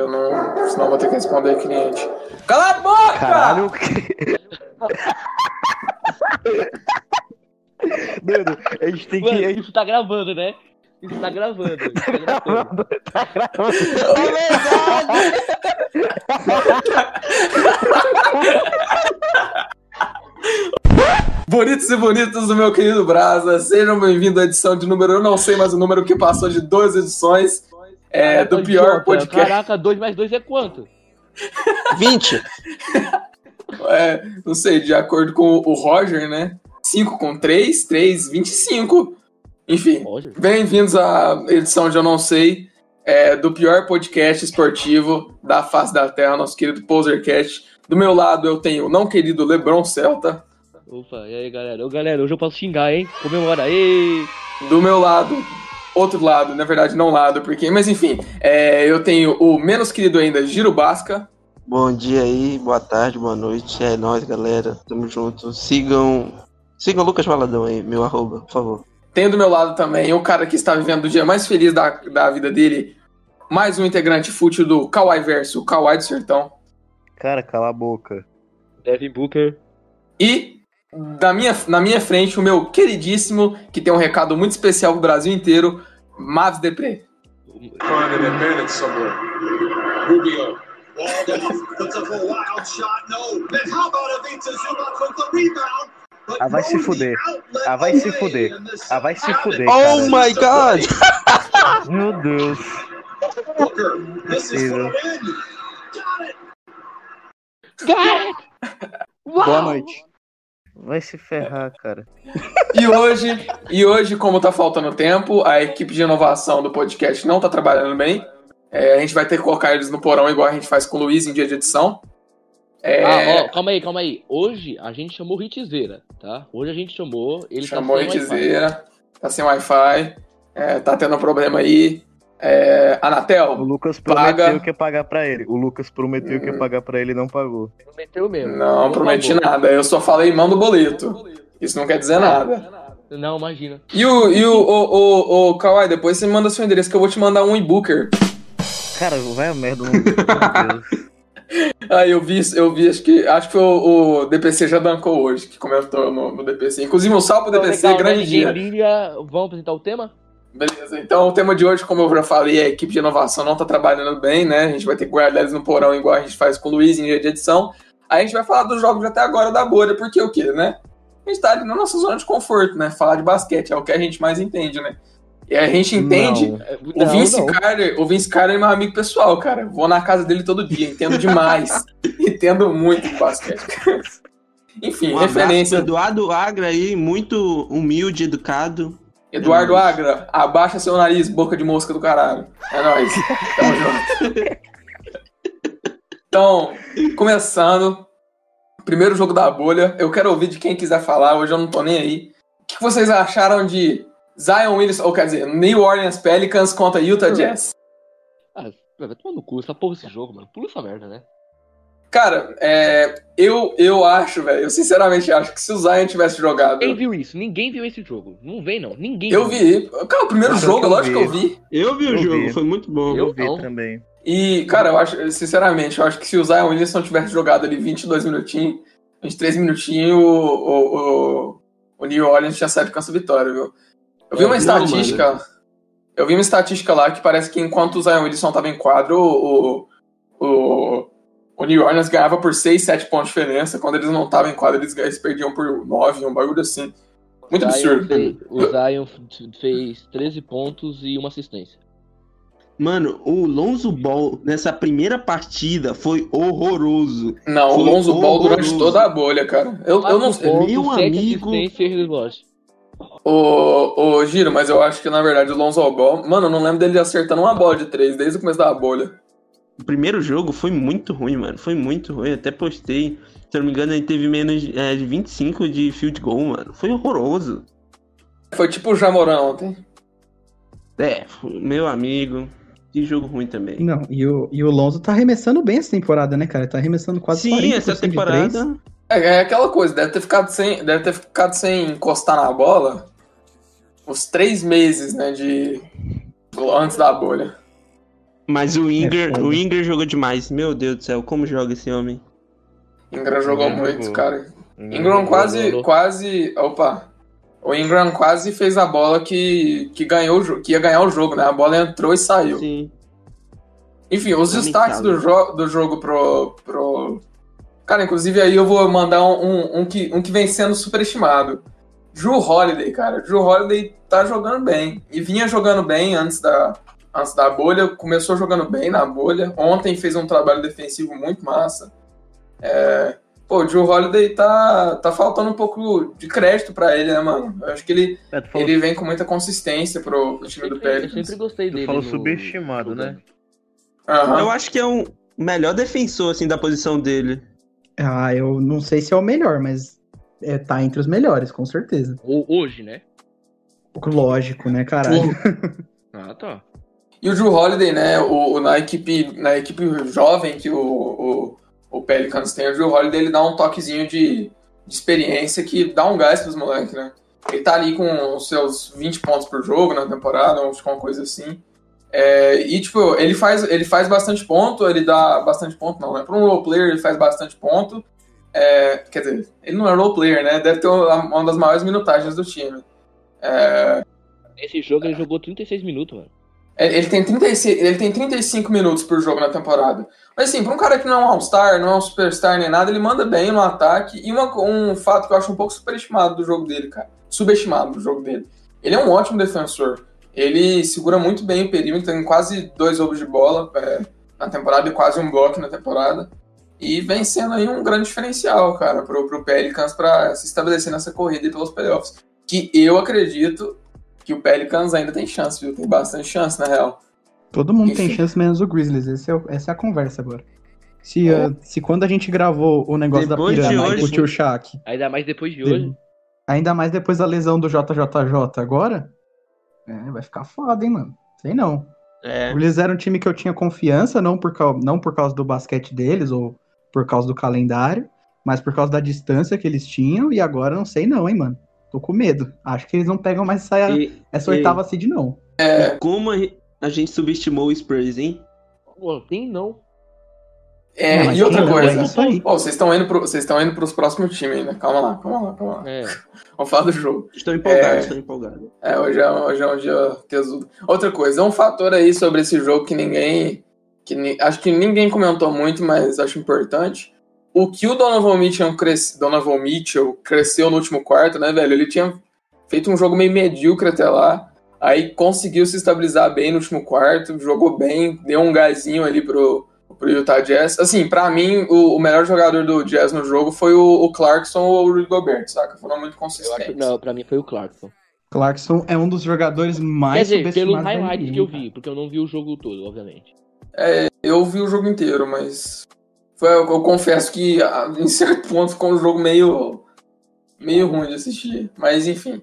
Que eu não. Senão eu vou ter que responder cliente. Cala a boca! Caralho, que... Mano, a gente tem que. Mano, a gente isso tá gravando, né? Isso tá gravando. Isso tá gravando. tá gravando. Bonitos e bonitos do meu querido Brasa, sejam bem-vindos à edição de número, eu não sei mais o número que passou de duas edições é, do Caraca, pior idiota. podcast. Caraca, 2 mais 2 é quanto? 20. É, não sei, de acordo com o Roger, né? 5 com 3, 3, 25. Enfim, bem-vindos à edição de Eu Não Sei, é, do pior podcast esportivo da face da Terra, nosso querido Posercast. Do meu lado eu tenho o não querido Lebron Celta. Opa, e aí, galera? Ô, galera, hoje eu posso xingar, hein? Comemora. Ê! Do meu lado, outro lado, na verdade não lado, porque. Mas enfim, é, eu tenho o menos querido ainda, Giro Basca. Bom dia aí, boa tarde, boa noite. É nóis, galera. Tamo junto. Sigam. Sigam o Lucas Valadão aí, meu arroba, por favor. Tenho do meu lado também o cara que está vivendo o dia mais feliz da, da vida dele. Mais um integrante fútil do Kawaii Verso, o Kawaii do Sertão. Cara, cala a boca. Devin Booker. E da minha, na minha frente, o meu queridíssimo, que tem um recado muito especial pro Brasil inteiro, Mavis Depre. advantage somewhere. Rubio. Walled off, puts up a wild shot. No. Then how about Avita Zuma with the rebound? But Ah, vai se fuder. Ah, vai se fuder. Ah, vai se fuder, Oh cara. my god! Meu Deus. Booker. This is Possível. Boa noite. Vai se ferrar, cara. E hoje, e hoje, como tá faltando tempo, a equipe de inovação do podcast não tá trabalhando bem. É, a gente vai ter que colocar eles no porão igual a gente faz com o Luiz em dia de edição. É, Ah, ó, calma aí, calma aí. Hoje a gente chamou o Hitzeira, tá? Hoje a gente chamou. Ele chamou a tá sem Wi-Fi. Itizeira, tá sem Wi-Fi, é, tá tendo um problema aí. É, O Anatel, Lucas Paga. prometeu que ia pagar pra ele. O Lucas prometeu que ia pagar pra ele e não pagou. Prometeu mesmo. não Por prometi favor. nada, eu só falei manda o boleto. Isso não quer dizer nada. Não, imagina. E o, e o, o, o, o Kawai, depois você me manda seu endereço que eu vou te mandar um e-booker. Cara, vai a merda. Não... Meu Deus. Ah, eu vi, eu vi, acho que, acho que o, o DPC já bancou hoje, que comentou no, no DPC. Inclusive, um salve pro Então, DPC, legal, né? grande Ninguém dia. Vamos apresentar o tema? Beleza, então o tema de hoje, como eu já falei, a equipe de inovação não tá trabalhando bem, né? A gente vai ter que guardar eles no porão igual a gente faz com o Luiz em dia de edição. Aí a gente vai falar dos jogos até agora da bolha, porque o quê, né? A gente tá ali na nossa zona de conforto, né? Falar de basquete é o que a gente mais entende, né? E a gente entende. Não. É, O não, Vince não. Carter, o Vince Carter é meu amigo pessoal, cara. Vou na casa dele todo dia, entendo demais. entendo muito de basquete. Enfim, Um referência. Eduardo Agra aí, muito humilde, educado. Eduardo Agra, abaixa seu nariz, boca de mosca do caralho. É nóis. Tamo junto. Então, começando. Primeiro jogo da bolha. Eu quero ouvir de quem quiser falar, hoje eu não tô nem aí. O que vocês acharam de Zion Williams, ou quer dizer, New Orleans Pelicans contra Utah Jazz? Ah, vai tomar no cu, essa porra esse jogo, mano. Pula essa merda, né? Cara, é, eu, eu acho, velho, eu sinceramente acho que se o Zion tivesse jogado. Ninguém viu isso, ninguém viu esse jogo. Não vem, não. Ninguém Eu viu. vi. Cara, o primeiro jogo, vi. lógico que eu vi. Eu vi o Eu jogo, vi. foi muito bom. Eu- Eu vi não. também. E, cara, eu acho, sinceramente, eu acho que se o Zion Williamson tivesse jogado ali 22 minutinhos, 23 minutinhos, o, o, o, o New Orleans tinha saído com essa vitória, viu? Eu vi É, uma não, estatística. Eu vi uma estatística lá que parece que enquanto o Zion Williamson tava em quadro, o, o, o New Orleans ganhava por 6, 7 pontos de diferença. Quando eles não estavam em quadro, eles, eles perdiam por 9, um bagulho assim. Muito Zion absurdo. fez- o Zion fez 13 pontos e uma assistência. Mano, o Lonzo Ball nessa primeira partida foi horroroso. Não, o Foi Lonzo Ball durante horroroso. toda a bolha, cara. Eu, eu não sei. Meu amigo-. Ô, ô, Giro, mas eu acho que na verdade o Lonzo Ball. Mano, eu não lembro dele acertando uma bola de três desde o começo da bolha. O primeiro jogo foi muito ruim, mano. Foi muito ruim. Até postei. Se eu não me engano, ele teve menos é, de 25 de field goal, mano. Foi horroroso. Foi tipo o Jamorão ontem. É, meu amigo. Que jogo ruim também. Não, e o, e o Lonzo tá arremessando bem essa temporada, né, cara? Tá arremessando quase Sim, 40% essa de três. temporada. É, é aquela coisa, deve ter ficado sem. Deve ter ficado sem encostar na bola os três meses, né? De. Antes da bolha. Mas o Inger, foda. o Inger jogou demais. Meu Deus do céu, como joga esse homem? Ingram jogou Ingram muito, jogou. cara. Hum, Ingram quase, jogou. quase. Opa. O Ingram quase fez a bola que, que ganhou que ia ganhar o jogo, né? A bola entrou e saiu. Sim. Enfim, os destaques do, jo do jogo pro, pro. Cara, inclusive aí eu vou mandar um, um, um que, um que vem sendo superestimado. Drew Holiday, cara. Drew Holiday tá jogando bem. E vinha jogando bem antes da, antes da bolha. Começou jogando bem na bolha. Ontem fez um trabalho defensivo muito massa. É, Pô, o Drew Holiday tá, tá faltando um pouco de crédito pra ele, né, mano? Eu acho que ele, É, falou, ele vem com muita consistência pro, pro time do Sempre- Eu sempre gostei tu dele. falou no- subestimado, né? Aham. Eu acho que é um melhor defensor, assim, da posição dele. Ah, eu não sei se é o melhor, mas é, tá entre os melhores, com certeza. Ho- Hoje, né? Lógico, né, caralho? Ah, tá. E o Drew Holiday, né, o, o- na, equipe, na equipe jovem que o, o, o Pelicans tem, o Drew Holiday ele dá um toquezinho de, de experiência que dá um gás pros moleques, né? Ele tá ali com os seus 20 pontos por jogo na temporada, acho que uma coisa assim. É, e, tipo, ele faz, ele faz bastante ponto, ele dá bastante ponto, não, né? Pra um role player, ele faz bastante ponto. É, quer dizer, ele não é role player, né? Deve ter uma das maiores minutagens do time. É, jogo ele jogou 36 minutos, mano. É, Ele tem, 36, ele tem 35 minutos por jogo na temporada. Mas assim, pra um cara que não é um All-Star, não é um Superstar nem nada, ele manda bem no ataque. E uma- um fato que eu acho um pouco superestimado do jogo dele, cara. Subestimado do jogo dele. Ele é um ótimo defensor. Ele segura muito bem o perímetro, tem quase dois roubos de bola é, na temporada e quase um bloco na temporada. E vem sendo aí um grande diferencial, cara, pro, pro Pelicans pra se estabelecer nessa corrida e pelos playoffs. Que eu acredito que o Pelicans ainda tem chance, viu? Tem bastante chance, na real. Todo mundo tem Enfim. chance menos o Grizzlies. Esse é o- essa é a conversa agora. Se, ah, se quando a gente gravou o negócio Depois da de piranha hoje- o Shaq, Ainda mais depois de hoje. ainda mais depois da lesão do JJJ agora, é, vai ficar foda, hein, mano? Sei não. É. Eles eram um time que eu tinha confiança, não por, não por causa do basquete deles ou por causa do calendário, mas por causa da distância que eles tinham, e agora não sei não, hein, mano. Tô com medo. Acho que eles não pegam mais essa, E, essa e- oitava seed, não. É, como a a gente subestimou o Spurs, hein? Pô, tem não. é, Não, e outra coisa. Pô, vocês estão indo, pro, vocês estão indo pros próximos times ainda. Calma lá, calma lá, calma lá. É. Vamos falar do jogo. Estou empolgado, É. estou empolgado. É, hoje é, hoje é um dia tesudo. Outra coisa, um fator aí sobre esse jogo que ninguém. Que, acho que ninguém comentou muito, mas acho importante. O que o Donovan Mitchell, cres, Donovan Mitchell cresceu no último quarto, né, velho? Ele tinha feito um jogo meio medíocre até lá. Aí conseguiu se estabilizar bem no último quarto, jogou bem, deu um gásinho ali pro, pro Utah Jazz. Assim, pra mim, o, o melhor jogador do Jazz no jogo foi o, o Clarkson ou o Rudy Gobert, saca? Foram muito consistentes. não, pra mim foi o Clarkson. Clarkson é um dos jogadores Quer mais dizer, pelos highlights que eu vi, porque eu não vi o jogo todo, obviamente. Eu vi o jogo inteiro, mas foi, eu, eu confesso que em certo ponto ficou um jogo meio meio ruim de assistir. Mas enfim.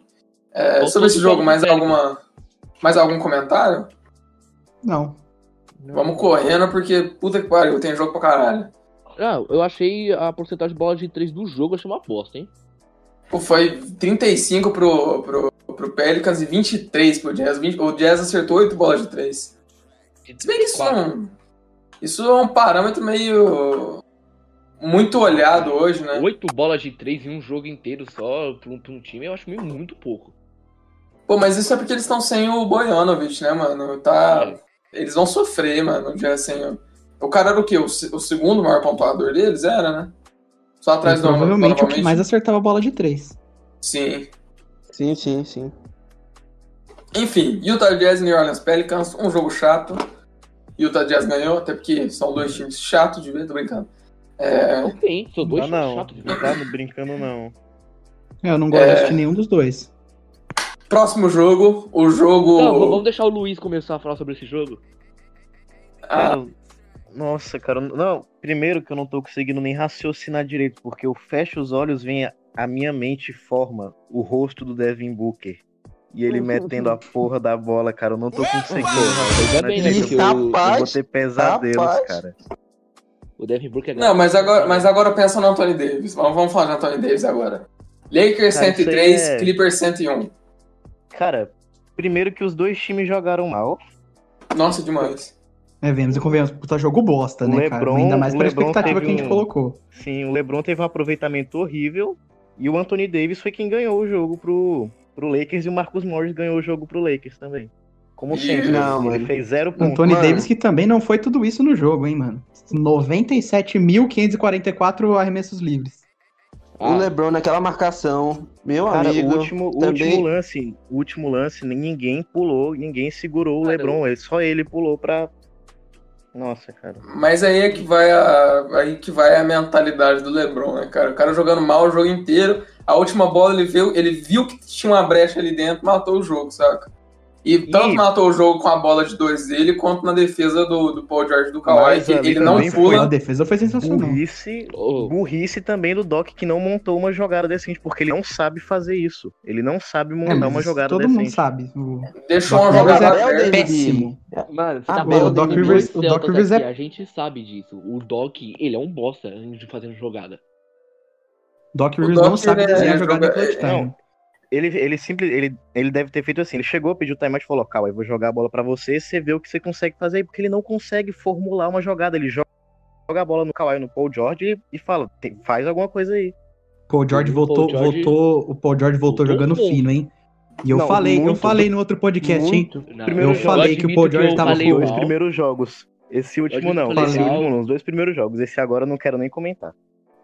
É, sobre esse jogo, mais alguma mais algum comentário? Não. Vamos correndo porque puta que pariu, tem jogo pra caralho. Ah, eu achei a porcentagem de bola de 3 do jogo, eu achei uma bosta, hein? Pô, foi 35 pro, pro, pro Pelicans e 23 pro Jazz. 20 o Jazz acertou 8 bolas de 3. Se bem que isso não. Isso é um parâmetro meio. muito olhado hoje, né? 8 bolas de 3 em um jogo inteiro só pra um, pra um time, eu acho meio muito pouco. Pô, mas isso é porque eles estão sem o Bojanovic, né, mano? Tá. Eles vão sofrer, mano, o Jazz sem o. O cara era o quê? O, o segundo maior pontuador deles? Era, né? Só atrás do Provavelmente o que mais acertava a bola de três. Sim. Sim, sim, sim. Enfim, Utah Jazz e New Orleans Pelicans, um jogo chato. Utah Jazz ganhou, até porque são dois times chatos de ver, tô brincando. É, Não tem, são dois Ah, não. chatos de Não ver. tá brincando, não. Eu não gosto É. de assistir nenhum dos dois. próximo jogo, o jogo. Não, vamos deixar o Luiz começar a falar sobre esse jogo. Ah, Cara, nossa, cara. Não, primeiro que eu não tô conseguindo nem raciocinar direito, porque eu fecho os olhos, vem a, a minha mente forma o rosto do Devin Booker. E ele metendo a porra da bola, cara. Eu não tô conseguindo. Bem, né? Eu eu vou ter pesadelos, rapaz. cara. o Devin Booker é Não, mas agora, mas agora pensa no Anthony Davis. Vamos, vamos falar de Anthony Davis agora. Lakers Cara, isso aí 103, é- Clippers 101. Cara, primeiro que os dois times jogaram mal. Nossa, demais. É, vemos e convenhamos, puta jogo bosta, O né, cara? LeBron- Ainda mais pela LeBron expectativa que a gente um- colocou. Sim, o LeBron teve um aproveitamento horrível e o Anthony Davis foi quem ganhou o jogo pro, pro Lakers e o Marcus Morris ganhou o jogo pro Lakers também. Como sempre, não, ele mano. fez zero pontos. Anthony mano. Davis que também não foi tudo isso no jogo, hein, mano. 97.544 arremessos livres. Ah. O LeBron naquela marcação, meu Cara, amigo. o último, o também- último lance, o último lance, ninguém pulou, ninguém segurou o Cara, LeBron, ele- só ele pulou pra. Nossa, cara. Mas aí é que vai a, aí que vai a mentalidade do LeBron, né, cara? O cara jogando mal o jogo inteiro. A última bola ele viu, ele viu que tinha uma brecha ali dentro, matou o jogo, saca? E tanto E- matou o jogo com a bola de dois dele, quanto na defesa do, do Paul George do Kawhi, que ele não também A pula. defesa foi sensacional. Burrice, burrice também do Doc que não montou uma jogada decente, porque ele não sabe fazer isso. Ele não sabe montar É, uma jogada todo decente. mundo sabe. O Deixou Doc uma jogada é péssimo. Mano, você Ah, tá o Doc Rivers- o Doc Rivers é- A gente sabe disso. O Doc, ele é um bosta de fazendo jogada. Doc O Rivers não sabe ele é- desenhar jogada em clutch time. Não. Ele, ele simples, ele, ele deve ter feito assim. Ele chegou, pediu timeout e falou: Calma, eu vou jogar a bola pra você, você vê o que você consegue fazer, porque ele não consegue formular uma jogada. Ele joga, joga a bola no Kawhi, no Paul George e, e fala: "Tem- faz alguma coisa aí. Paul George O Paul voltou, George- voltou, o Paul George voltou voltou jogando fino, hein? E eu Não, falei, eu muito, falei no outro podcast, hein? Muito. Não, Primeiro Eu jogo, falei que o Paul George eu tava falei Os primeiros jogos. Esse último não. eu Esse falei último não. Os dois primeiros jogos. Esse agora eu não quero nem comentar.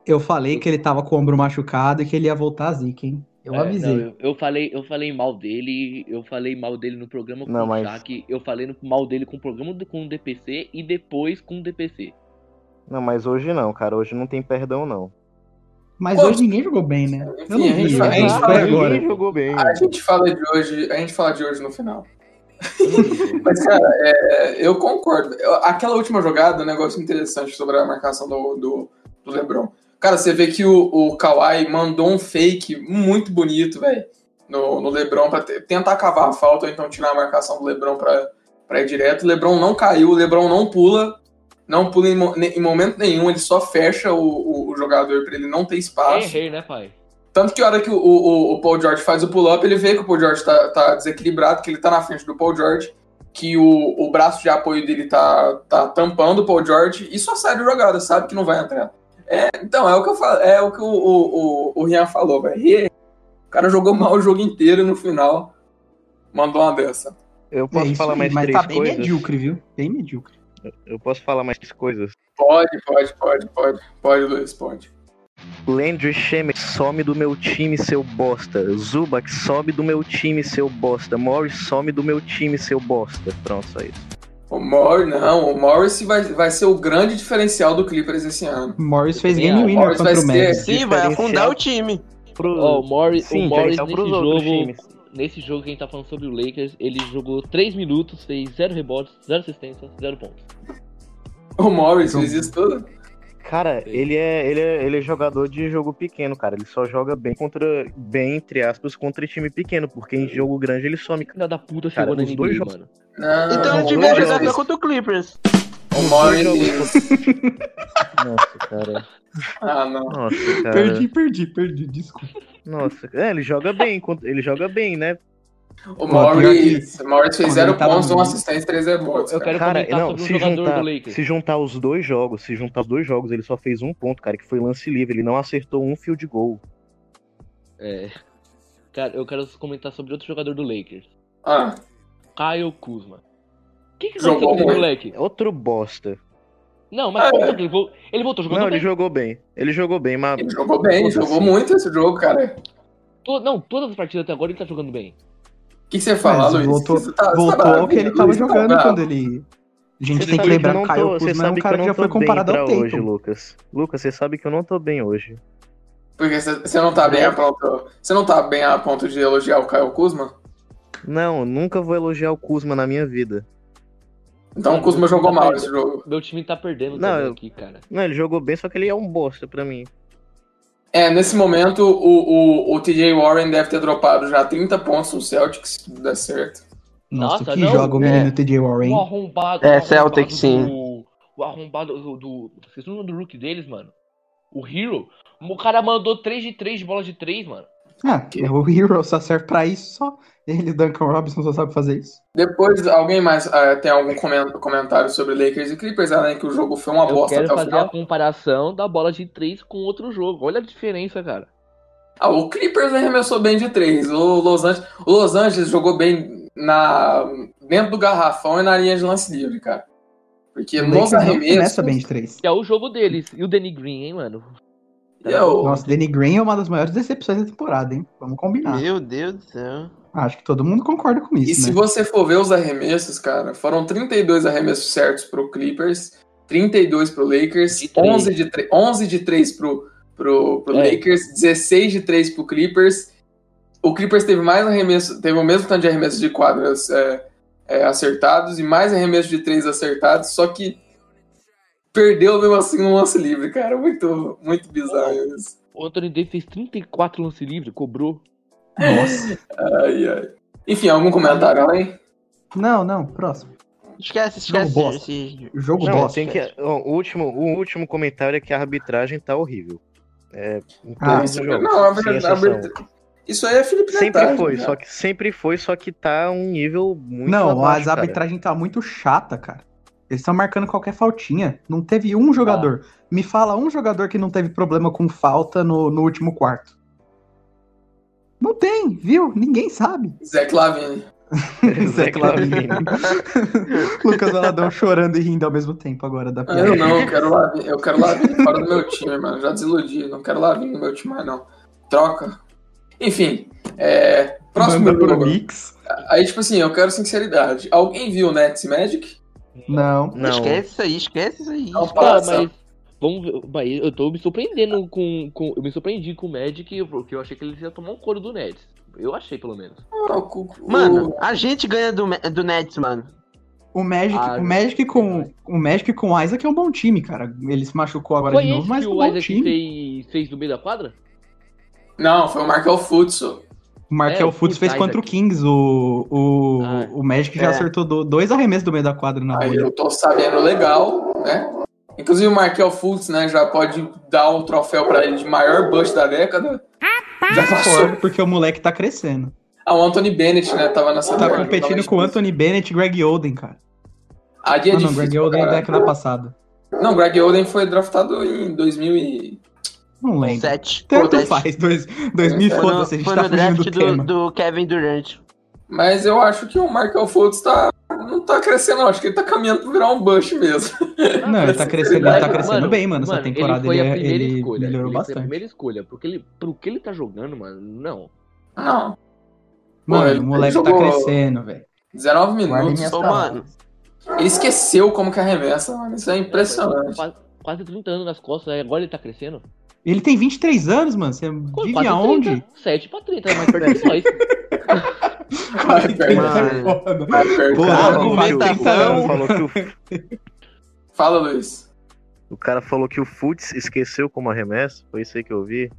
Eu falei que ele tava com o ombro machucado e que ele ia voltar a zica, hein? Eu É, avisei. não, eu, eu falei, eu falei mal dele, eu falei mal dele no programa com Não, o mas- Shaq, eu falei mal dele com o programa do- com o DPC e depois com o DPC. Não, mas hoje não, cara. Hoje não tem perdão, não. Mas Pô, hoje ninguém jogou bem, né? Eu não enfim, a gente vi, vai- a gente vai- agora. Ninguém jogou bem. A gente fala de hoje, a gente fala de hoje no final. Eu não. Mas, cara, é, eu concordo. Eu- aquela última jogada, um negócio interessante sobre a marcação do, do, do LeBron. Cara, você vê que o, o Kawhi mandou um fake muito bonito, velho, no, no LeBron pra te- tentar cavar a falta ou então tirar a marcação do LeBron pra, pra ir direto. O LeBron não caiu, o LeBron não pula, não pula em, em momento nenhum, ele só fecha o, o, o jogador pra ele não ter espaço. Errei, né, pai? Tanto que a hora que o, o, o Paul George faz o pull-up, ele vê que o Paul George tá, tá desequilibrado, que ele tá na frente do Paul George, que o, o braço de apoio dele tá, tá tampando o Paul George e só sai da jogada, sabe que não vai entrar. É, então, é o que eu falo, é o que o, o, o, o Rian falou, velho. O cara jogou mal o jogo inteiro e no final mandou uma dessa. Eu É posso isso falar mais mas três tá bem coisas? medíocre, viu? Bem medíocre. Eu posso falar mais três coisas? Pode, pode, pode, pode. Pode, Luiz, pode. Landry Shemet, some do meu time, seu bosta. Zubac, sobe do meu time, seu bosta. Morris, some do meu time, seu bosta. Pronto, só isso. O Morris, não, o Morris vai, vai ser o grande diferencial do Clippers esse ano. Morris fez game winner Morris contra vai o ser- Magic. Sim, vai afundar o time. Pro... Ó, o Morris, Sim, o Morris nesse outros jogo, nesse jogo que a gente tá falando sobre o Lakers, ele jogou 3 minutos, fez 0 rebotes, 0 assistências, 0 pontos. O Morris Então- fez isso tudo. Cara, ele é, ele, é, ele é jogador de jogo pequeno, cara. Ele só joga bem contra. Bem, entre aspas, contra time pequeno. Porque em jogo grande ele some. Filha da puta Cara, chegou na NBA, dois jogos- mano. Não, Então ele devia jogar só contra o Clippers. O Morris. Nossa, cara. Ah, não. Nossa, cara. Perdi, perdi, perdi, desculpa. Nossa, é, ele joga bem, ele joga bem, né? O Morris, o Morris fez quando zero ele tava pontos, no- uma assistência e três rebotes. Eu cara. quero Cara, comentar não, sobre um se jogador juntar, do Lakers. se juntar os dois jogos, se juntar os dois jogos, ele só fez um ponto, cara, que foi lance livre. Ele não acertou um field goal. É. Cara, eu quero comentar sobre outro jogador do Lakers. Ah, Kyle Kuzma. O que que Jogou aconteceu com esse muito. moleque? Outro bosta. Não, mas É. que ele, vol- ele voltou jogando Não, ele bem. jogou bem. Ele jogou bem, mas. ele jogou bem, ele jogou muito esse jogo, cara. Não, todas as partidas até agora ele tá jogando bem. O que, você fala, Luiz? voltou Você tá- voltou tá ao que ele Luiz? tava tá jogando bravo. quando ele. A gente Você tem que lembrar eu que o Caio Kuzma é um que cara eu que já foi comparado ao hoje, Tatum. Lucas. Lucas, você sabe que eu não tô bem hoje. Porque você não tá bem a ponto. Você não tá bem a ponto de elogiar o Caio Kuzma? Não, nunca vou elogiar o Kuzma na minha vida. Então o Kuzma jogou mal esse jogo. Meu time tá perdendo Não, também eu- aqui, cara. Não, ele jogou bem, só que ele é um bosta pra mim. É, nesse momento o, o, o TJ Warren deve ter dropado já 30 pontos no Celtics, se tudo der certo. Nossa, Nossa, que não, joga o menino é. TJ Warren. O arrombado. É, o arrombado Celtic, sim. do- O arrombado do. do o nome do rookie deles, mano. O Hero. O cara mandou 3 de 3 de bola de 3, mano. Ah, o Hero só serve pra isso só. Ele, Duncan Robinson, só sabe fazer isso. Depois, alguém mais ah, tem algum comen- comentário sobre Lakers e Clippers, além que o jogo foi uma Eu bosta quero até o fazer final? a comparação da bola de três com outro jogo. Olha a diferença, cara. Ah, o Clippers arremessou bem de três. O Los Angeles, o Los Angeles jogou bem na, dentro do garrafão e na linha de lance livre, cara. Porque O nos arremessos. começa bem de três. É o jogo deles. E o Danny Green, hein, mano? Eu- Nossa, Danny Green é uma das maiores decepções da temporada, hein? Vamos combinar. Meu Deus do céu. Acho que todo mundo concorda com E isso, se né? você for ver os arremessos, cara, foram 32 arremessos certos pro Clippers, 32 pro Lakers, De três. 11 de, 3, 11 de 3 pro, pro, pro É. Lakers, 16 de 3 pro Clippers. O Clippers teve mais arremessos, teve o mesmo tanto de arremessos de quadras é, é, acertados e mais arremessos de 3 acertados, só que perdeu mesmo assim no lance livre, cara. Muito, muito bizarro isso. O Anthony Davis fez 34 lance livre, cobrou. Nossa. Ai, ai. Enfim, algum comentário além? Não, não, próximo. Esquece, esquece. bosta. esse- Jogo Não, bosta. tem que. o, último, o último comentário é que a arbitragem tá horrível. É, Ah, isso, os jogos, não, a verdade, a isso aí é Felipe Sempre Netagem, foi, né? só que sempre foi, só que tá um nível muito Não, abaixo, a cara. arbitragem tá muito chata, cara. Eles estão marcando qualquer faltinha. Não teve um jogador. Me fala um jogador que não teve problema com falta no, no último quarto. Não tem, viu? Ninguém sabe. Zé Clavini. Zé Clavini. Lucas Valadão chorando e rindo ao mesmo tempo agora da Ah, piada. Eu não, eu quero Lavini, eu quero Lavini fora do meu time, mano. Já desiludi, não quero Lavini no meu time mais não. Troca. Enfim, é, próximo Manda pro jogo. Knicks. Aí, tipo assim, eu quero sinceridade. Alguém viu Nets e Magic? Não. Não, Esquece isso aí, esquece isso aí. Não, passa. mas. Vamos ver. Mas eu tô me surpreendendo com, com. Eu me surpreendi com o Magic, porque eu achei que eles iam tomar um couro do Nets. Eu achei, pelo menos. Mano, a gente ganha do, do Nets, mano. O Magic, Ah, o Magic com o Magic com o Isaac é um bom time, cara. Ele se machucou agora Foi de novo, mas que é um o bom Isaac time. fez, fez no meio da quadra? Não, foi o Markel Futso. O Markel É, o Fultz fez contra o Isaac. Kings. O, o, Ah. o Magic já É. acertou do- dois arremessos do meio da quadra na Aí eu tô sabendo legal, né? Inclusive o Markel Fultz, né, já pode dar o troféu pra ele de maior bust da década. Já passou. Porque o moleque tá crescendo. Ah, o Anthony Bennett, né, tava nessa Tá década, competindo com o Anthony Bennett e Greg Oden, cara. Ali é Ah, não, difícil Greg Oden é década passada. Não, Greg Oden foi draftado em 2000 e... Não lembro. Sete. Tanto Sete. faz, dois, 2000 Foi no, foda-se, a gente foi tá no fugindo draft do tema. do Kevin Durant. Mas eu acho que o Markel Fultz tá... não tá crescendo, não. Acho que ele tá caminhando pra virar um bush mesmo. Não, ele tá crescendo, ele tá Mano, crescendo bem, mano. Essa temporada ele foi ele, a é- primeira ele escolha. melhorou ele foi a bastante. primeira escolha. Porque ele, pro que ele tá jogando, mano, não. Não. Mano, ele- o moleque ele tá crescendo, velho. 19 Guarda minutos. Ô, mano, Ele esqueceu como que arremessa, mano. Isso é impressionante. Quase, quase 30 anos nas costas, aí agora ele tá crescendo. Ele tem 23 anos, mano. Você Qu- vive quase aonde? 30, 7 pra 30, é mais perto de nós. Mano. Porra, o- 30 o cara anos. falou que o, Fala, Luiz. o cara falou que o Futs esqueceu como arremesso. Foi isso aí que eu vi.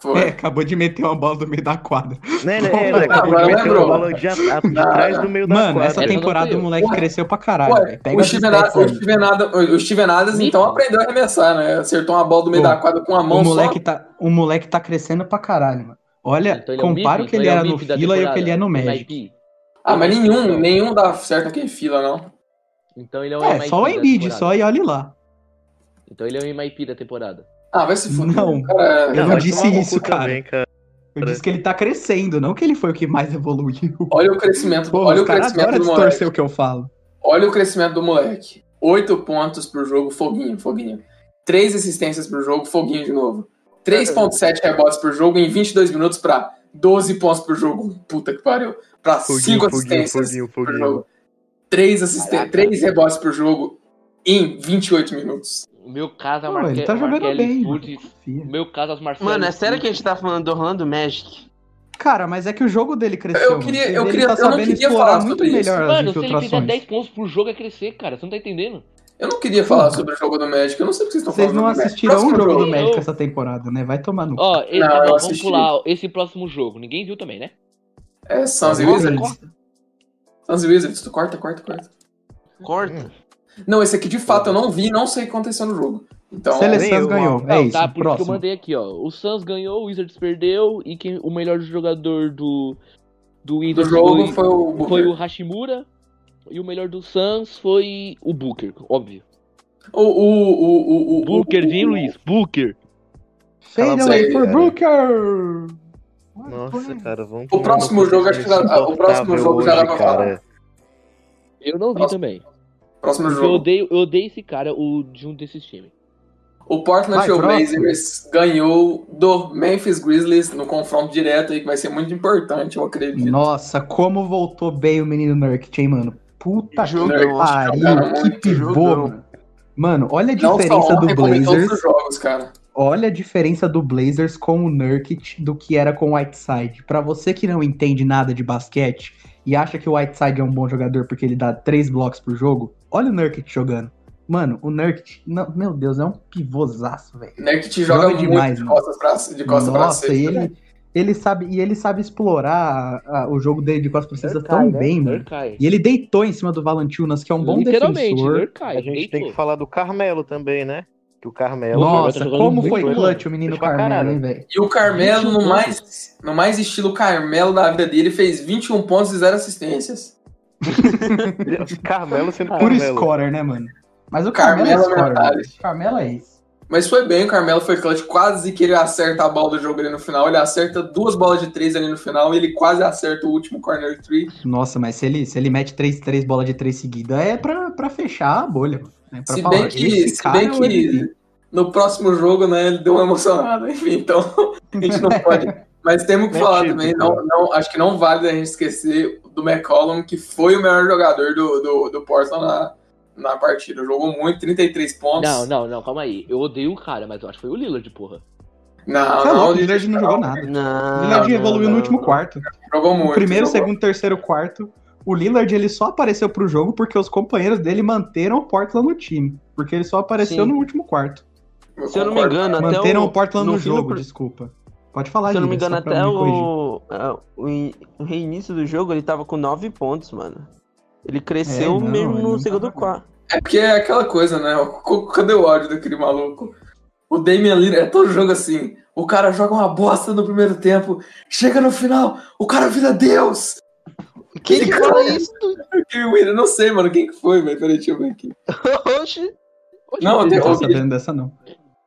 Foi. É, acabou de meter uma bola do meio da quadra. Né, né, é, mano, acabou de meter uma bola de, a- de Não, trás não. do meio da Mano, quadra. essa Essa temporada o moleque Ué, cresceu pra caralho, Ué, o Steven, Adams, o Steven Adams, então, aprendeu a arremessar, né? Acertou uma bola do meio Pô, da quadra com a mão O moleque, só. tá, o moleque tá crescendo pra caralho, mano. Olha, Então ele é o compara que ele então era é o no fila e o que ele é no o Magic. Ah, mas nenhum, nenhum dá certo aqui em fila, não. Então ele é o É, MIP só o Embiid, só e olhe lá. Então ele é o MIP da temporada. Ah, vai se fuder. Não. Cara, Eu não vai disse isso, cara. também, cara. Eu disse que ele tá crescendo, não que ele foi o que mais evoluiu. olha o crescimento, Pô, olha o crescimento do moleque. distorcer o que eu falo. Olha o crescimento do moleque. 8 pontos pro jogo, foguinho, foguinho. 3 assistências pro jogo, foguinho de novo. 3.7 rebotes por jogo em 22 minutos pra 12 pontos por jogo. Puta que pariu. Pra 5 assistências por jogo. 3, assisten Caraca. 3 rebotes por jogo em 28 minutos. O meu caso é o Marque... ele tá jogando Markelly bem. O meu caso é os Marcelo. mano, é sério que a gente tá falando do Orlando Magic? Cara, mas é que o jogo dele cresceu. Eu queria- Você eu queria- ele eu tá não sabendo queria explorar falar muito sobre isso. melhor as Mano, se ele fizer infiltrações. 10 pontos por jogo é crescer, cara. Você não tá entendendo? Eu não queria falar sobre o jogo do Magic, eu não sei porque vocês estão Vocês falando não do Magic. assistiram um Próximo jogo do jogo. Magic Eu- essa temporada, né? Vai tomar no. cu. Ó, esse, Não, eu não, vamos assisti. pular esse próximo jogo. Ninguém viu também, né? É Suns e Wizards. Suns e Wizards, tu corta, corta, corta. Corta. Não, esse aqui de fato eu não vi, não sei o que aconteceu no jogo. Então, Seleções eu, ganhou. Não, é isso. tá, por isso que eu próximo. mandei aqui, ó. O Suns ganhou, o Wizards perdeu, e quem, o melhor jogador do, do do Wizards jogo foi, foi o foi o Hashimura, e o melhor do Suns foi o Booker, óbvio. O, o, o, o, o, Booker, o, vem, o- Luiz, Booker. Fade away for. Booker! Nossa, cara, vamos O próximo jogo, acho que já- o próximo jogo já dá pra falar. Eu não vi Próximo também. Próximo Eu jogo. odeio, eu odeio esse cara, o de um desses times. O Portland Vai, Trailblazers ganhou do Memphis Grizzlies no confronto direto aí, que vai ser muito importante, eu acredito. Nossa, como voltou bem o menino Nurkic, hein, mano? Puta que Jogão, pariu, que pivô, jogão. mano. Olha a diferença do Blazers. jogos, cara. Olha a diferença do Blazers com o Nurkic do que era com o Whiteside. Pra você que não entende nada de basquete e acha que o Whiteside é um bom jogador porque ele dá três blocos por jogo, olha o Nurkic jogando. Mano, o Nurkic, não, meu Deus, é um pivôzaço, velho. Nerd joga, Joga muito demais, de mano. costas pra, de costas pra Nossa, cesta. e ele, ele sabe e ele sabe explorar a- a- o jogo dele de costas pra cesta tão bem, mano. E ele deitou em cima do Valantunas, que é um bom Literalmente, defensor. Nurkai. A gente tem que falar do Carmelo também, né? Que o Carmelo. Nossa, tá como foi clutch o menino Carmelo, hein, velho? E o Carmelo, 21 no mais, no mais estilo Carmelo da vida dele, fez 21 pontos e 0 assistências. Carmelo sendo Puro Carmelo. scorer, né, mano? Mas o Carmelo Carmelo, é é scorer. verdade. mano. Carmelo é isso. Mas foi bem, o Carmelo foi clutch, quase que ele acerta a bola do jogo ali no final. Ele acerta duas bolas de três ali no final e ele quase acerta o último corner three. Nossa, mas se ele, se ele mete três, três bolas de três seguidas, é pra, pra fechar a bolha. mano. É pra Se falar, bem que, se bem é que no próximo jogo, né, ele deu uma emocionada. Enfim, então a gente não pode. Mas temos que É falar típico. também, não, não, acho que não vale a gente esquecer do McCollum, que foi o melhor jogador do, do, do Portland na, na partida. Jogou muito, 33 pontos. Não, não, não, calma aí. Eu odeio o cara, mas eu acho que foi o Lillard, porra. não, é não, louco, o Lillard não jogou nada. Não. O Lillard não, evoluiu não, no último não. quarto. jogou muito. O primeiro, jogou. segundo, terceiro, quarto. O Lillard ele só apareceu pro jogo porque os companheiros dele manteram o Portland no time. Porque ele só apareceu Sim. no último quarto. Se eu não me engano, até Manteram o, o Portland no, no jogo, desculpa. Pode falar, Se eu não me engano, até o, a- o, in- o reinício do jogo ele tava com 9 pontos, mano. Ele cresceu É, não, mesmo no não segundo quarto. É porque é aquela coisa, né? O- Cadê o ódio daquele maluco? O Damian Lillard é todo jogo assim. O cara joga uma bosta no primeiro tempo, chega no final, o cara vira Deus. Quem que fala isso? William, não sei, mano, quem que foi, velho? Peraí, deixa eu ver aqui. Oxi. Não, eu Não tô ouvido. sabendo dessa, não.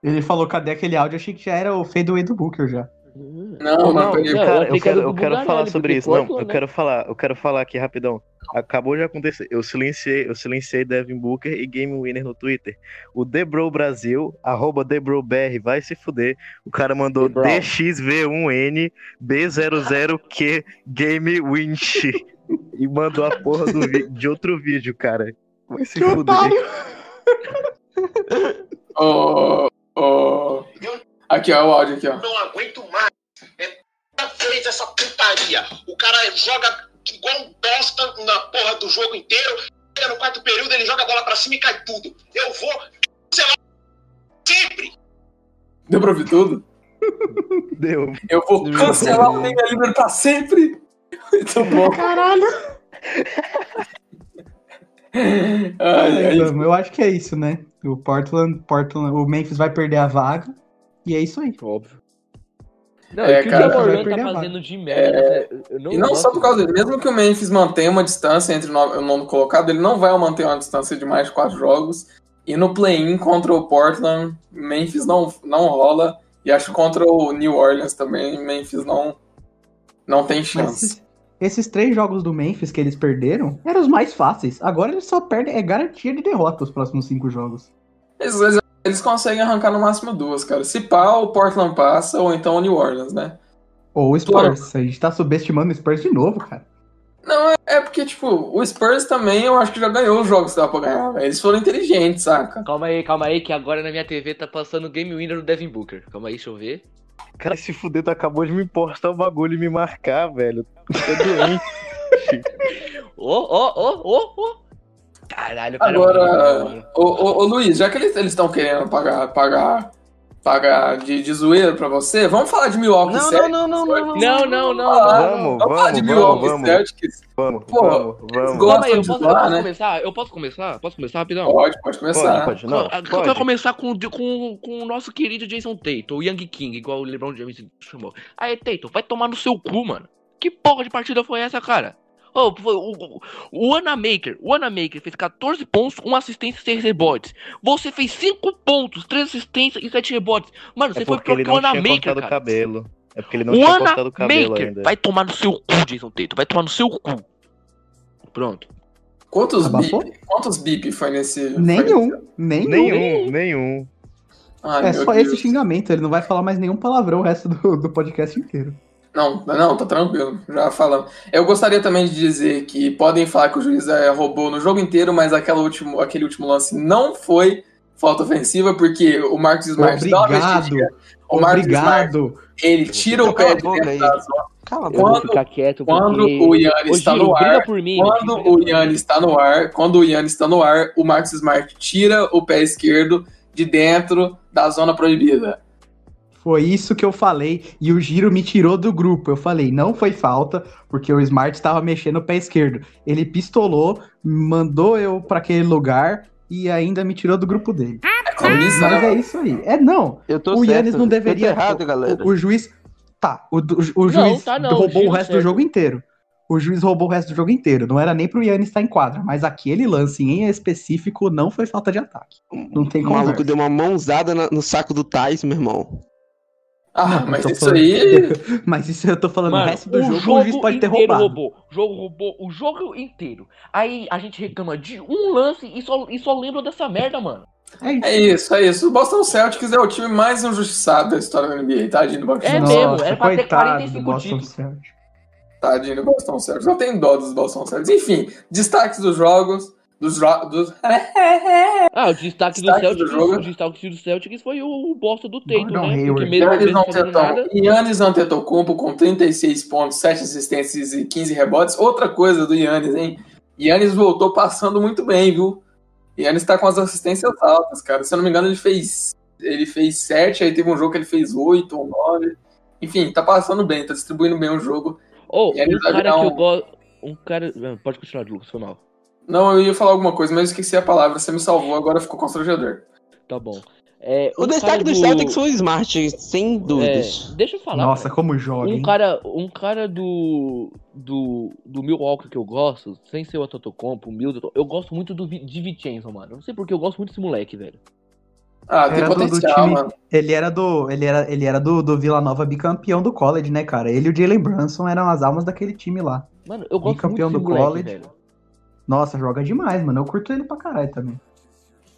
Ele falou, cadê aquele áudio? Achei que já era o fadeaway do Booker já. Não, peraí. não, eu Cara, eu quero, eu quero falar sobre porque isso. Não, eu né? quero falar, eu quero falar aqui rapidão. Acabou de acontecer. Eu silenciei, eu silenciei Devin Booker e Game Winner no Twitter. O Debro Brasil, arroba DebroBR, vai se fuder. O cara mandou Debro. DXV1N B00Q Game Winch. E mandou a porra de outro vídeo, cara. Vai se fuder. Ô, ô. Aqui, ó, o áudio aqui, ó. Não aguento mais. É toda vez essa putaria. O cara joga igual um bosta na porra do jogo inteiro. Chega no quarto período, ele joga a bola pra cima e cai tudo. Eu vou, sei lá, sempre. Deu pra ouvir tudo? Deu. Eu vou cancelar o. Damian Lillard pra sempre. Muito bom. Caralho! Ai, ai, Vamos, eu acho que é isso, né? O Portland, Portland, o Memphis vai perder a vaga. E é isso aí. Óbvio. Não, É, e o que cara, o perder tá fazendo de merda, eu não E não gosto só por causa dele, mesmo que o Memphis mantenha uma distância entre o nono colocado, ele não vai manter uma distância de mais de quatro jogos. E no play-in contra o Portland, Memphis não, não rola. E acho que contra o New Orleans também, Memphis não, não tem chance. esses, esses três jogos do Memphis que eles perderam eram os mais fáceis. Agora eles só perdem, é garantia de derrota os próximos cinco jogos. Às vezes eles conseguem arrancar no máximo duas, cara. Se pá, o Portland passa, ou então o New Orleans, né? Ou o Spurs. A gente tá subestimando o Spurs de novo, cara. Não, é, é porque, tipo, o Spurs também eu acho que já ganhou os jogos que dava pra ganhar, velho. Eles foram inteligentes, saca? Calma aí, calma aí, que agora na minha TV tá passando o Game Winner do Devin Booker. Calma aí, deixa eu ver. Cara, se fuder, tu acabou de me postar o bagulho e me marcar, velho. Tu é doente. Ô, ô, ô, ô, ô. Caralho, cara. Agora, ô, ô, ô, Luiz, já que eles estão querendo pagar, pagar pagar de, de zoeira pra você, vamos falar de Milwaukee Não, Celtics. não, não, não, não, Não, não, não. Ah, Vamos, vamos falar de Milwaukee vamos, Celtics. Vamos, Pô, vamos, vamos. Calma aí, eu posso, eu zoar, posso né? começar? Eu posso começar? Posso começar rapidão? Pode, pode começar. Pode, pode. Não, Eu quero pode. começar com, com, com o nosso querido Jason Tatum, o Young King, igual o LeBron James chamou. Aí, Tatum, vai tomar no seu cu, mano. Que porra de partida foi essa, cara? Foi o, o, o Anamaker, o Anamaker fez 14 pontos, 1 assistência e 6 rebotes. Você fez 5 pontos, 3 assistências e 7 rebotes. Mano, você É foi porque ele pior que o Anamaker, cara. cabelo. É porque ele não O tinha cortado o cabelo Anamaker ainda. vai tomar no seu cu, Jason Tatum. Vai tomar no seu cu. Pronto. Quantos Abafou? bip, quantos bip foi nesse... Nenhum, nenhum. Nenhum, nenhum. Ai, É meu só Deus. esse xingamento, ele não vai falar mais nenhum palavrão o resto do, do podcast inteiro. Não, não, tá tranquilo, já falando. Eu gostaria também de dizer que podem falar que o juiz é, roubou no jogo inteiro, mas aquela último, aquele último lance não foi falta ofensiva, porque o Marcos Smart dá uma Obrigado, mexidinha. O Marcos Smart, obrigado. ele tira o pé de dentro da zona. Cala a Quando- ficar quieto Quando o Yannis está no ar, mim. quando o. Yannis está no ar, quando o Yannis está no ar, o Marcos Smart tira o pé esquerdo de dentro da zona proibida. Foi isso que eu falei e o Giro me tirou do grupo. Eu falei, não foi falta, porque o Smart estava mexendo o pé esquerdo. Ele pistolou, mandou eu pra aquele lugar e ainda me tirou do grupo dele. É clubista, Mas é isso aí. É não. Eu tô o certo. Yannis não deveria. Eu tô errado, galera. O, o juiz. Tá, o, o- o Não, juiz tá não, roubou o Giro resto do certo. jogo inteiro. O juiz roubou o resto do jogo inteiro. Não era nem pro Yannis estar em quadra, mas aquele lance em específico não foi falta de ataque. Não tem O como. maluco deu uma mãozada no saco do Tais, meu irmão. Ah, Não, mas isso falando- aí. Mas isso eu tô falando, Mano, o resto do o jogo, jogo o juiz pode ter inteiro roubado. roubou. O jogo roubou o jogo inteiro. Aí a gente reclama de um lance e só, e só lembra dessa merda, mano. É isso. É isso, é isso. O Boston Celtics é o time mais injustiçado da história da NBA, tadinho do Boston É Celtics. mesmo, era pra ter coitado 45 do Boston títulos. Tadinho do Boston Celtics. Eu tenho dó dos Boston Celtics. Enfim, destaques dos jogos. Dos, dos... Ah, o destaque, Destaque do do Celtics, jogo. o destaque do Celtics foi o bosta do Tatum, Gordon né? Porque Hayward. mesmo Yannis mesmo nada, Antetokounmpo, Yannis Antetokounmpo com 36 pontos, 7 assistências e 15 rebotes. Outra coisa do Yannis, hein? Yannis voltou passando muito bem, viu? Yannis tá com as assistências altas, cara. Se eu não me engano, ele fez ele fez 7, aí teve um jogo que ele fez 8 ou 9. Enfim, tá passando bem, tá distribuindo bem o jogo. Oh, Yannis um cara que eu gosto. Um cara. Pode continuar, Lucas, foi mal. Não, eu ia falar alguma coisa, mas eu esqueci a palavra. Você me salvou, agora ficou constrangedor. Tá bom. É, O um destaque cara do Celtics foi o Smart, sem É, dúvidas. deixa eu falar. Nossa, cara. como joga, Um hein? cara, um cara do, do, do Milwaukee que eu gosto, sem ser o Atotocompo, o Middleton, eu gosto muito do de Vincenzo, mano. Não sei porque eu gosto muito desse moleque, velho. Ah, tem Era do- do potencial, time- mano. Ele era do. Ele era, ele era do, do Vila Nova bicampeão do college, né, cara? Ele e o Jalen Brunson eram as almas daquele time lá. Mano, eu gosto Bicampeão muito do desse moleque, college. velho. Nossa, joga demais, mano. Eu curto ele pra caralho também.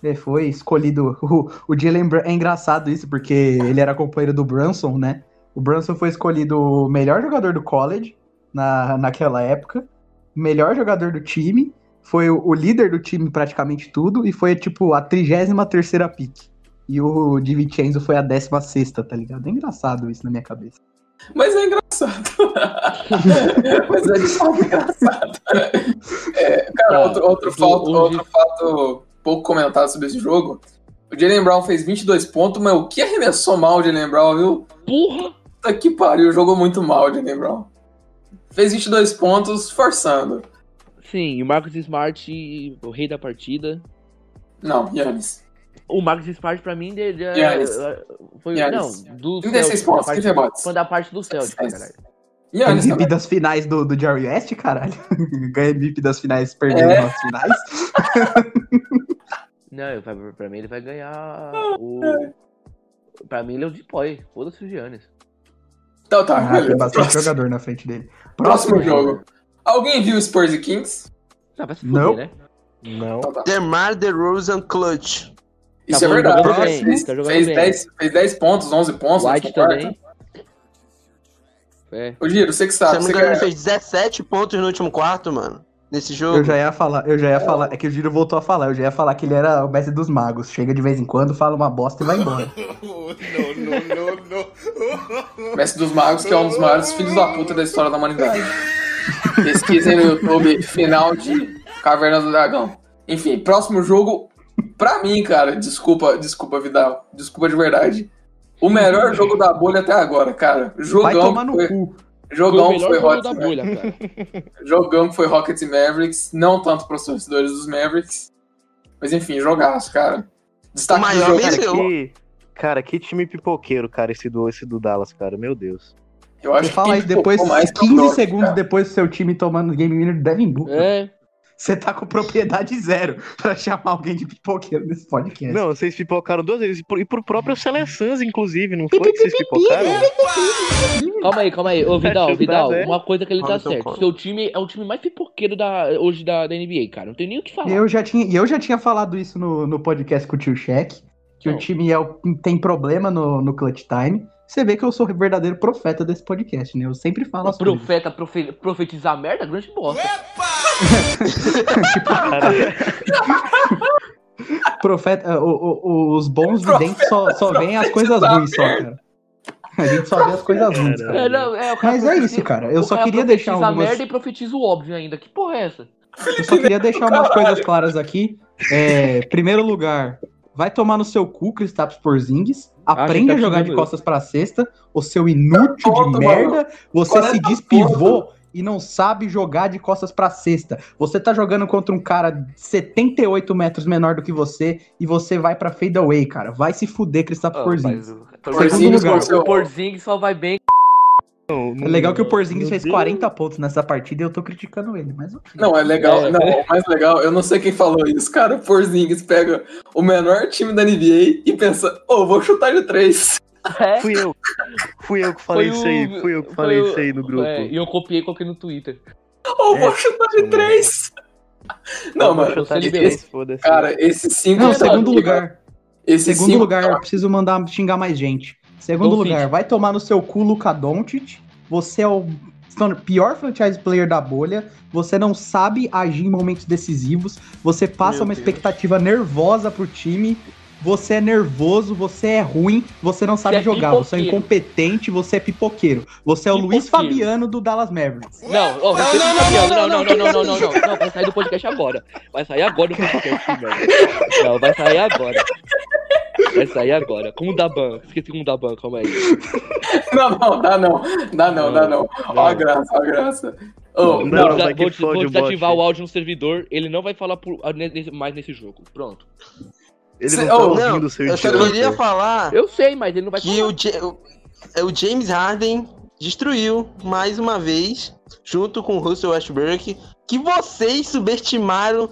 Ele foi escolhido. O, o Jalen Brun... É engraçado isso, porque ele era companheiro do Brunson, né? O Brunson foi escolhido o melhor jogador do college na, naquela época. Melhor jogador do time. Foi o, o líder do time praticamente tudo. E foi, tipo, a 33 pick. E o Di Vincenzo foi a 16, tá ligado? É engraçado isso na minha cabeça. Mas é engraçado. Mas é de fato engraçado. É, cara, outro, outro, o- fato, outro fato pouco comentado sobre esse jogo. O Jalen Brown fez 22 pontos, mas o que arremessou mal o Jalen Brown, viu? Porra! Puta que pariu, jogou muito mal o Jalen Brown. Fez 22 pontos forçando. Sim, e o Marcus Smart, o rei da partida. Não, Yannis. O Marcus Smart, pra mim, de, de, Giannis. foi. Giannis. Não, do 36 Celtics, pontos, da parte- 15 rebotes. Foi da parte do Celtic, caralho. Yannis MVP das finais do, do Jerry West, caralho. Ganha MVP das finais perdendo É. nas finais. Não, pra, pra mim ele vai ganhar o. Pra mim ele é o Depoy. Foda-se o Giannis. Então tá, Ah, tem bastante Próximo, jogador na frente dele. próximo jogo. Alguém viu Spurs e Kings? Ah, vai se Não. fuder, né? Não. Então tá. DeMar DeRozan Clutch. Isso Tá é verdade. Fez, bem, tá jogando fez, bem. 10, fez 10 pontos, 11 pontos. White também. É. Ô, Giro, você que Se eu sabe. não Você ele quer... fez 17 pontos no último quarto, mano. Nesse jogo. Eu já ia falar, eu já ia falar, é que o Giro voltou a falar, eu já ia falar que ele era o mestre dos magos. Chega de vez em quando, fala uma bosta e vai embora. Mestre dos Magos, que é um dos maiores filhos da puta da história da humanidade. Pesquisem no YouTube, final de Caverna do Dragão. Enfim, próximo jogo, pra mim, cara, desculpa, desculpa, Vidal, desculpa de verdade. O melhor jogo da bolha até agora, cara. Vai Jogão tomar no foi, cu. Foi jogão foi jogo Rockets da e Mavericks. bolha, cara. Jogão que foi Rockets e Mavericks. Não tanto para os torcedores dos Mavericks. Mas enfim, jogaço, cara. Destaque O do maior jogo. Cara, que, cara, que time pipoqueiro, cara, esse do, esse do Dallas, cara. Meu Deus. Eu acho Você fala quem isso depois, focou mais foi o 15 Brock, segundos cara. depois do seu time tomando game winner do Devin Booker. É. Você tá com propriedade zero pra chamar alguém de pipoqueiro nesse podcast. Não, vocês pipocaram duas vezes. E pro- E pro próprio Seleçans, inclusive, não foi que vocês pipocaram? Calma aí, calma aí. Ô, Vidal, Vidal, é. uma coisa que ele tá certo. Seu time é o time mais pipoqueiro da, hoje da, da NBA, cara. Não tem nem o que falar. Eu já tinha, e eu já tinha falado isso no, no podcast com o tio Shaq, que Não. o time é o- tem problema no, no clutch time. Você vê que eu sou o verdadeiro profeta desse podcast, né? Eu sempre falo as coisas. Profeta profe- profetizar merda, grande bosta. Cara, Profeta, o- o- os bons Profeta- videntes só, só veem as coisas ruins, só, cara. A gente só vê as coisas ruins, Cara. É, não, é, Mas é isso, cara. Eu só queria deixar profetiza algumas. merda e profetiza o óbvio ainda. Que porra é essa? Eu só queria deixar umas coisas claras aqui. É, primeiro lugar, vai tomar no seu cu, Kristaps Porzingis. Aprende tá a jogar de costas pra cesta, o seu inútil de merda. Você 40 se diz pivô e não sabe jogar de costas pra cesta. Você tá jogando contra um cara 78 metros menor do que você e você vai pra fadeaway, cara. Vai se fuder, Kristaps Oh, Porzingis. o- Porzingis lugar. com seu- O Porzingis só vai bem. não, É legal que o Porzingis Meu fez Deus. 40 pontos nessa partida e eu tô criticando ele, mas ok. Não, é legal. É. Não, o mais legal, eu não sei quem falou isso, cara. O Porzingis pega o menor time da NBA e pensa, ô, vou chutar de três. É, Fui eu. Fui eu que falei Foi isso aí. o- Fui eu que foi falei o- isso aí no grupo. é, e eu copiei e coloquei no Twitter. Ô, vou É, chutar de três. Não, vou mano, três, foda-se. cara, esse cinco. Não, segundo lugar. Esse Segundo cinco- lugar, eu preciso mandar xingar mais gente. Segundo Don't lugar, fit. vai tomar no seu cu Luka Doncic. Você é o pior franchise player da bolha. Você não sabe agir em momentos decisivos. Você passa Meu uma Deus. expectativa nervosa pro time. Você é nervoso, você é ruim, você não sabe Você é jogar, você é incompetente, você é pipoqueiro. Você é o Luiz. Fabiano do Dallas Mavericks. Não, não, não, não, não, não, não, não, não, não, não, não, vai sair do podcast agora. Vai sair agora do podcast, velho. Não, vai sair agora. Vai sair agora. Com o Daban. Esqueci com o Daban, calma aí. Não, não, dá não. Dá não, dá não. Ó a graça, ó a graça. Ô, Não, vou, desa- vai vou, vou desativar o áudio no servidor. Ele não vai falar por- ah, nesse- mais nesse jogo. Pronto. Ele Cê- não tá oh, ouvindo Não, o seu eu só queria falar Eu sei, mas ele não vai que falar. o, Ja- o- é, o James Harden destruiu mais uma vez, junto com o Russell Westbrook, que vocês subestimaram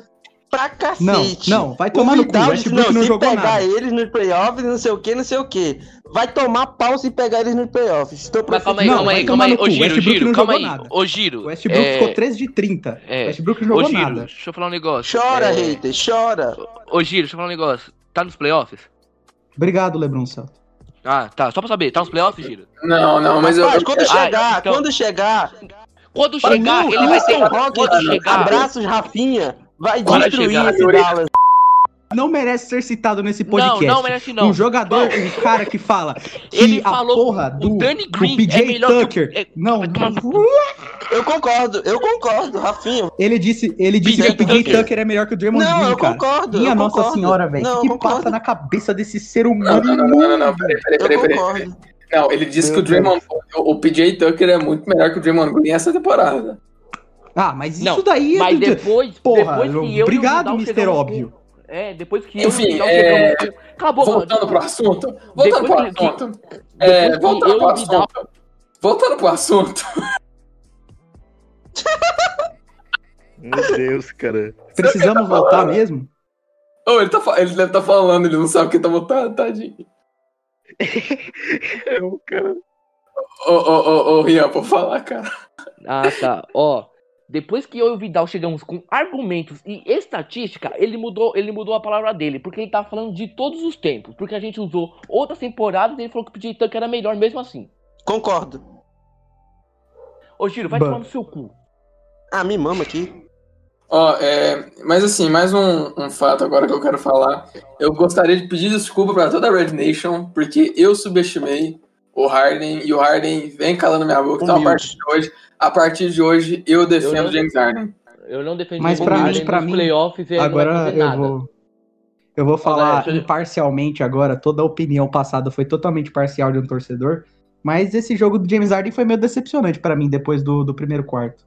pra cacete. Não, não, vai tomar no cu, Vidal o disse, Westbrook não se jogou pegar nada. eles nos playoffs, não sei o que, não sei o que. Vai tomar pau se pegar eles nos playoffs. Estou Mas calma aí, Não, calma vai aí, calma tomar aí. no Ô, cu. Giro, Giro, não calma aí. Ô, Giro. O Westbrook é... ficou 3 de 30. é. O Westbrook não Ô, jogou Giro, nada. deixa eu falar um negócio. Chora, É, hater, chora. Ô, Giro, deixa eu falar um negócio. Tá nos playoffs? Obrigado, Lebron Celso. Ah, tá. Só pra saber. Tá nos playoffs, Giro? Não, não, mas eu. Quando Ah, chegar, então- quando chegar, Quando chegar, não, ele vai Rockets, Quando chegar... abraços, Rafinha, vai Quando destruir chegar, esse. Dallas. Não merece ser citado nesse podcast. Não, não merece não. Um jogador, um cara que fala que Ele a falou porra que o do, Danny do Green PJ é melhor que o- Tucker. é- Não, não. Eu concordo, eu concordo, Rafinha. Ele disse, ele disse PJ que o PJ Tucker. Tucker é melhor que o Draymond Não, Green, eu cara. concordo. Minha eu Nossa concordo. Senhora, velho. Não, O que concordo. passa na cabeça desse ser Não, humano não, não, não, não, não, peraí, peraí, Eu peraí, peraí. concordo. Não, ele disse Meu que o Draymond, o, o PJ Tucker é muito melhor que o Draymond Green essa temporada. Ah, mas isso Não, daí é Mas do- depois, Porra, depois que eu o obrigado, Mr. Óbvio. É, depois que eu Enfim, e o Vidal é, chegamos com... Cala a boca, Voltando mano. pro assunto. Voltando pro que- assunto. É, voltando eu pro o assunto. Voltando pro assunto. Meu Deus, cara. Precisamos tá voltar falando? mesmo? Ô, ele, tá, fa- ele deve estar falando, ele não sabe que tá mutado, tadinho. É o cara. Ô, ô, ô, ô, Rian, pra falar, cara. Ah, tá. Ó, depois que eu e o Vidal chegamos com argumentos e estatística, ele mudou, ele mudou a palavra dele, porque ele tá falando de todos os tempos, porque a gente usou outras temporadas e ele falou que o PJ Tucker era melhor mesmo assim. Concordo. Ô, Giro, vai tomar no seu cu. Ah, me mama aqui. Ó, é, mas assim, mais um, um fato agora que eu quero falar. Eu gostaria de pedir desculpa pra toda a Red Nation, porque eu subestimei o Harden e o Harden vem calando minha boca. Então, a partir de hoje, a partir de hoje, eu defendo Eu não- James Harden. Eu não defendi Mas o pra Harden mim- pra mim, playoffs e Agora eu nada. vou. Eu vou falar deixa eu- imparcialmente agora, toda a opinião passada foi totalmente parcial de um torcedor, mas esse jogo do James Harden foi meio decepcionante pra mim depois do, do primeiro quarto.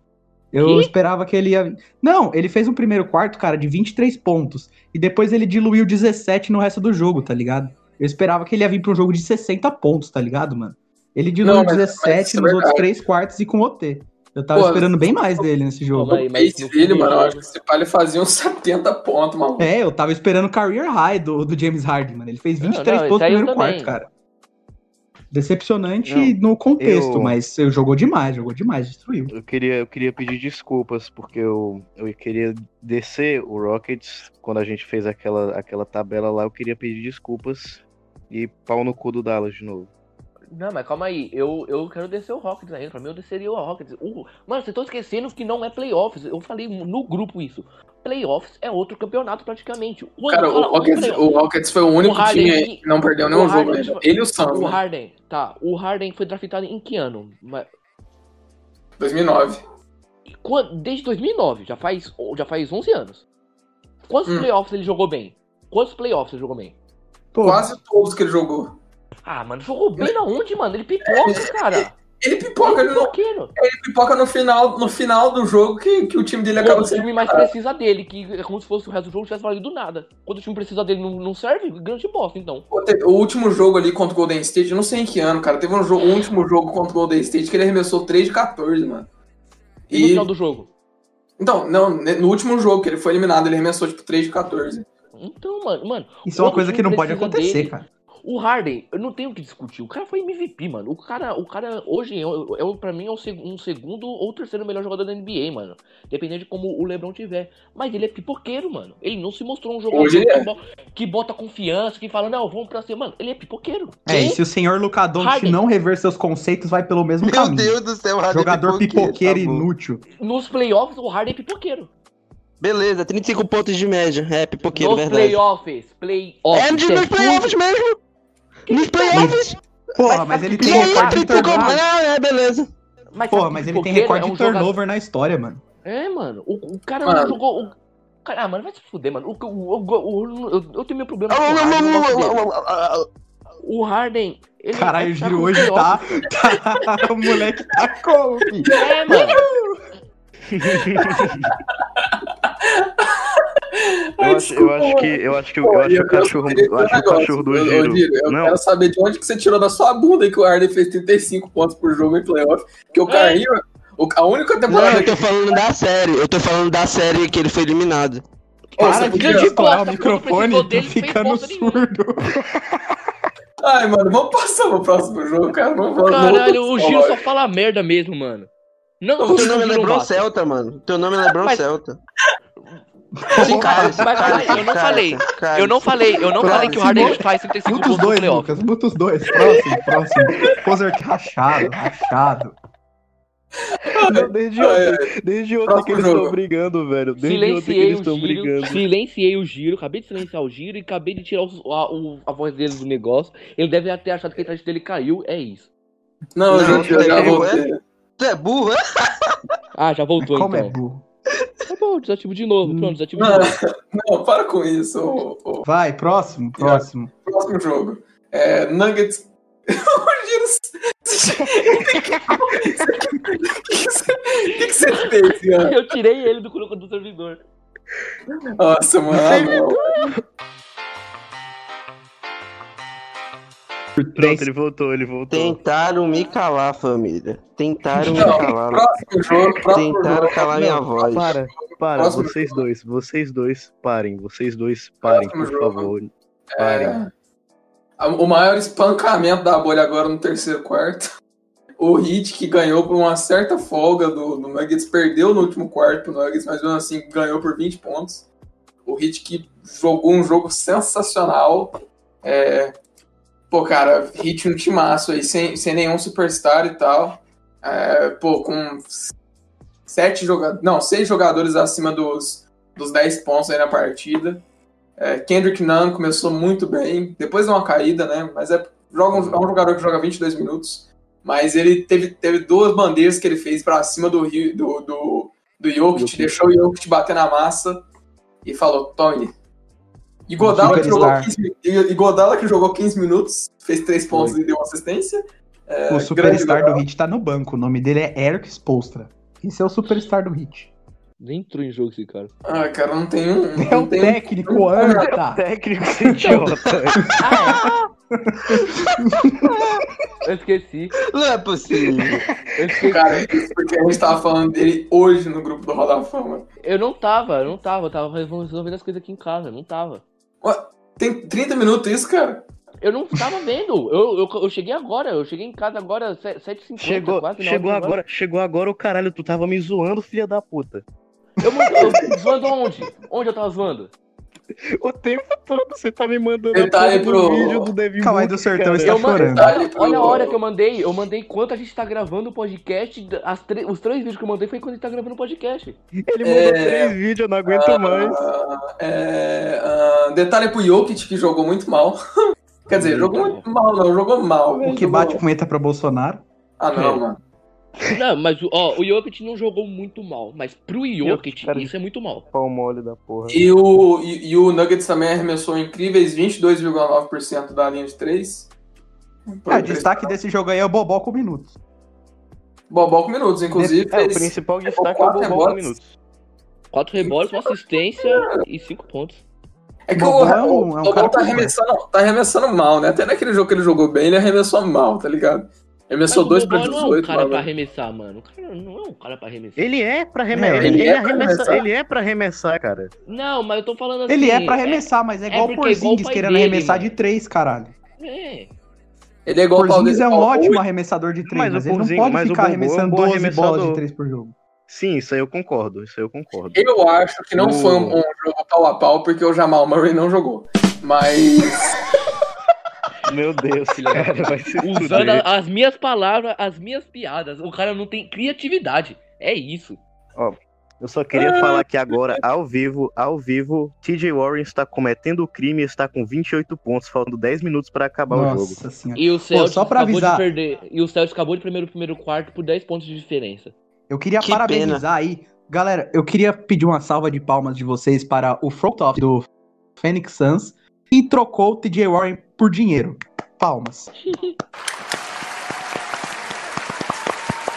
Eu Que? esperava que ele ia. Não, ele fez um primeiro quarto, cara, de 23 pontos. E depois ele diluiu 17 no resto do jogo, tá ligado? Eu esperava que ele ia vir pra um jogo de 60 pontos, tá ligado, mano? Ele Não, mas- mas 17 isso é nos outros verdade. três quartos e com OT. Eu tava Pô, esperando bem mais dele nesse jogo. Aí, mas no dele, mano, eu acho que esse ele fazia uns 70 pontos, mano. É, eu tava esperando o career high do, do James Harden, mano. Ele fez 23 não, pontos no primeiro também. quarto, cara. Decepcionante Não, no contexto, eu- mas eu jogou demais, jogou demais, destruiu. Eu queria, eu queria pedir desculpas, porque eu, eu queria descer o Rockets quando a gente fez aquela, aquela tabela lá. Eu queria pedir desculpas e pau no cu do Dallas de novo. Não, mas calma aí, eu, eu quero descer o Rockets ainda. Pra mim, eu desceria o Rockets. O- mano, vocês estão esquecendo que não é playoffs. Eu falei no grupo isso. Playoffs é outro campeonato praticamente. Quando Cara, o Rockets, o Rockets foi o único Harden time que- que não perdeu o nenhum jogo Harden- ainda. Ele e o Suns, O né? Harden, tá. O Harden foi draftado em que ano? Mas- 2009. Quan- Desde 2009, já faz, já faz 11 anos. Quantos Hum. playoffs ele jogou bem? Quantos playoffs ele jogou bem? Pô, Quase todos que ele jogou. Ah, mano, jogou bem na onde, mano? Ele pipoca, cara. Ele pipoca, Ele ele, não, pipoqueiro. ele pipoca no final, no final do jogo que, que o time dele Quando acaba o sendo. time mais precisa dele, que é como se fosse o resto do jogo tivesse valido nada. Quando o time precisa dele não, não serve, grande bosta, então. O último jogo ali contra o Golden State, eu não sei em que ano, cara. Teve um jogo, o último jogo contra o Golden State que ele arremessou 3 de 14, mano. E, no E. final do jogo? Então, não, no último jogo que ele foi eliminado, ele arremessou tipo 3 de 14. Então, mano, mano, isso é uma coisa que não pode acontecer, dele- cara. O Harden, eu não tenho o que discutir. O cara foi MVP, mano. O cara, o cara hoje, é, é, pra mim, é um segundo ou terceiro melhor jogador da NBA, mano. Dependendo de como o LeBron tiver. Mas ele é pipoqueiro, mano. Ele não se mostrou um jogador é. que, bo- que bota confiança, que fala, não, vamos pra cima. Mano, ele é pipoqueiro. É, e se o senhor Doncic Harden. não rever seus conceitos, vai pelo mesmo Meu caminho. Deus do céu, Harden Jogador pipoqueiro tá bom. inútil. Nos playoffs, o Harden é pipoqueiro. Beleza, 35 pontos de média. É, pipoqueiro, Nos verdade. playoffs. Playoffs. É nos é playoffs mesmo. Nos playoffs. Porra, Mas ele tem recorde de turnover. Não, é, beleza. Mas Porra, mas ele tem recorde é um de jogador- turnover na história, mano. É, mano. O, o cara Mano. não jogou. O... Cara, ah, mano, vai se fuder, mano. O, o, o, o- eu, eu tenho meu problema com o Harden. Ele Caralho, o Giro hoje tá, tá- O moleque tá como, filho? É, mano. Eu acho, eu acho que eu acho que eu acho que o cachorro, eu acho que o cachorro do Giro. Giro, eu Não, quero saber de onde que você tirou da sua bunda que o Harden fez 35 pontos por jogo em playoff. Porque o É. Carrinho, o- a única Não, temporada eu tô falando da série. Eu tô falando da série que ele foi eliminado. Para você de Estourar o microfone, fez ficando surdo. Ai, mano, vamos passar pro próximo jogo, cara. Não, vamos- Caralho, vamos- o Giro só fala merda mesmo, mano. Não, Teu o Teu nome é não Lebron. Celta, mano. Teu nome é Lebron Mas- Celta. Mas calma aí, eu não falei. Eu não falei, eu não falei que o Harden faz 35 Muta os pontos no dois, playoff. Lucas. Muta os dois. Próximo, próximo. Poser rachado, rachado. desde ontem, desde ontem que eles estão brigando, velho. Desde ontem que Silenciei eles o estão giro, brigando. silenciei o giro, acabei de silenciar o giro e acabei de tirar o- a, o- a voz dele do negócio. Ele deve ter achado que a internet dele caiu, é isso. Não, Não, gente, eu já peraí, voltei. Tu é burro, é? Ah, já voltou Como é então. burro. Tá bom, desativo de novo. Pronto, desativo de Não, novo. não, para com isso. ô- ô. Vai, próximo, próximo. Próximo jogo. É, Nuggets. O que você- fez, cara? Eu tirei ele do, do servidor. Nossa, mano. Pronto, ele voltou, ele voltou. Tentaram me calar, família. Tentaram me Não, calar. próximo jogo, próximo Tentaram jogo. calar minha Não, voz. Para, para, Próximo vocês dois, vocês dois parem, vocês dois parem, Próximo por jogo. favor. Parem. É, o maior espancamento da bolha agora no terceiro quarto. O Heat, que ganhou por uma certa folga do, do Nuggets, perdeu no último quarto pro Nuggets, mas mesmo assim ganhou por 20 pontos. O Heat que jogou um jogo sensacional. É, pô, cara, Heat um timaço aí, sem, sem nenhum superstar e tal. É, pô, com sete jogadores. Não, seis jogadores acima dos, dos 10 pontos aí na partida. É, Kendrick Nunn começou muito bem, depois deu uma caída, né? Mas é, joga um, é um jogador que joga 22 minutos. Mas ele teve, teve duas bandeiras que ele fez pra cima do, Rio- do, do, do Jokic, deixou o Jokic bater na massa e falou: Tony, Iguodala que, jogou Superstar. 15, mi- I- Iguodala que jogou 15 minutos, fez 3 pontos e deu uma assistência. É, O superstar do. Hit tá no banco. O nome dele é Eric Spolstra. Esse é o superstar do Hit. Nem entrou em jogo esse cara. Ah, cara, não tem um. É não o tem um- técnico anta. Técnico esse idiota. Eu esqueci. Não é possível. Eu esqueci. Cara, isso porque a gente tava falando dele hoje no grupo do Roda da Fama. Eu não tava, eu não tava. Eu tava resolvendo as coisas aqui em casa. Eu não tava. Tem 30 minutos isso, cara? Eu não tava vendo. Eu, eu, eu cheguei agora. Eu cheguei em casa agora, 7h50. Chegou, quase chegou trabalho. agora, chegou agora o caralho, tu tava me zoando, filha da puta. Eu, eu zoando onde? Onde eu tava zoando? O tempo todo você tá me mandando Detalhe porra pro- vídeo do Devin Calma aí, do Sertão está Eu chorando. Olha, pro- olha a hora que eu mandei. Eu mandei quanto a gente tá gravando o podcast. As tre- os três vídeos que eu mandei foi quando a gente tá gravando o podcast. Ele mandou É. três vídeos, eu não aguento mais. Ah, é, ah, detalhe pro Jokic que jogou muito mal. Quer dizer, jogou muito mal, não, jogou mal. O que jogou- bate punheta pra Bolsonaro. Ah, não, mano. Não, mas o- ó, o Jokic não jogou muito mal. Mas pro Jokic, cara. isso é muito mal. Pau mole da porra. E o, e, e o Nuggets também arremessou incríveis 22,9% da linha de 3. Ah, destaque desse jogo aí é o Bobó com minutos. Bobó com minutos, inclusive. É, o principal destaque é o com rebotes. minutos. Quatro rebotes, uma assistência e cinco pontos. É que o, é um- o, é um Bobó cara tá arremessando, tá arremessando mal, né? Até naquele jogo que ele jogou bem, ele arremessou mal, tá ligado? Arremessou Mas 2 o pra Bobó não é um 18. cara pra mano. arremessar, mano. O cara não é um cara pra arremessar. Ele é pra arremessar. É, ele, ele ele é pra arremessa, arremessar. ele é pra arremessar, cara. Não, mas eu tô falando assim. Ele é pra arremessar, mas é é igual é o Porzingis querendo dele, arremessar mano. de três, caralho. É. Ele é igual O Porzingis é um ótimo arremessador de três, Mas mas, ele não pode ficar é um arremessando bom 12 arremessador. bolas de três por jogo. Sim, isso aí eu concordo. Isso aí eu concordo. Eu acho que não O- foi um, um jogo pau a pau, porque o Jamal Murray não jogou. Mas. Meu Deus, cara, vai se Usando fuder. as minhas palavras, as minhas piadas. O cara não tem criatividade. É isso. Eu só queria falar que agora, ao vivo, ao vivo, TJ Warren está cometendo crime e está com 28 pontos, faltando 10 minutos pra acabar o jogo. Nossa senhora. E o Celtics só pra acabou avisar. de perder. E o Celtics acabou de primeiro primeiro quarto por 10 pontos de diferença. Eu queria Que parabenizar aí. Galera, eu queria pedir uma salva de palmas de vocês para o front office do Phoenix Suns e trocou o TJ Warren por dinheiro. Palmas.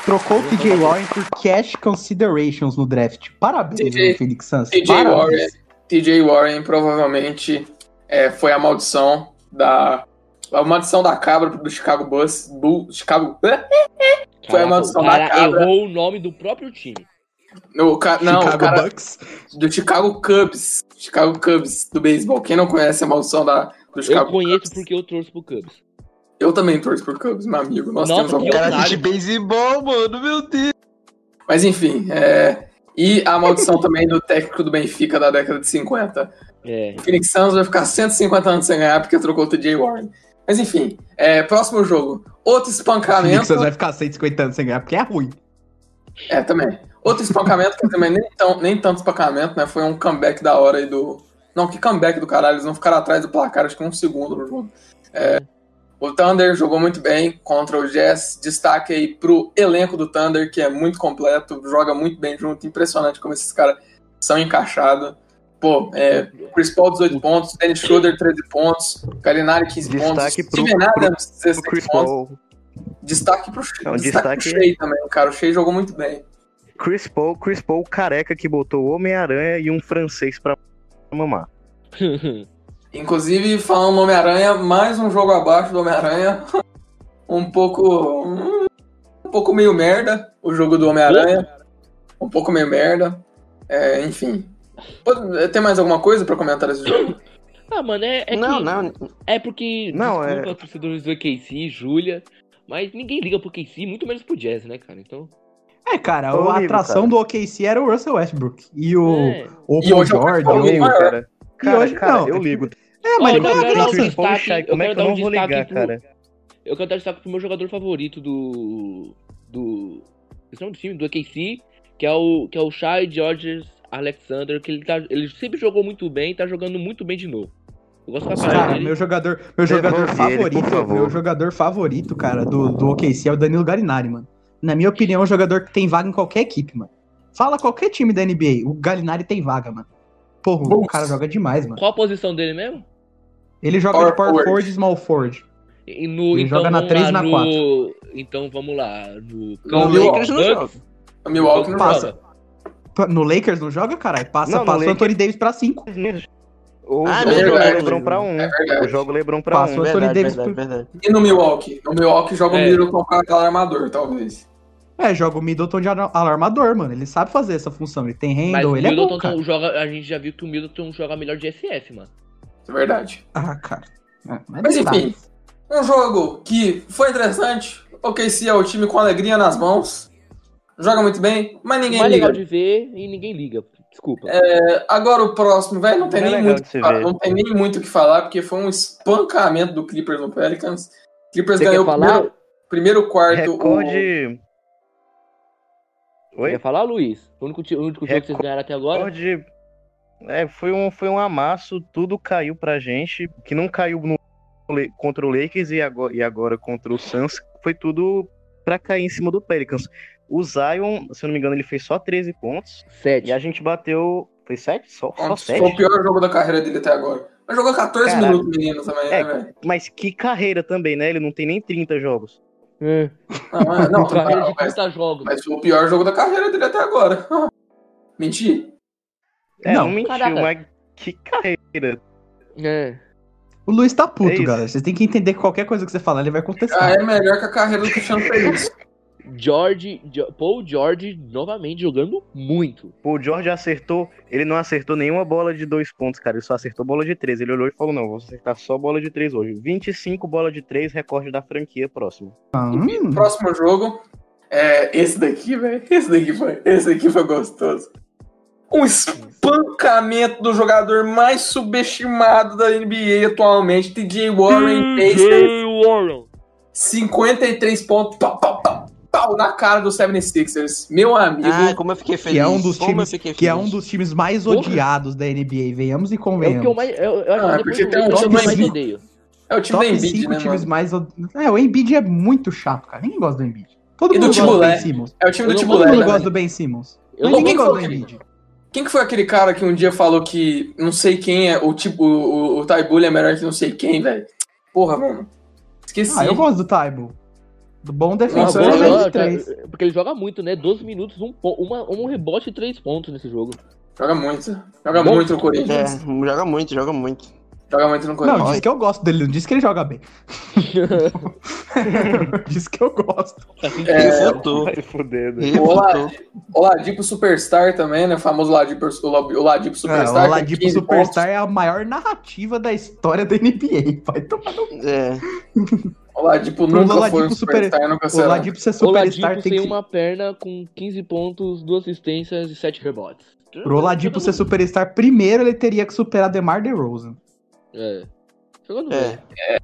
Trocou o TJ Warren por cash considerations no draft. Parabéns, TJ Phoenix Suns. TJ Parabéns. Warren, TJ Warren provavelmente é, foi a maldição da. A maldição da cabra do Chicago Bulls. Bull, Chicago. Foi a maldição o da cabra. errou o nome do próprio time. O ca- Não, o Chicago cara Bucks. do Chicago Cubs. Chicago Cubs do beisebol. Quem não conhece a maldição da, do Eu conheço Cubs? porque eu torço pro Cubs. Eu também torço por Cubs, meu amigo. Nós Nossa, temos algum- Cara, assiste beisebol, mano, meu Deus. Mas enfim, é... e a maldição também do técnico do Benfica da década de 50. É. O Phoenix Suns vai ficar 150 anos sem ganhar porque trocou o TJ Warren. Mas enfim, é, próximo jogo. Outro O Phoenix espancamento. Suns vai ficar 150 anos sem ganhar, porque é ruim. É, também. Outro espancamento que também nem, tão, nem tanto espancamento, né? Foi um comeback da hora aí do. Não, que comeback do caralho, eles não ficaram atrás do placar, acho que um segundo no jogo. É, o Thunder jogou muito bem contra o Jazz. Destaque aí pro elenco do Thunder, que é muito completo, joga muito bem junto. Impressionante como esses caras são encaixados. Pô, é, Chris Paul 18 pontos, Dennis Schroeder 13 pontos, Galinari 15 pontos, Destaque pro- Steven Adams O 16 Chris pontos. Paul, Destaque pro, Não, destaque destaque- pro Shea também, cara. O Shea jogou muito bem. Chris Paul, Chris Paul careca que botou Homem-Aranha e um francês pra mamar. Inclusive, falando no Homem-Aranha, mais um jogo abaixo do Homem-Aranha. Um pouco. Um pouco meio merda o jogo do Homem-Aranha. Um pouco meio merda. É, enfim. Pode- Tem mais alguma coisa pra comentar desse jogo? ah, mano, é, é não, que. não. É porque. Não, desculpa é- os torcedores do EKC, Júlia. Mas ninguém liga pro KC, muito menos pro Jazz, né, cara? Então. É, cara, Eu a atração cara. do OKC era o Russell Westbrook. E o, É. o E Paul é o Chris George. Paul Eu ligo, cara. Cara, hoje cara, não, eu é ligo. É, mas Olha, não eu é quero dar um Paul e destaque- como eu é que quero eu não um vou ligar, destaque pro- cara? Eu quero dar destaque pro meu jogador favorito do. Do. Esse nome do time, do AKC, que é o, que é o Shai Georges Alexander, que ele, tá, ele sempre jogou muito bem e tá jogando muito bem de novo. Eu gosto pra Cara, dele. meu jogador, meu jogador Devolve ele, favorito, favor. meu jogador favorito, cara, do, do OKC é o Danilo Galinari, mano. Na minha opinião, é um jogador que tem vaga em qualquer equipe, mano. Fala qualquer time da NBA, o Galinari tem vaga, mano. Porra, o cara joga demais, mano. Qual a posição dele mesmo? Ele joga Power de power forward. e small forward. E no, Ele então, joga na vamos 3 lá, e na no... Então vamos lá. No, No no Lakers não joga. O Milwaukee não Passa. joga. No Lakers não joga, caralho? Passa, Não, no passa o Anthony Davis pra 5. Ou Ah, joga o verdade. Lebron pra um. É. Eu jogo o Lebron pra Passa um. o Verdade, Davis verdade, pro- verdade. E no Milwaukee? No Milwaukee joga o É. Middleton com aquele armador, talvez. É, joga o Middleton de ala- alarmador, mano. Ele sabe fazer essa função. Ele tem Mas handle, o ele é bom, Middleton cara. então joga. A gente já viu que o Middleton joga melhor de SS, mano. É verdade. Ah, cara. É, Mas tá. enfim, um jogo que foi interessante. O KC é o time com alegria nas mãos. Joga muito bem, mas ninguém mais liga. legal de ver e ninguém liga. Desculpa. É, Agora o próximo, velho, não tem Não é nem muito o falar, ver. não tem nem muito o que falar, porque foi um espancamento do Clippers no Pelicans. Clippers Você ganhou o falar? primeiro, primeiro quarto. o- Recorde. Oi? Quer falar, Luiz? O único, o único jogo que vocês ganharam até agora? Recorde. É, foi um, foi um amasso, tudo caiu pra gente. Que não caiu no, contra o Lakers e agora, e agora contra o Suns. Foi tudo pra cair em cima do Pelicans. O Zion, se eu não me engano, ele fez só 13 pontos. Sete. E a gente bateu. Foi 7? Só, só Foi 7? o pior jogo da carreira dele até agora. Mas jogou 14 Caralho. minutos, menino, também, É. né, velho? Mas que carreira também, né? Ele não tem nem 30 jogos. É. Não, é- não, Carreira não, de mas, 30 jogos. mas foi o pior jogo da carreira dele até agora. Menti? É, Não. não, mentiu, Caraca. mas que carreira. É. O Luiz tá puto, É galera. Vocês têm que entender que qualquer coisa que você falar, ele vai Ah, contestar. é melhor que a carreira do Cristiano Feliz. George, Paul George novamente jogando muito. O George acertou, ele não acertou nenhuma bola de dois pontos, cara. Ele só acertou bola de três. Ele olhou e falou: não, vou acertar só bola de três hoje. 25 bola de três, recorde da franquia próximo. Ah, hum. próximo jogo. É esse daqui, velho. Esse daqui foi. Esse daqui foi gostoso. Um espancamento do jogador mais subestimado da NBA atualmente, TJ Warren Pacers. Warren. 53 pontos. Pau, pau, pau, na cara do 76ers. Meu amigo. Ah, como eu fiquei feliz. Que é um dos como times, que é um dos times mais Porra. odiados da NBA. Venhamos e É o convenhamos. que eu mais. Eu, eu Ah, porque do tem um time eu mais odeio. é o time Top da Embiid, 5 né, times mano? mais. od- É, o Embiid é muito chato, cara. Ninguém gosta do Embiid. Todo E do mundo gosta do. Ben Simmons. É o time do Timolé, Todo mundo né, gosta do Ben Simmons. Mas ninguém gosta do do Embiid. Quem que foi aquele cara que um dia falou que não sei quem é, o tipo, o, o, o Bully é melhor que não sei quem, velho? Porra, mano. Esqueci. Ah, eu gosto do Taibo. Bom defensor bom, ele é três. cara, porque ele joga muito, né? 12 minutos, um, uma, um rebote e 3 pontos nesse jogo. Joga muito. Joga Bom. muito no É, Corinthians. joga muito, joga muito. Joga muito no Não, Corinthians. diz que eu gosto dele, não diz que ele joga bem. diz que eu gosto. É, Refutou. Vai fudendo. Refutou. o Ladipo Superstar também, né? O famoso Ladipo, o La- o Ladipo É, Superstar. o com Ladipo 15 Superstar é a maior narrativa da história da NBA. Vai tomar no É. pontos. O Ladipo nunca Ladipo foi um super- Superstar, nunca O será. Ladipo ser O superstar Ladipo tem tem que... uma perna com 15 pontos, 2 assistências e 7 rebotes. Pro Ladipo ser superstar, primeiro ele teria que superar DeMar DeRozan. É. Jogando É. bem.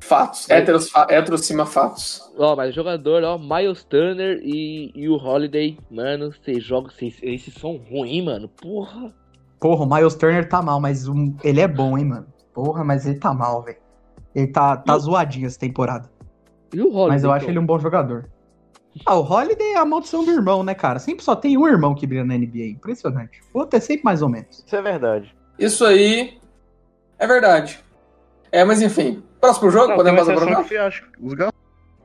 Fatos. Héteros, fa- héteros cima fatos. Ó, mas jogador, ó, Miles Turner e, e o Holiday, mano, vocês jogam, vocês, esses são ruins, mano. Porra. Porra, o Miles Turner tá mal, mas um- ele é bom, hein, mano. Porra, mas ele tá mal, velho. Ele tá, tá E zoadinho essa temporada. E o Holiday? Mas eu acho então? ele um bom jogador. Ah, o Holiday é a maldição do irmão, né, cara? Sempre só tem um irmão que brilha na NBA. Impressionante. O outro é sempre mais ou menos. Isso é verdade. Isso aí é verdade. É, mas enfim. Próximo jogo, Não, podemos passar pro eu acho. Os Gasol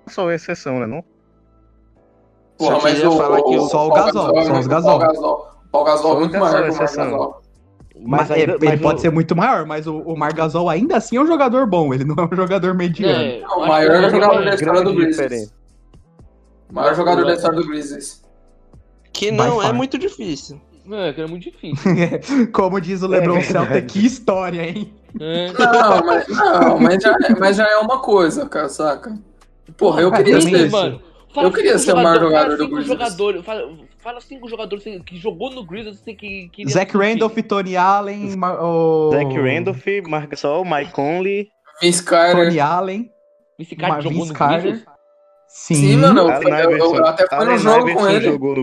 são exceção, né? Não? Porra, Só mas o, falar que Só o Gasol, só os o Gasol. O Gasol é muito maior que o. Gasol. Mas, ainda- é, ele mas pode o- ser muito maior, mas o, o Margasol ainda assim é um jogador bom. Ele não é um jogador mediano. É, o maior é jogador da história do Grizzlies. O maior jogador da história do Grizzlies. Que não é muito difícil. É, que era muito difícil. Como diz o LeBron É. Celta, que história, hein? É. Não, mas, não, mas, já, é- mas já é uma coisa, cara, saca? Porra, eu É, queria ser. isso. mano. Eu queria ser o maior jogador- jogador do Grizzlies. jogadores, fala, fala cinco jogadores que jogou no Grizzlies que, que Zach. Randolph, Tony Allen, Ma- o... Zach Randolph, Marc Gasol, Mike Conley, Vince Carter. Tony Allen, cara Ma- jogou Vince no Carter. Grizzlies? Sim, Sim, mano, eu, eu- eu até fui no jogo Iverson com ele. jogou no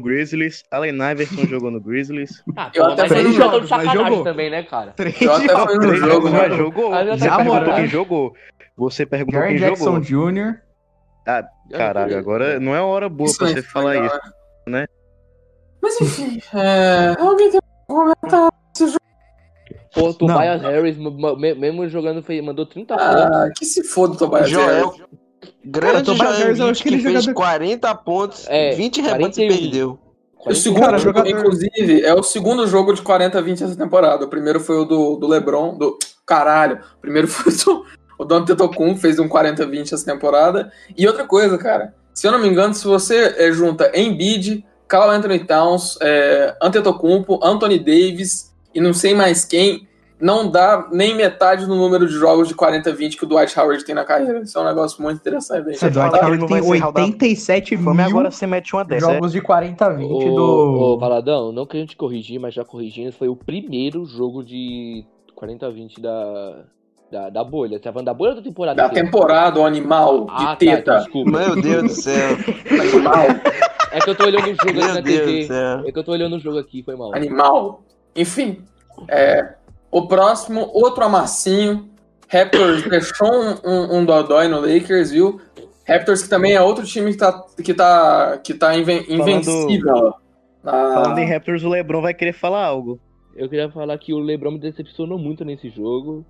Grizzlies. Allen Iverson jogou no Grizzlies. Ah, Eu pô, até mas fui no jogou jogo, de mas sacanagem jogou. também, né, cara? Três Eu até fui no jogo, jogos, né? mas jogou. Ah, já Você perguntou moral. quem jogou. Você perguntou quem Jackson jogou. Jr. Caralho, agora não é hora boa pra Isso você aí, falar legal, isso. né? Mas enfim, é... alguém tem que comentar Pô, o Tobias Harris, mesmo jogando, fez, mandou 30 pontos. Ah, que se foda Tobias. Harris. Grande Embiid, aquele que fez jogador- 40 pontos, É, 20 rebotes e 41. perdeu. O 41. segundo Cara, jogo, jogador- inclusive, é o segundo jogo de 40-20 essa temporada. O primeiro foi o do, do LeBron, do. Caralho. O primeiro foi o, o Don Tetocum, fez um 40-20 essa temporada. E outra coisa, cara. Se eu não me engano, se você é, junta Embiid, Carl Anthony Towns, é, Antetokounmpo, Anthony Davis e não sei mais quem, não dá nem metade do número de jogos de 40-20 que o Dwight Howard tem na carreira. Isso é um negócio muito interessante. O Dwight Howard tem vai ser rodado. 87 Fome mil agora você mete uma dessa. é? jogos de 40 a 20 Ô, do. ô, Valadão, não que a gente corrigir, mas já corrigindo, foi o primeiro jogo de 40-20 da, da, da bolha. Você tá falando da bolha ou da temporada? Da inteira? temporada, o animal de Ah, tá, teta. então, desculpa. Meu Deus do céu. Animal. É que eu tô olhando o jogo aqui na Deus TV. É que eu tô olhando o jogo aqui, foi mal. Animal. Enfim. é, o próximo, outro amassinho. Raptors deixou um, um, um dodói no Lakers, viu? Raptors que também é outro time que tá, que tá, que tá inven- invencível. Na- Falando em Raptors, o Lebron vai querer falar algo. Eu queria falar que o LeBron me decepcionou muito nesse jogo.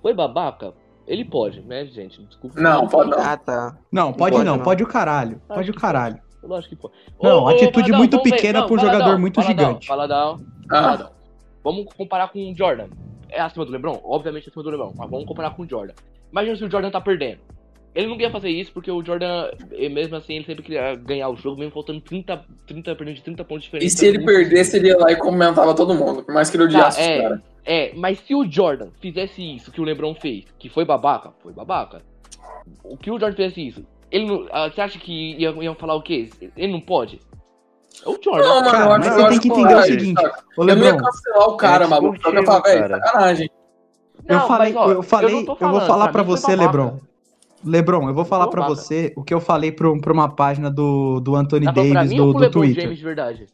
Foi babaca? Ele pode, né, gente? Desculpa. Não, pode não. Ah, tá. Não, pode Pode não, não. pode o caralho. Acho Pode o caralho. Lógico que pode. Não, atitude Valadão, muito pequena Não, pra um Valadão, jogador muito Valadão, gigante. Valadão, Ah. Vamos comparar com o Jordan. É acima do LeBron? Obviamente é acima do LeBron, mas vamos comparar com o Jordan. Imagina se o Jordan tá perdendo. Ele não ia fazer isso porque o Jordan, mesmo assim, ele sempre queria ganhar o jogo, mesmo faltando 30, 30 perdendo de 30 pontos e diferentes. se ele perdesse, ele ia lá e comentava todo mundo. Por mais que ele odiasse Tá, os é. caras. É, mas se o Jordan fizesse isso que o LeBron fez, que foi babaca, foi babaca. O que o Jordan fizesse isso, ele não, ah, você acha que ia, iam falar o quê? Ele não pode? É o Jordan. Não, mano, Cara, eu acho mas eu você tem que entender o vai, seguinte? Ô, Eu não ia Lebron, cancelar o cara, É maluco. Eu ia falar, velho, cara. sacanagem. eu falei, mas, ó, eu falei, eu, tô vou falando, falar pra foi você, babaca. Lebron. Lebron, eu vou falar pra Babaca. você o que eu falei pro, pra uma página do, do Anthony Tá falando pra Davis mim ou do, pro do LeBron Twitter. James de verdade?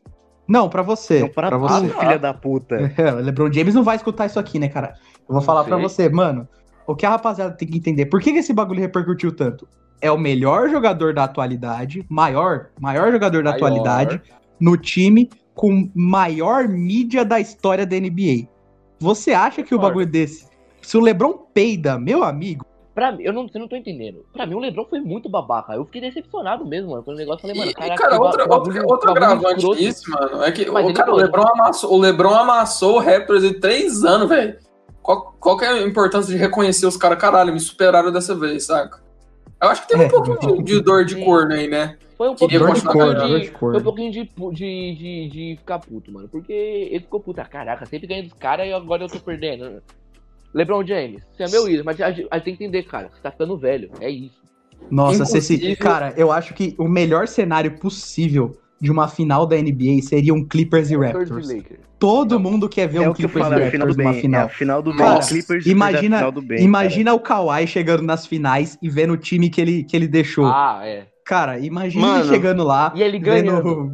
Não, pra você. Não, para pra tu, você. filha da puta. É, o LeBron James não vai escutar isso aqui, né, cara? Eu vou Não falar pra sei. você, mano. O que a rapaziada tem que entender, por que, que esse bagulho repercutiu tanto? É o melhor jogador da atualidade, maior, maior jogador da Maior. atualidade, no time com maior mídia da história da NBA. Você acha que o bagulho desse, se o LeBron peida, meu amigo, Pra mim, eu não, eu não tô entendendo. Pra mim, o LeBron foi muito babaca. Eu fiquei decepcionado mesmo, mano. Quando o negócio, eu falei, mano, E, caraca, cara, que ba- outra, bagulho- outra, escroto. disso, mano, é que Mas o, cara, o. Lebron amassou, o Lebron amassou o Raptors em três anos, velho. Qual, qual que é a importância de reconhecer os caras? Caralho, me superaram dessa vez, saca? Eu acho que teve É. um pouquinho de, de dor de corno aí, né? Foi um pouquinho, ganhando. pouquinho Dor de, de corno. foi um pouquinho de, de, de, de ficar puto, mano. Porque ele ficou puto. Ah, Caraca, sempre ganha dos caras e agora eu tô perdendo. LeBron James, você é meu ídolo, mas a gente tem que entender, cara. Você tá ficando velho. É isso. Nossa, Inclusive- cara, eu acho que o melhor cenário possível de uma final da NBA seria um Clippers e Raptors. Todo mundo quer ver É um Clippers e final Raptors numa bem. É final. a final do bem. Nossa, Clippers imagina- é a final do bem. Imagina o Kawhi chegando nas finais e vendo o time que ele, que ele deixou. Ah, é. Cara, imagina ele chegando lá. E ele vendo- ganhando.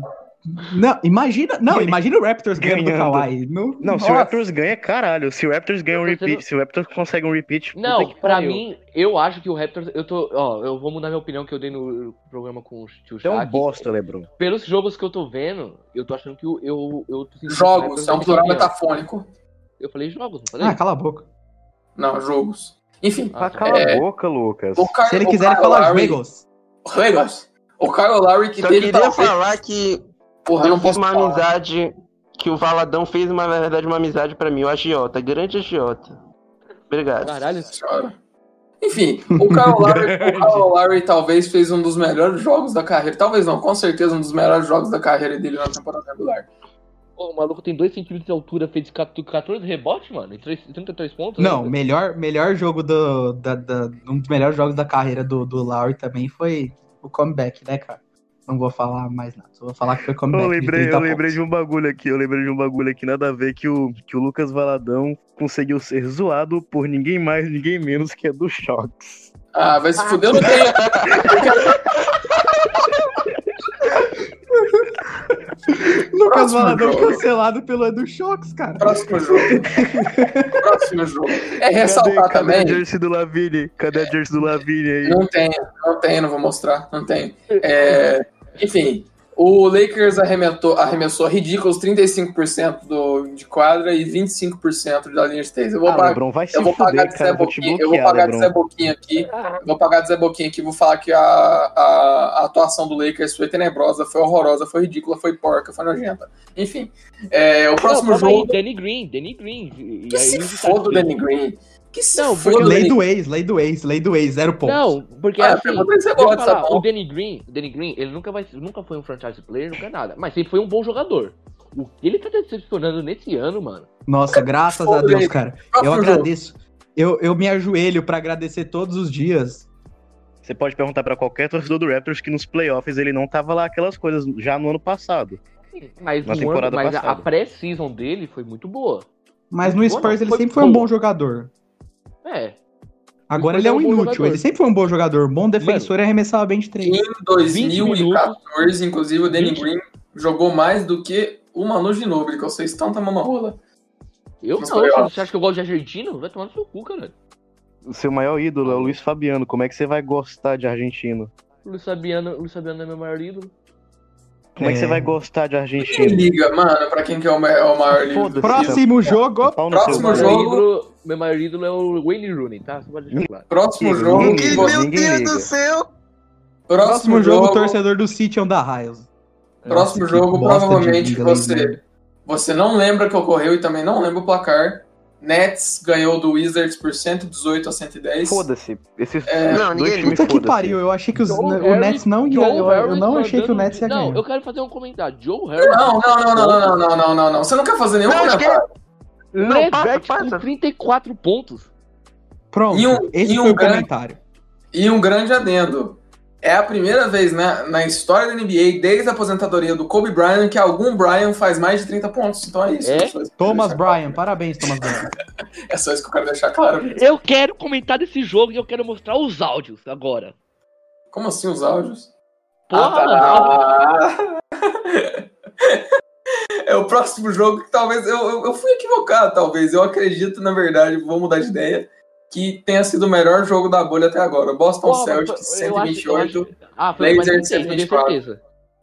Não, imagina. Não, Ele imagina o Raptors ganhando do. Kawhi. No, Não, se o Raptors ganha, caralho. Se o Raptors ganha um repeat, se o Raptors consegue um repeat, Não, pra mim, eu acho que o Raptors. Eu tô. Ó, eu vou mudar minha opinião que eu dei no programa com o tio é um bosta, Lebron. Pelos jogos que eu tô vendo, eu tô achando que o- eu. eu tô sentindo que o Jogos, é um plural metafônico. Eu falei jogos, não falei? Ah, cala a boca. Não, jogos. Enfim, Ah, Ah, cala É. a boca, Lucas. Se ele quiser falar juegos. Juegos. O Kyle Lowry que Só teve queria talvez- falar que Porra, eu não fiz posso uma falar. amizade que o Valadão fez, uma, na verdade, uma amizade pra mim, o agiota, grande agiota. Obrigado. Caralho. Senhora. Enfim, o Kyle Lowry, o Kyle Lowry talvez fez um dos melhores jogos da carreira. Talvez não, com certeza um dos melhores jogos da carreira dele na temporada regular. Ô, o maluco tem 2 centímetros de altura, fez 14 rebotes, mano, e 3, 33 pontos. Não, né? melhor, melhor jogo do. Da, da- um dos melhores jogos da carreira do, do Lowry também foi o comeback, né, cara? Não vou falar mais nada. Só vou falar que foi comeback. Eu de lembrei, 30 eu lembrei de um bagulho aqui, eu lembrei de um bagulho aqui, nada a ver, que o, que o Lucas Valadão conseguiu ser zoado por ninguém mais, ninguém menos que é do Shox. Ah, vai se fuder, eu não tenho. Lucas Valadão cancelado pelo Edu Shox, cara. Próximo jogo. Próximo jogo. É ressaltar cadê, cadê também. a jersey do Lavine? Cadê a jersey do Lavine aí? Não tem, não tem, não vou mostrar, não tem. É, enfim, O Lakers arremessou, arremessou ridículos 35% do, de quadra e 25% da linha de três. Eu vou, Ah, pagar, Lebron, vai se eu vou pagar fuder, de. Zé Eu vou te Boquinha, eu vou pagar de Zé. Boquinha aqui. Eu vou pagar de Zé Boquinha aqui, vou falar que a, a, a atuação do Lakers foi tenebrosa, foi horrorosa, foi ridícula, foi porca, foi nojenta. Enfim, é, o próximo Não, jogo. Aí, Danny Green, Danny Green. E Que aí se os foda o Danny Green. Que se Não, porque- Lei Danny do ex, lei do ex, lei do ex, zero pontos. Não, porque Ah, assim, pergunta aí se você gosta, falar, o Danny Green, o Danny Green, ele nunca, vai, nunca foi um franchise player, nunca nada. Mas sempre foi um bom jogador. O que ele tá decepcionando nesse ano, mano. Nossa, graças a Deus, ele. cara. Eu agradeço. Eu, eu me ajoelho pra agradecer todos os dias. Você pode perguntar pra qualquer torcedor do Raptors que nos playoffs ele não tava lá aquelas coisas já no ano passado. Mas, Na um temporada ano, mas a- a passada. pré-season dele foi muito boa. Mas no Spurs ele foi sempre foi um bom jogador. É. Agora ele é é um um inútil. jogador. Ele sempre foi um bom jogador. Bom defensor e arremessava bem de três. Em 2014, inclusive, o Danny 20. Green jogou mais do que o Manu Ginobili, que eu sei tanta mamarola. Eu Mas não, ótimo. você acha que eu gosto de argentino? Vai tomar no seu cu, cara. O seu maior ídolo é o Luiz Fabiano. Como é que você vai gostar de argentino? Luiz Fabiano, Luiz Fabiano é meu maior ídolo. Como é, que É. você vai gostar de Quem argentino? liga, mano, pra quem que é o, é o maior livro? Próximo jogo. Próximo jogo. maior ídolo, meu maior ídolo é o Wayne Rooney, tá? Próximo jogo. Meu Deus liga. do céu! Próximo jogo, torcedor do City Onda Raios. Próximo Nossa, que jogo, bosta de provavelmente você, né? você não lembra que ocorreu e também não lembra o placar. Nets ganhou do Wizards por 118 a 110. Foda-se. Esses É, não, dois ninguém- times Puta que pariu, eu achei que os- o Nets não ia. Joe Eu, eu não achei que o Nets ia Não, ganhar. eu quero fazer um comentário. Joe Harris. Não, não, não, não, não, não, não, não, não. Você não quer fazer nenhum Não, que é- comentário. Não, passa, Levert passa. com 34 pontos. Pronto, E um- esse e um foi o grande- comentário. E um grande adendo. É a primeira vez né, na história da NBA, desde a aposentadoria do Kobe Bryant, que algum Bryant faz mais de 30 pontos. Então é isso. É? Thomas deixar Bryan, parabéns, Thomas Bryan. claro. É só isso que eu quero deixar claro. Eu quero comentar desse jogo e eu quero mostrar os áudios agora. Como assim os áudios? Porra. Ah, tá. É o próximo jogo que talvez. Eu, eu, eu fui equivocado, talvez. Eu acredito, na verdade, vou mudar de ideia. Que tenha sido o melhor jogo da bolha até agora. Boston Porra, Celtics eu acho- eu 128. acho- Ah, Blazers intenso, eu tenho 124. certeza.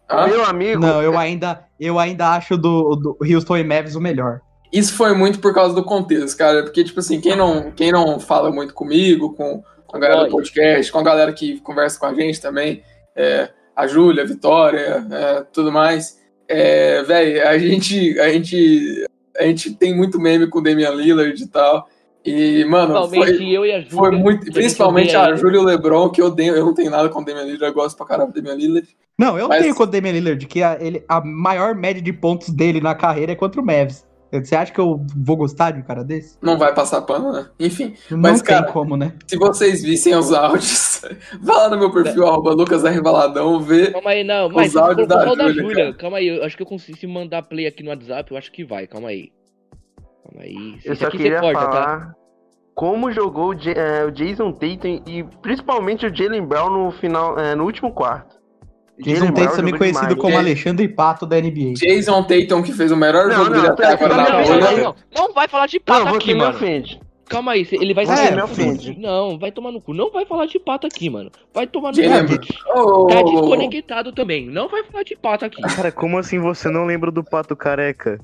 Ah, Meu amigo. Não, eu ainda, eu ainda acho do, do Houston e Mavs o melhor. Isso foi muito por causa do contexto, cara. Porque, tipo assim, quem não, quem não fala muito comigo, com, a galera do podcast, com a galera que conversa com a gente também, é, a Júlia, a Vitória, é, tudo mais. É, velho, a gente, a gente. A gente tem muito meme com o Damian Lillard e tal. E, mano, Principalmente foi, eu e a Júlia. foi muito. a Principalmente a. Júlia e o Lebron, que eu odeio. Eu não tenho nada com o Damian Lillard, eu gosto pra caramba do Damian Lillard. Não, eu Mas- tenho contra o Damian Lillard, que a, ele, a maior média de pontos dele na carreira é contra o Mavs. Você acha que eu vou gostar de um cara desse? Não vai passar pano, né? Enfim. Não Mas, tem cara, como, né? Se vocês vissem os áudios, vá lá no meu perfil, arroba Lucas R. Baladão, vê. Calma aí, não. Mas Os áudios da da Júlia. Calma aí, eu acho que eu consigo se mandar play aqui no WhatsApp, eu acho que vai. Calma aí. Calma aí. Eu só queria tá? falar como jogou o, eh, o Jason Tatum e principalmente o Jalen Brown no final, eh, no último quarto. Jason Tatum também conhecido demais. como É. Alexandre Pato da NBA. Jason Tatum, que fez o melhor Não, jogo não, dele até tá- agora tá- na tá- tá- Não, não vai falar de Não, pato você aqui, me mano. ofende. Calma aí, ele vai Você ser- me ofende. Não, vai tomar no cu. Não vai falar de pato aqui, mano. Vai tomar no cu. Tá desconectado também. Não vai falar de pato aqui. Cara, como assim você não lembra do Pato Careca?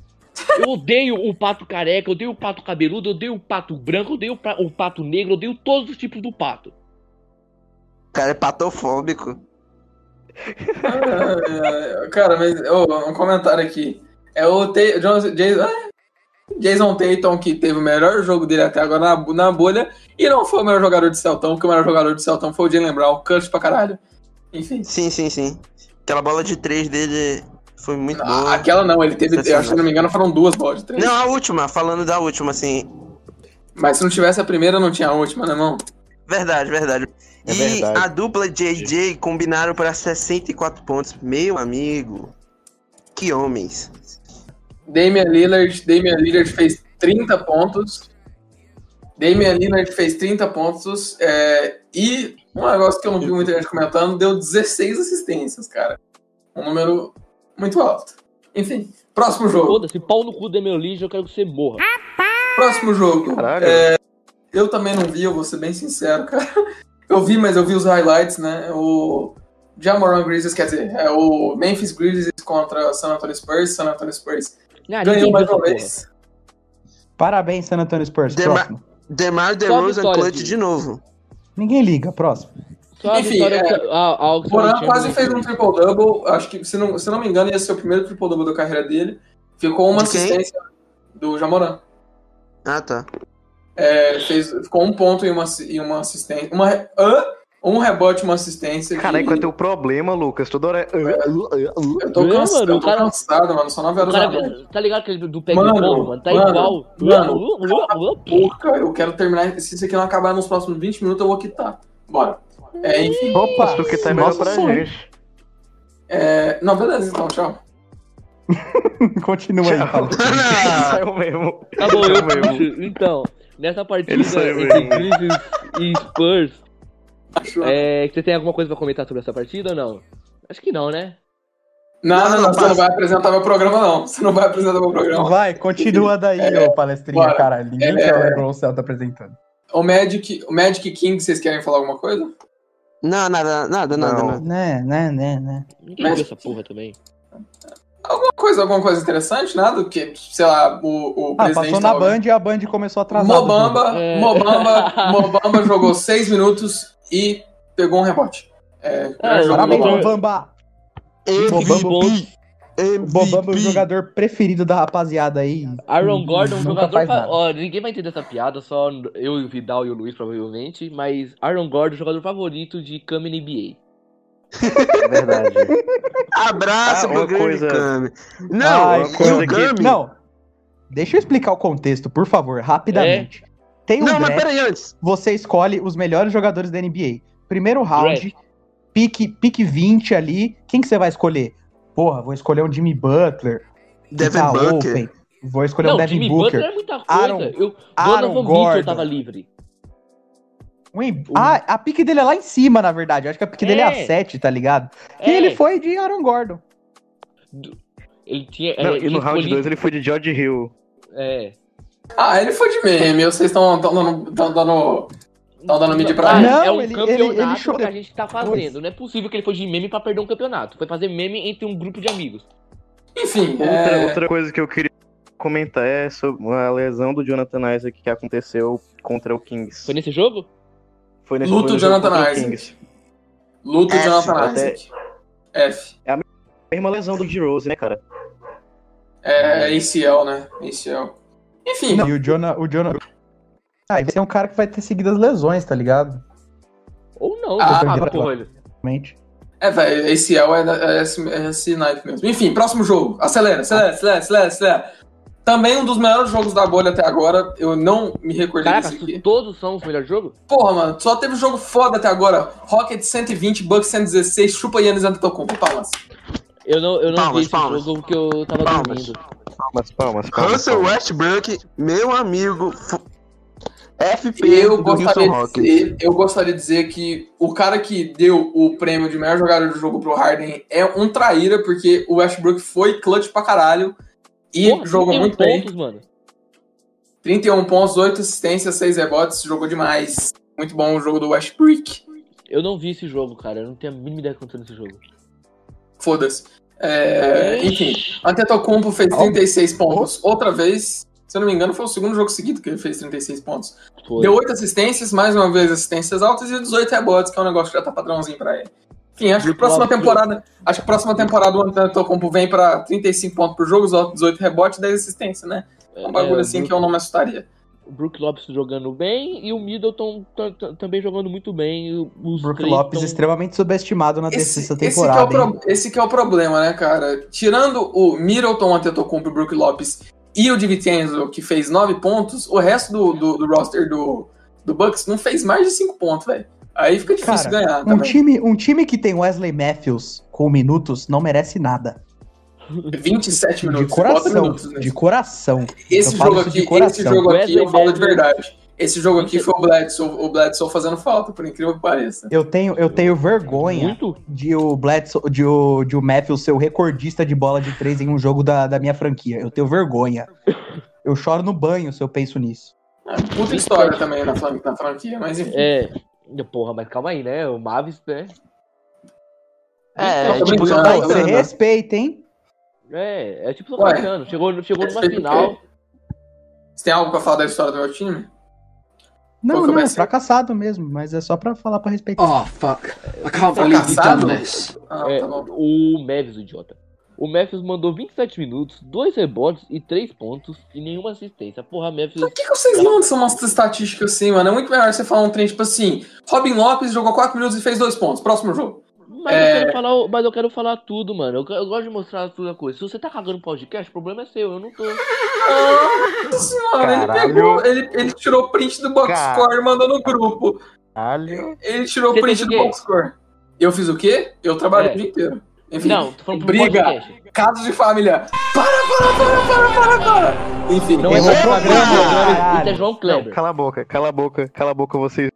Eu odeio o pato careca, eu odeio o pato cabeludo, eu odeio o pato branco, eu odeio o pa- o pato negro, eu odeio todos os tipos do pato. O cara é patofóbico. ah, Cara, mas ô, um comentário aqui. É o Jones- Jason, ah, Jason Tatum, que teve o melhor jogo dele até agora na, na bolha, e não foi o melhor jogador de Celtão, porque o melhor jogador de Celtão foi o Jalen Brown, cut pra caralho. Enfim. Sim, sim, sim. Aquela bola de três dele foi muito Ah, boa. Aquela não, ele teve, eu acho que se não me engano, foram duas bolas de três. Não, a última, falando da última, assim. Mas se não tivesse a primeira, não tinha a última, né, irmão? Verdade, verdade. É e verdade. a dupla JJ combinaram para 64 pontos. Meu amigo. Que homens. Damian Lillard, Damian Lillard fez 30 pontos. Damian Lillard fez 30 pontos. é, e um negócio que eu não vi muita gente comentando, deu 16 assistências, cara. Um número muito alto. Enfim, próximo jogo. Foda-se, pau no cu do meu lixo, eu quero que você morra. Próximo jogo. Caralho. É, eu também não vi, eu vou ser bem sincero, cara. Eu vi, mas eu vi os highlights, né? O Jamoran Grizzlies, quer dizer, é o Memphis Grizzlies contra San Antonio Spurs. San Antonio Spurs Ah, ganhou ninguém mais uma vez. Parabéns, San Antonio Spurs. Dema- Próximo. DeMar Só DeRozan clutch de novo. Ninguém liga. Próximo. Só Enfim, vitória é, a- a Moran quase fez um triple-double. Acho que, se não, se não me engano, ia ser o primeiro triple-double da carreira dele. Ficou uma De assistência do Jamoran. Ah, tá. É, fez, ficou um ponto e uma, e uma assistência. Uma, hã? um rebote e uma assistência. Caralho, que- qual é teu problema, Lucas? Toda hora é. Eu tô, É, cansado, mano, eu o tô cara- cansado, mano. São 9 O horas da cara, noite. tá ligado aquele do Peg Mano, Fogo, mano? Tá mano, igual. mano. Porra, eu quero terminar. Se isso aqui não acabar nos próximos 20 minutos, eu vou quitar. Bora. É, enfim. Opa! Porque tá melhor pra sonho. gente. É, não, beleza, então, tchau. Continua aí, fala. Saiu mesmo. Tá bom, eu Saiu mesmo. Então, nessa partida entre. Grizzlies e Spurs, Acho- é, você tem alguma coisa pra comentar sobre essa partida ou não? Acho que não, né? Não, Não, não, você não vai apresentar meu programa, não. Você não vai apresentar meu programa. Vai, continua daí, ô palestrinha, bora. caralho. Ninguém É. quer o LeBron Cell tá apresentando. O Magic, o Magic King, vocês querem falar alguma coisa? Não, nada, nada, nada, Não. nada. Né, né, né, né. Ninguém Mas- viu essa porra também. Alguma coisa, alguma coisa interessante? Nada? Porque, sei lá, o, o Ah, presidente. passou na tava- Band e a Band começou a atrasar. Mobamba, É. Mobamba, Mobamba jogou 6 minutos e pegou um rebote. É, jogo do Parabéns, Mobamba. MVP. Bobamba é o jogador preferido da rapaziada aí. Aaron Gordon, um jogador. Fa... Ó, ninguém vai entender essa piada, só eu, o Vidal e o Luiz, provavelmente. Mas Aaron Gordon, jogador favorito de Kami NBA. É verdade. Abraço Ah, pro grande coisa- Kami. Não, Ai, e uma coisa o que- Kami... Não. Deixa eu explicar o contexto, por favor, rapidamente. Tem um Não, mas draft, peraí antes. você escolhe os melhores jogadores da NBA. Primeiro round, Draft. pique, pique 20 ali. Quem que você vai escolher? Porra, vou escolher um Jimmy Butler. Devin tá Booker. open. Vou escolher não, um Devin Jimmy Booker. Butler é muita coisa. Aaron- eu, Aaron Donovan Gordon. Mitchell tava livre. Um em- Ah, a pique dele é lá em cima, na verdade. Eu acho que a pique dele é a É. 7, tá ligado? E É, ele foi de Aaron Gordon. Ele tinha. Não, é, e no round 2 escolhido- ele foi de George Hill. É. Ah, ele foi de meme, vocês estão dando. Tão dando Tão dando mid pra ele. Não, é um ele- campeonato ele- ele chorou que a gente tá fazendo. Não é possível que ele foi de meme pra perder um campeonato. Foi fazer meme entre um grupo de amigos. Enfim, Outra, é, outra coisa que eu queria comentar é sobre a lesão do Jonathan Isaac que aconteceu contra o Kings. Foi nesse jogo? Foi Luto foi no jogo Jonathan contra o Isaac. Kings. luto F, Jonathan Isaac. F. Mesma lesão do D-Rose, né, cara? É ACL, né? ACL. Enfim, Não, e o Jonah. O Jonah... Ah, esse é um cara que vai ter seguido as lesões, tá ligado? Ou não, Ah, sabe, mas- porra. ele- Realmente. é, velho, ACL é, é, esse, é esse naipe mesmo. Enfim, próximo jogo. Acelera, acelera, acelera, acelera, acelera. Também um dos melhores jogos da bolha até agora. Eu não me recordei Caraca, desse aqui. todos são os melhores jogos? Porra, mano, só teve jogo foda até agora. Rocket 120, Bucks 116, chupa Yannis Antetokounmpo. Palmas. Eu não, eu não Palmas, vi esse palmas. jogo porque eu tava Palmas. dormindo. Palmas, palmas, palmas. Russell palmas. Westbrook, meu amigo. FP Eu do gostaria, Houston de Rockets. dizer, eu gostaria de dizer que o cara que deu o prêmio de melhor jogador do jogo pro Harden é um traíra, porque o Westbrook foi clutch pra caralho e Porra, jogou 31 muito bem. pontos, mano. 31 pontos, 8 assistências, 6 rebotes, jogou demais. Muito bom o jogo do Westbrook. Eu não vi esse jogo, cara. Eu não tenho a mínima ideia que aconteceu nesse jogo. Foda-se. É, enfim, Antetokounmpo fez 36 pontos outra vez. Se eu não me engano, foi o segundo jogo seguido que ele fez 36 pontos. Foi. Deu 8 assistências, mais uma vez assistências altas e 18 rebotes, que é um negócio que já tá padrãozinho pra ele. Enfim, acho que a próxima temporada, acho que a próxima temporada o Antetokounmpo vem pra 35 pontos por jogo, 18 rebotes e 10 assistências, né? É um bagulho É, assim o que eu não me assustaria. O Brook Lopes jogando bem e o Middleton também jogando muito bem. O- Os Brook Lopes tão- extremamente subestimado na Esse, terceira esse, que é temporada. o pro- esse que é o problema, né, cara? Tirando o Middleton, Antetokounmpo, Brook Lopes e o DiVincenzo, que fez 9 pontos, o resto do, do, do roster do, do Bucks não fez mais de 5 pontos, velho. Aí fica difícil Cara, ganhar Um também. time, um time que tem Wesley Matthews com minutos não merece nada. 27 minutos, de coração. minutos nisso. De coração. Esse Eu jogo aqui, coração. esse jogo aqui eu falo de verdade. Esse jogo aqui foi o Bledsoe, o Bledsoe fazendo falta, por incrível que pareça. Eu tenho, eu tenho vergonha Muito? de o Bledsoe, de o, de o Matthews ser o recordista de bola de três em um jogo da, da minha franquia. Eu tenho vergonha. Eu choro no banho se eu penso nisso. É, puta história também na, na franquia, mas enfim. É. Porra, mas calma aí, né? O Mavis, né? É, Tô tipo, brincando. tá Aí você respeita, hein? É, é tipo Caetano. Chegou, chegou numa final. Você tem algo pra falar da história do meu time? Não, não, ser? fracassado mesmo, mas é só pra falar pra respeitar. Oh, fuck. I can't believe you've Fracassado? this. Ah, É, tá bom. o o idiota. O Memphis mandou 27 minutos, 2 rebotes e 3 pontos e nenhuma assistência. Porra, Memphis. Por que, que vocês lançam umas estatísticas assim, mano? É muito melhor você falar um trem tipo assim: Robin Lopes jogou 4 minutos e fez 2 pontos. Próximo jogo. Mas, É. eu quero falar, o- mas eu quero falar tudo, mano. Eu, eu gosto de mostrar tudo a coisa. Se você tá cagando podcast, o problema é seu, eu não tô. Nossa senhora, ele pegou, ele, ele tirou o print do box score e mandou no grupo. Caralho. Ele tirou o Você print do box score. Eu fiz o quê? Eu trabalhei É. o dia inteiro. Enfim, Não, tô falando briga, podcast. casos de família. Para, para, para, para, para, para. Enfim, Não é caralho. isso é João Não, Kleber. cala a boca, cala a boca, cala a boca vocês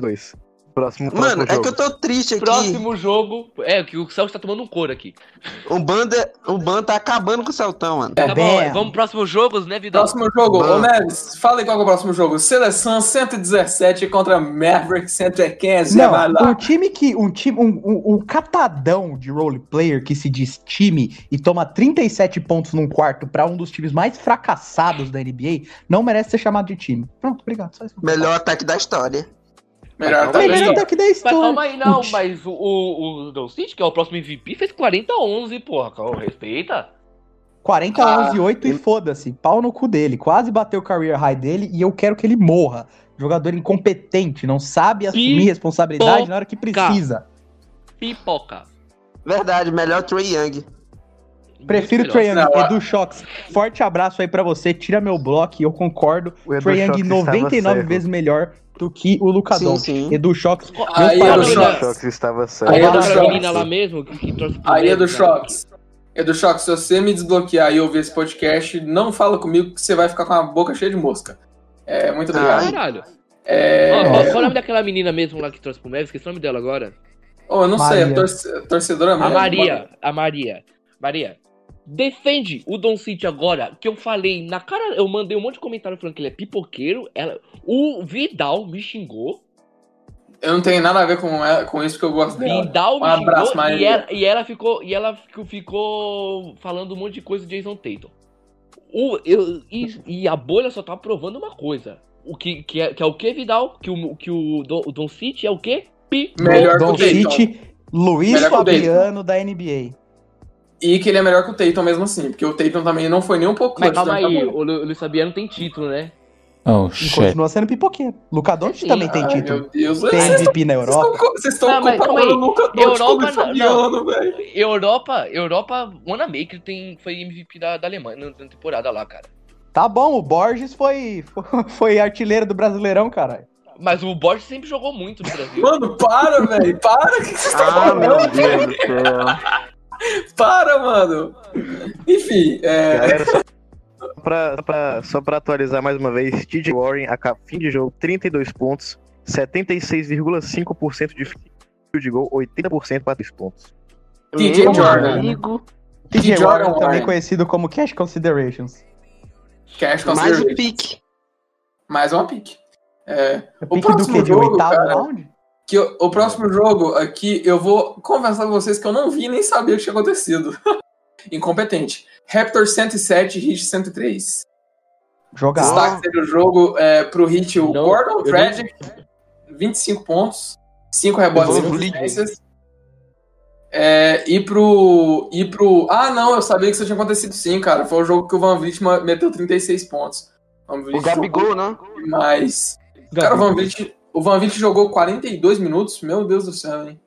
dois. Próximo, próximo Mano, é jogo. que eu tô triste aqui. Próximo jogo. É, que o Celso tá tomando um couro aqui. O Banda, o Banda tá acabando com o Celtão, mano. Tá bom, bem. vamos pro próximo jogo, né, Vidal? Próximo jogo, Mano. ô Neves, fala aí qual é o próximo jogo. Seleção 117 contra Maverick 115. Não, vai um lá. time que. Um time. Um, um, um catadão de role player que se diz time e toma 37 pontos num quarto pra um dos times mais fracassados da NBA não merece ser chamado de time. Pronto, obrigado. Só isso. Melhor ataque da história. Melhor Calma aí, tá Melhor não. ataque da Mas história. calma aí, não, mas o, o, o Doncic, que é o próximo MVP, fez 40 a 11, porra, calma, respeita. 40, Ah, 11, 8 e foda-se. Pau no cu dele. Quase bateu o career high dele e eu quero que ele morra. Jogador incompetente, não sabe assumir responsabilidade na hora que precisa. Pipoca. Verdade, melhor Trey Young. Prefiro melhor. Young. Não, Edu Shox, forte abraço aí pra você. Tira meu bloco e eu concordo. Trae Young Shox estava 99 certo. vezes melhor do que o Lucadão. Sim, sim. Edu Shox, Aí, Edu pai, Shox. Estava Aí, certo. Edu Aquela Shox. menina lá mesmo, que, pro Aí, Edu Memphis, né? Shox. Edu Shox, se você me desbloquear e ouvir esse podcast, não fala comigo que você vai ficar com a boca cheia de mosca. É, muito obrigado. Caralho. É, Ó, qual, qual o nome daquela menina mesmo lá que torce pro Memphis? Esqueci o nome dela agora. oh, eu não sei, é Maria. torce- torcedora A mesmo. Maria. A Maria. Maria. Defende o Don City agora, que eu falei na cara. Eu mandei um monte de comentário falando que ele é pipoqueiro. Ela, o Vidal me xingou. Eu não tenho nada a ver com, ela- com isso, porque eu gosto dela. Vidal me Um abraço, xingou. E Maria. ela, e ela ficou. E ela ficou, ficou falando um monte de coisa de Jason Tatum. O, eu, e, e a bolha só tá provando uma coisa. O que, que, é, que é o que, Vidal? Que o, que o, Don, o Don City é o que? Pi. Melhor Don que o. City, Luiz Melhor que Fabiano da NBA. E que ele é melhor que o Tatum mesmo assim, porque o Tatum também não foi nem um pouco Mas clutch, calma né? aí, o, Lu- o Luiz Fabiano tem título, né? Oh, E shit. continua sendo pipoqueiro. Luca Doncic também tem título. meu Deus. Tem MVP na Europa. vocês estão comparando o Luca Doncic com o Fabiano, velho. Europa, Europa, Wanamaker tem, foi MVP da, da Alemanha na, temporada lá, cara. Tá bom, o Borges foi, foi artilheiro do Brasileirão, caralho. Mas o Borges sempre jogou muito no Brasil. Mano, para, velho. Para, o que vocês estão Ah, meu falando? Deus do céu. Para, mano. Enfim, é... Galera, só pra, só pra- só pra atualizar mais uma vez, TJ Warren, a fim de jogo, 32 pontos, 76,5% de field goal, 80% para 3 pontos. TJ Jordan. amigo. TJ Warren, também Warren. conhecido como Cash Considerations. Cash Mais um pique. Mais uma pique. É, É O pique do quê? De oitavo round? Que o, o próximo jogo aqui, eu vou conversar com vocês que eu não vi nem sabia o que tinha acontecido. Incompetente. Raptor 107, Hit 103. Jogar. Destaque do jogo é, pro Hit o Não, Gordon eu Dragic, 25 pontos, 5 rebotes e Eu vou 5 assistências. É, e pro. E pro. Ah, não, eu sabia que isso tinha acontecido sim, cara. Foi o jogo que o Van Vliet meteu 36 pontos. Van Vliet O Gabigol, né? demais. Cara, o Van Vliet, o Van Vliet jogou 42 minutos. Meu Deus do céu, hein?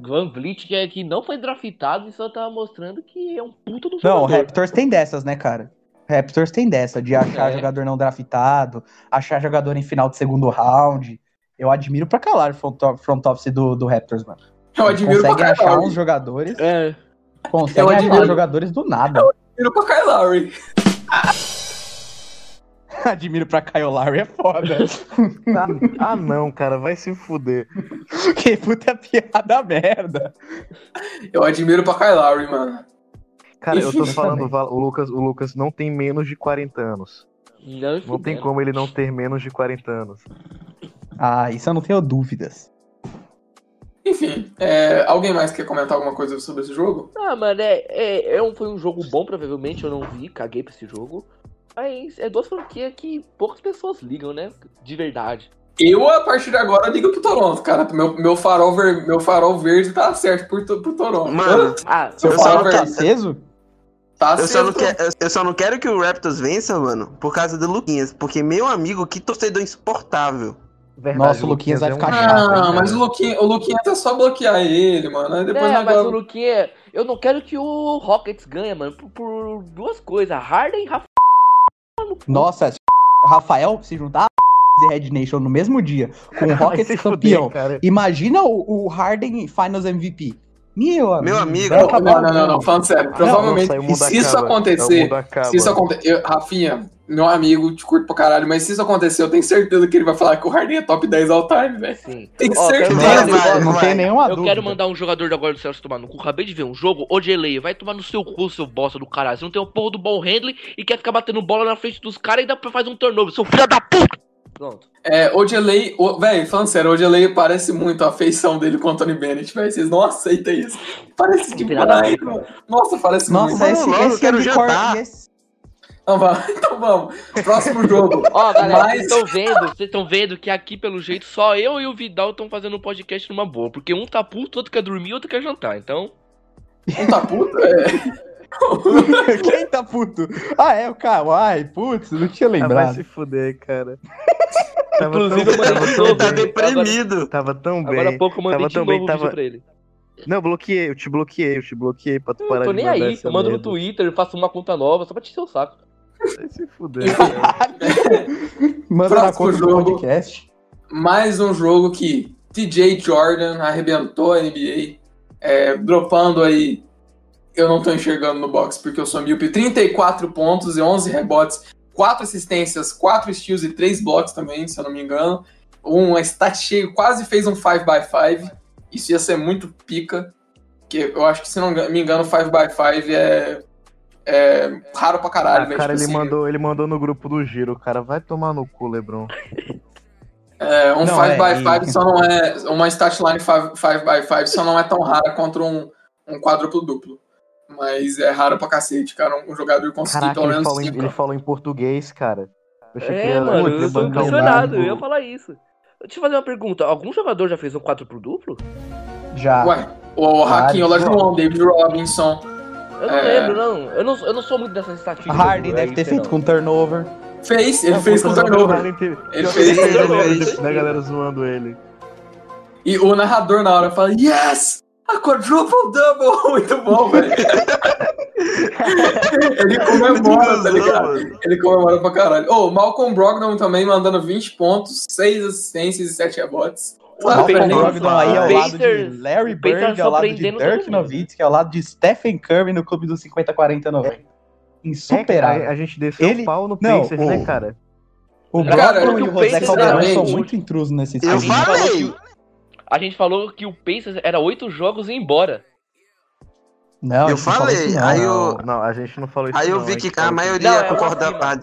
Van Vliet, que, é, que não foi draftado e só tá mostrando que é um puto do Não, o jogador. Raptors tem dessas, né, cara? Raptors tem dessa, de achar É. jogador não draftado, achar jogador em final de segundo round. Eu admiro pra calar o front, o front office do, do Raptors, mano. Eu admiro pra Consegue Kyle achar uns jogadores, É. consegue Eu achar admiro. jogadores do nada. Admiro pra Kyle Lowry. admiro pra Kyle Lowry é foda. Ah, ah, não, cara, vai se fuder. que puta piada merda. Eu admiro pra Kyle Lowry, mano. Cara, eu tô falando, o Lucas, o Lucas não tem menos de 40 anos. Não, Não tem como ele não ter menos de 40 anos. Ah, isso eu não tenho dúvidas. Enfim, é, alguém mais quer comentar alguma coisa sobre esse jogo? Ah, mano, é, é, é um, foi um jogo bom, provavelmente. Eu não vi, caguei pra esse jogo. Mas é duas franquias que poucas pessoas ligam, né? De verdade. Eu, a partir de agora, ligo pro Toronto, cara. Meu, meu, farol, ver, meu farol verde tá certo pro, pro Toronto. Mano, Ah, Seu farol não Tá verde aceso? tá Eu só, não eu só não quero que o Raptors vença, mano, por causa do Luquinhas. Porque, meu amigo, que torcedor insuportável. Verdade, Nossa, o Luquinhas vai é um ficar chato, chato, hein, Ah, cara. mas o Luquinhas, o Luquinhas é só bloquear ele, mano. Aí depois é, mas o agora... Luquinha, eu não quero que o Rockets ganhe, mano, por, por duas coisas. Harden e Rafa. Nossa, se Rafael se juntar a e Red Nation no mesmo dia com o Rockets se campeão, fuder, imagina o, o Harden Finals MVP. Meu amigo. Meu amigo, Não, acabar não, não, não, falando sério. Provavelmente, se isso acontecer, se isso acontecer, Rafinha, meu amigo, te curto pra caralho, mas se isso acontecer, eu tenho certeza que ele vai falar que o Harden é top 10 all time, velho. Tem certeza. Não tem nenhuma Eu dúvida. quero mandar um jogador agora do Celso tomar no cu. Acabei de ver um jogo, o Delay vai tomar no seu cu, seu bosta do caralho. Você não tem o porra do ball handling e quer ficar batendo bola na frente dos caras e ainda faz um turnover, seu filho da puta! Pronto. É, o Delay, o, velho, falando sério, o Delay parece muito a feição dele com o Anthony Bennett, velho. Vocês não aceitam isso. Parece demais, mano. Nossa, parece Nossa, muito. esse, Vamos logo, esse quero Cor- jantar. esse- Então vamos, então vamos. Próximo jogo. Ó, galera, Mas- vocês estão vendo, vocês estão vendo que aqui, pelo jeito, só eu e o Vidal estão fazendo um podcast numa boa. Porque um tá puto, outro quer dormir, outro quer jantar. Então. Um tá puto? É. Quem tá puto? Ah, é o Kawhi, putz, não tinha Ah, vai lembrado. se fuder, cara. Tava Inclusive, tão, eu mandei tava de tão. Tá bem. deprimido. Tava tão bem. Agora há pouco eu mandei tava de tão novo bem, tava... vídeo pra ele. Não, eu bloqueei, eu te bloqueei, eu te bloqueei pra tu Eu parar não tô de nem aí, eu mando no merda. Twitter, eu faço uma conta nova, só pra te encher o saco. Vai se fuder. Manda na conta do jogo. podcast. mais um jogo que TJ Jordan arrebentou a NBA, é, dropando aí. Eu não tô enxergando no box porque eu sou míope. 34 pontos e 11 rebotes, 4 assistências, 4 steals e 3 blocos também, se eu não me engano. Um stat cheio, quase fez um 5x5. Isso ia ser muito pica. Que eu acho que, se não me engano, 5x5 é, é raro pra caralho. Ah, velho. cara, Tipo ele assim, mandou, ele mandou no grupo do Giro, cara. Vai tomar no cu, Lebron. É, um Não, 5x5 é, e- só não é. Uma statline 5x5 só não é tão rara contra um, um quádruplo duplo. Mas é raro pra cacete, cara. Um jogador conseguir Caraca, pelo ele menos em, 5. ele falou em português, cara. Eu achei que É, ia- mano, eu tô impressionado, eu ia falar isso. Deixa eu fazer uma pergunta. Algum jogador já fez um 4 pro duplo? Já. Ué, o Raquinho Vários. Olajuwon, David Robinson. Eu não É. lembro, não. Eu não, eu não sou muito dessas estatísticas. Harden é deve ter feito não. com turnover. Fez, ele Não, fez com turnover. Teve- Ele fez com turnover. da galera zoando ele. E o narrador na hora fala: Yes! A quadruple double! Muito bom, velho. ele comemora, tá ligado? Ele comemora pra caralho. Ô, Malcolm Brogdon também mandando 20 pontos, 6 assistências e 7 rebotes. Claro, Malcolm nem Brogdon aí ao lado de Larry o Bird, ao lado de Dirk. Nowitzki, ao lado de Stephen Curry no clube dos 50, 40, 90. É, Insuperável. a, a gente desceu Ele- o pau no Não, Pacers, o- né, cara? O Brogdon eu- e o o José Calderon era são muito- intrusos nesse Eu time. falou falei. A gente falou que o Pacers era 8 jogos e ia embora. Não, a Eu falei, não. aí eu- não, a gente não falou isso Aí eu não, vi que a falou maioria Não, é concordava.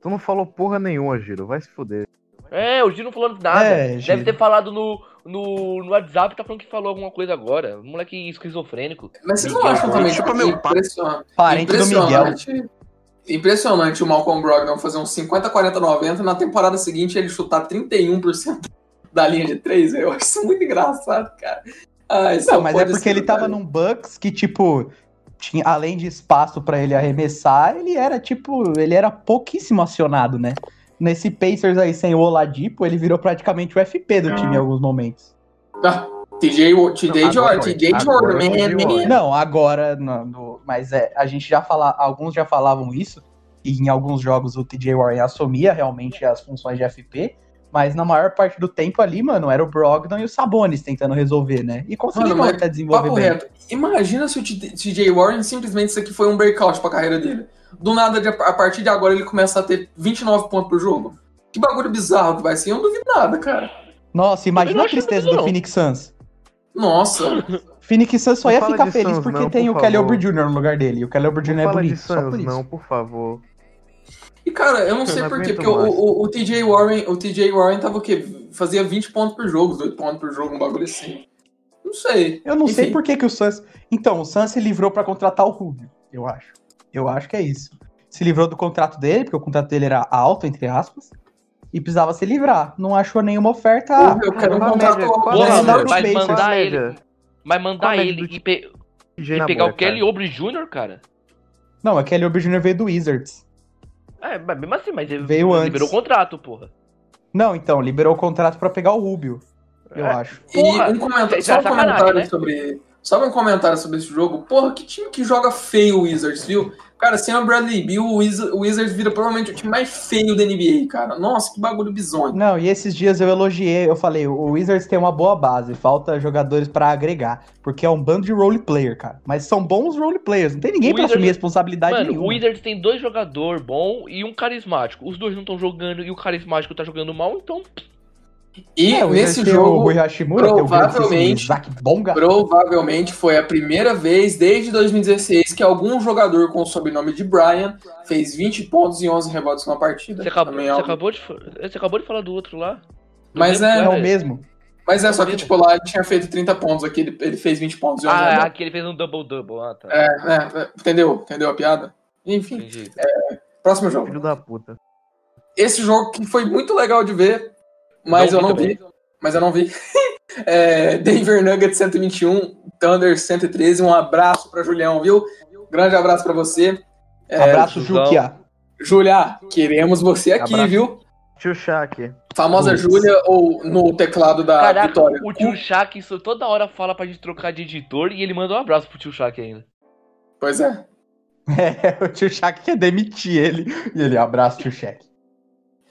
Tu não falou porra nenhuma, Giro. Vai se fuder. É, o Gino não falou nada. É, Deve ter falado no, no, no WhatsApp, tá falando que falou alguma coisa agora. Um moleque esquizofrênico. Mas vocês não acham também tipo, meu impressionante, Parente do Miguel. impressionante, impressionante o Malcolm Brogdon fazer uns 50, 40, 90 e na temporada seguinte ele chutar 31% da linha de 3? Eu acho isso muito engraçado, cara. Ah, isso Não, mas é porque ele tava num Bucks que, tipo, tinha, além de espaço pra ele arremessar, ele era, tipo, ele era pouquíssimo acionado, né? Nesse Pacers aí sem o Oladipo, ele virou praticamente o FP do time em alguns momentos. Ah, TJ, TJ Não, Jordan. TJ Jordan, man. Warren. Não, agora, no- no- mas é, a gente já fala, alguns já falavam isso, e em alguns jogos o TJ Warren assumia realmente as funções de FP, mas na maior parte do tempo ali, mano, era o Brogdon e o Sabonis tentando resolver, né? E conseguiram Mano, até desenvolver Papo bem. reto. Imagina se o TJ Warren simplesmente isso aqui foi um breakout pra carreira dele. Do nada, de- a partir de agora, ele começa a ter 29 pontos por jogo. Que bagulho bizarro que vai ser. Eu não duvido nada, cara. Nossa, imagina não a tristeza do não. Phoenix Suns. Nossa. Phoenix Suns só Não ia ficar feliz Suns, porque não, tem por o Kelly. Oubre Jr. no lugar dele. E o Kelly Oubre Jr. Não é bonito, só por isso. não, por favor. E, cara, eu não Eu sei não por quê, aguento porque o, o, o TJ Warren, o TJ Warren tava o quê? Fazia 20 pontos por jogo, 18 pontos por jogo, um bagulho assim. Não sei. Eu não sei Enfim. por que, que o Suns. Então, o Suns se livrou pra contratar o Rubio, eu acho. Eu acho que é isso. Se livrou do contrato dele, porque o contrato dele era alto, entre aspas, e precisava se livrar. Não achou nenhuma oferta. Ah, eu quero um contrato média? Vou Porra, mandar ele. a mandar ele e, pe- e pegar boa, o Kelly? Oubre Jr., cara. Não, aquele Obi Jr. veio do Wizards. É, mas mesmo assim, mas ele Veio antes. liberou o contrato, porra. Não, então, liberou o contrato pra pegar o Rubio, eu É. acho. Porra, e um comentário, só é um sacanagem, comentário né? sobre. Só um comentário sobre esse jogo. Porra, que time que joga feio o Wizards, viu? Cara, sem o Bradley Bill, o Wiz- o Wizards vira provavelmente o time mais feio da NBA, cara. Nossa, que bagulho bizonho. Não, e esses dias eu elogiei, eu falei, o Wizards tem uma boa base, falta jogadores pra agregar, porque é um bando de role player, cara. Mas são bons role players, não tem ninguém O pra Wizards- assumir responsabilidade Mano, nenhuma. o Wizards tem dois jogadores bom e um carismático. Os dois não estão jogando e o carismático tá jogando mal, então. E É, o nesse o jogo, o grandíssimo provavelmente- Bonga. provavelmente foi a primeira vez desde 2016 que algum jogador com o sobrenome de Brian fez 20 pontos e 11 rebotes numa partida. Você acabou, você é algo- acabou, de, você acabou de falar do outro lá. Do Mas mesmo, é- É o mesmo. Mas é só que, tipo, lá ele tinha feito 30 pontos, aqui ele, ele fez 20 pontos e 11 Ah, rebotes. aqui ele fez um double-double. Ah, tá. É, é, é, entendeu? Entendeu a piada? Enfim, Entendi. próximo jogo. Filho da puta. Esse jogo que foi muito legal de ver, mas Não eu não vi vi. Mas eu não vi. É, Denver Nuggets 121, Thunder 113. Um abraço pra Julião, viu? Grande abraço pra você. É, Abraço, Juzão. Juquia. Júlia, queremos você aqui, Abraço. viu? Tio Shaq. Famosa Putz. Júlia ou no teclado da Caraca, Vitória? o tio Shaq isso toda hora fala pra gente trocar de editor e ele manda um abraço pro tio Shaq ainda. Pois é. É, o tio Shaq quer demitir ele. E ele, abraço, tio Shaq.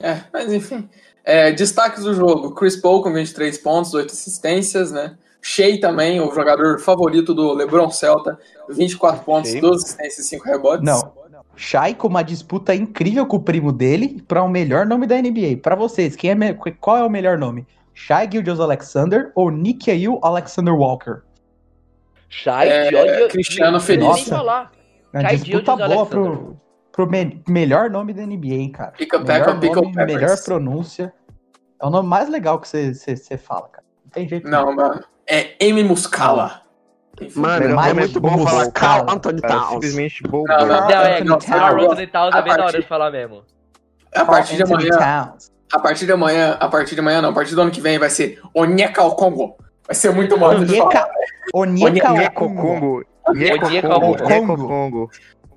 É, mas enfim. É, destaques do jogo: Chris Paul com 23 pontos, 8 assistências, né? Shea também, o jogador favorito do LeBron Celta, 24 pontos, Shea. 12 assistências e 5 rebotes. Não. Shai com uma disputa incrível com o primo dele pra o melhor nome da NBA. Pra vocês, quem é qual é o melhor nome? Shai Gilgeous Alexander ou Nikhil Alexander Walker? Shai, É, olha, Cristiano Feliz. falar. Uma Shai disputa Gilgeous boa Alexander. pro, pro me- melhor nome da NBA, cara. Pica melhor Pickle nome, melhor pronúncia. É o nome mais legal que você você fala, cara. Não tem jeito. Não, mano. É Amy Muscala. Mano, é nome muito é bom falar. Carl Anthony Towns. simplesmente bobo. Não, não. Não, é, Carl. Anthony Towns A é bem da hora partir- de falar mesmo. A partir de amanhã, a partir de amanhã, a partir de amanhã não, a partir do ano que vem vai ser Onyeka Congo. Vai ser muito bom de falar. Onyeka. Congo. Onyeka Nheko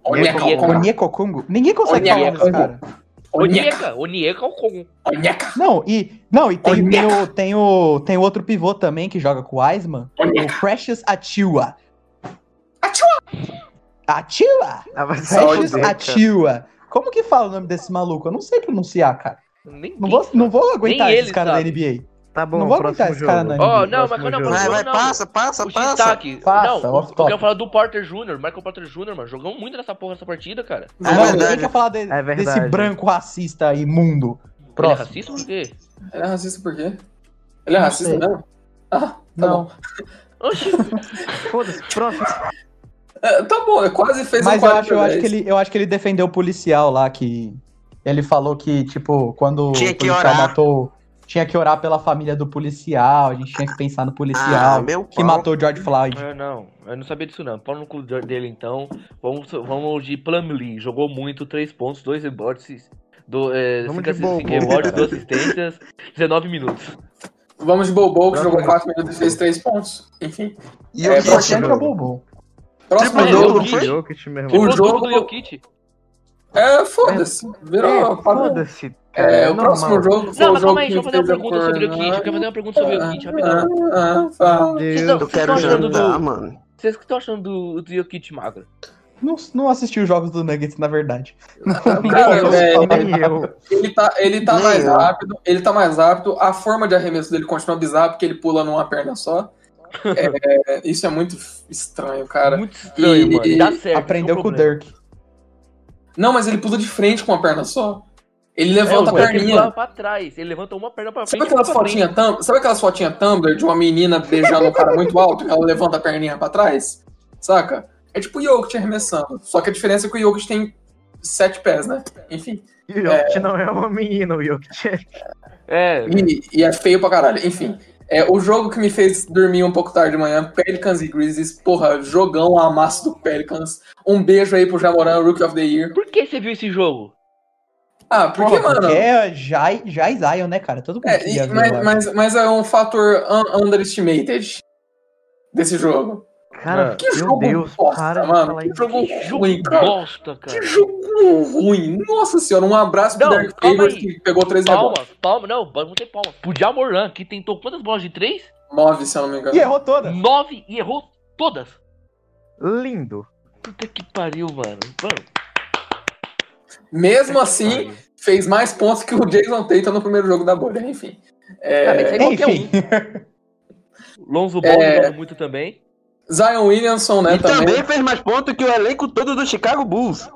Onyeka Okungo. Ninguém consegue falar Congo. cara. Onyeka. Onyeka, Onyeka é. Onyeka. Não, e, não, e tem, tem, o, tem, o, tem o outro pivô também que joga com o Wiseman. O. Precious Achiuwa. Achiuwa. Achiuwa! Ah, Precious cara. Como que fala o nome desse maluco? Eu não sei pronunciar, cara. Nem Não vou, não vou aguentar esses ele caras da. NBA. Tá bom, Não vou próximo aguentar esse cara jogo. NBA. não, mas Próximo não, mas Vai, vai, não, passa, passa, O passa. destaque. Passa, não, off eu quero falar do Porter Jr., Michael Porter Jr., mano. Jogou muito nessa porra nessa partida, cara. É não, ninguém verdade. quer falar de- É verdade. desse branco racista imundo. Ele é Próximo. racista por quê? Ele é racista por quê? Ele é Não racista sei. mesmo? Ah, tá Não. bom. Oxi. Foda-se, próximo. É, tá bom, ele quase fez Mas um eu 4 acho, eu, acho que ele, eu acho que ele defendeu o policial lá, que ele falou que, tipo, quando Tinha o policial matou. Tinha que orar pela família do policial, a gente tinha que pensar no Ah, policial meu que matou o George Floyd. É, não, eu não sabia disso não. Pau no cu dele então. Vamos, vamos de Plumlee. Jogou muito, 3 pontos, 2 rebotes, do, é, Vamos cinco de rebotes, 2 assistências, 19 minutos. Vamos de Bobo, que jogou jogo. 4 minutos e fez 3 pontos. Enfim. E É, importante é o jogo. Bobo. Próximo Mas jogo. eu- não foi? Jokic, meu O jogo- do Jokic. É, foda-se. Virou. É, foda-se. É, é o próximo normal. jogo foi Não, o mas calma aí, deixa eu fazer uma pergunta sobre o Jokic. Eu quero fazer uma pergunta sobre o Jokic, rapidão. Ah, ah, não- eu quero estão achando jantar, do. mano. Vocês que estão achando do, do Jokic magro? Não, não assisti os jogos do Nuggets, na verdade. Cara, Não, velho, Nem eu. Ele tá, ele tá mais eu. rápido, ele tá mais rápido, a forma de arremesso dele continua bizarra porque ele pula numa perna só. É, isso é muito estranho, cara. Muito estranho, E- mano. Dá certo. Aprendeu não com o. Dirk. Não, mas ele pula de frente com uma perna só. Ele É, levanta o a ele perninha. pra trás. Ele levanta uma perna pra frente. Sabe aquelas e fotinhas Tum- Sabe aquelas fotinhas Tumblr de uma menina beijando um cara muito alto que ela levanta a perninha pra trás? Saca? É tipo o Jokic arremessando. Só que a diferença é que o Jokic tem sete pés, né? Enfim. E o Jokic não é uma menina, o Jokic é É, E, e é feio pra caralho. Enfim. É, o jogo que me fez dormir um pouco tarde de manhã, Pelicans e Grizzlies, porra, jogão amasso do Pelicans. Um beijo aí pro Jamoran, Rookie of the Year. Por que você viu esse jogo? Ah, porque, Porra, mano. porque é Jai, Jai Zion, né, cara? Todo mundo É, e- ver, mas, mas, mas é um fator un- underestimated desse jogo. Cara, Que meu jogo Deus, bosta, para de mano. Que jogo Que ruim, cara. bosta, cara. Que jogo ruim. Nossa senhora, um abraço pro Não, Derek calma Favors que pegou três rebotes. Palmas, palmas, não, não tem palmas. Pro Jamoran, que tentou quantas bolas de três? Nove, se eu não me engano. E errou toda. Nove e errou todas. Lindo. Puta que pariu, mano. Mano, Mesmo que assim, fez mais pontos que o Jason Tatum no primeiro jogo da bolha, enfim. É, Ah, qualquer Enfim. um. Lonzo Ball É. muito também. Zion Williamson, né, E também. também fez mais pontos que o elenco todo do Chicago Bulls.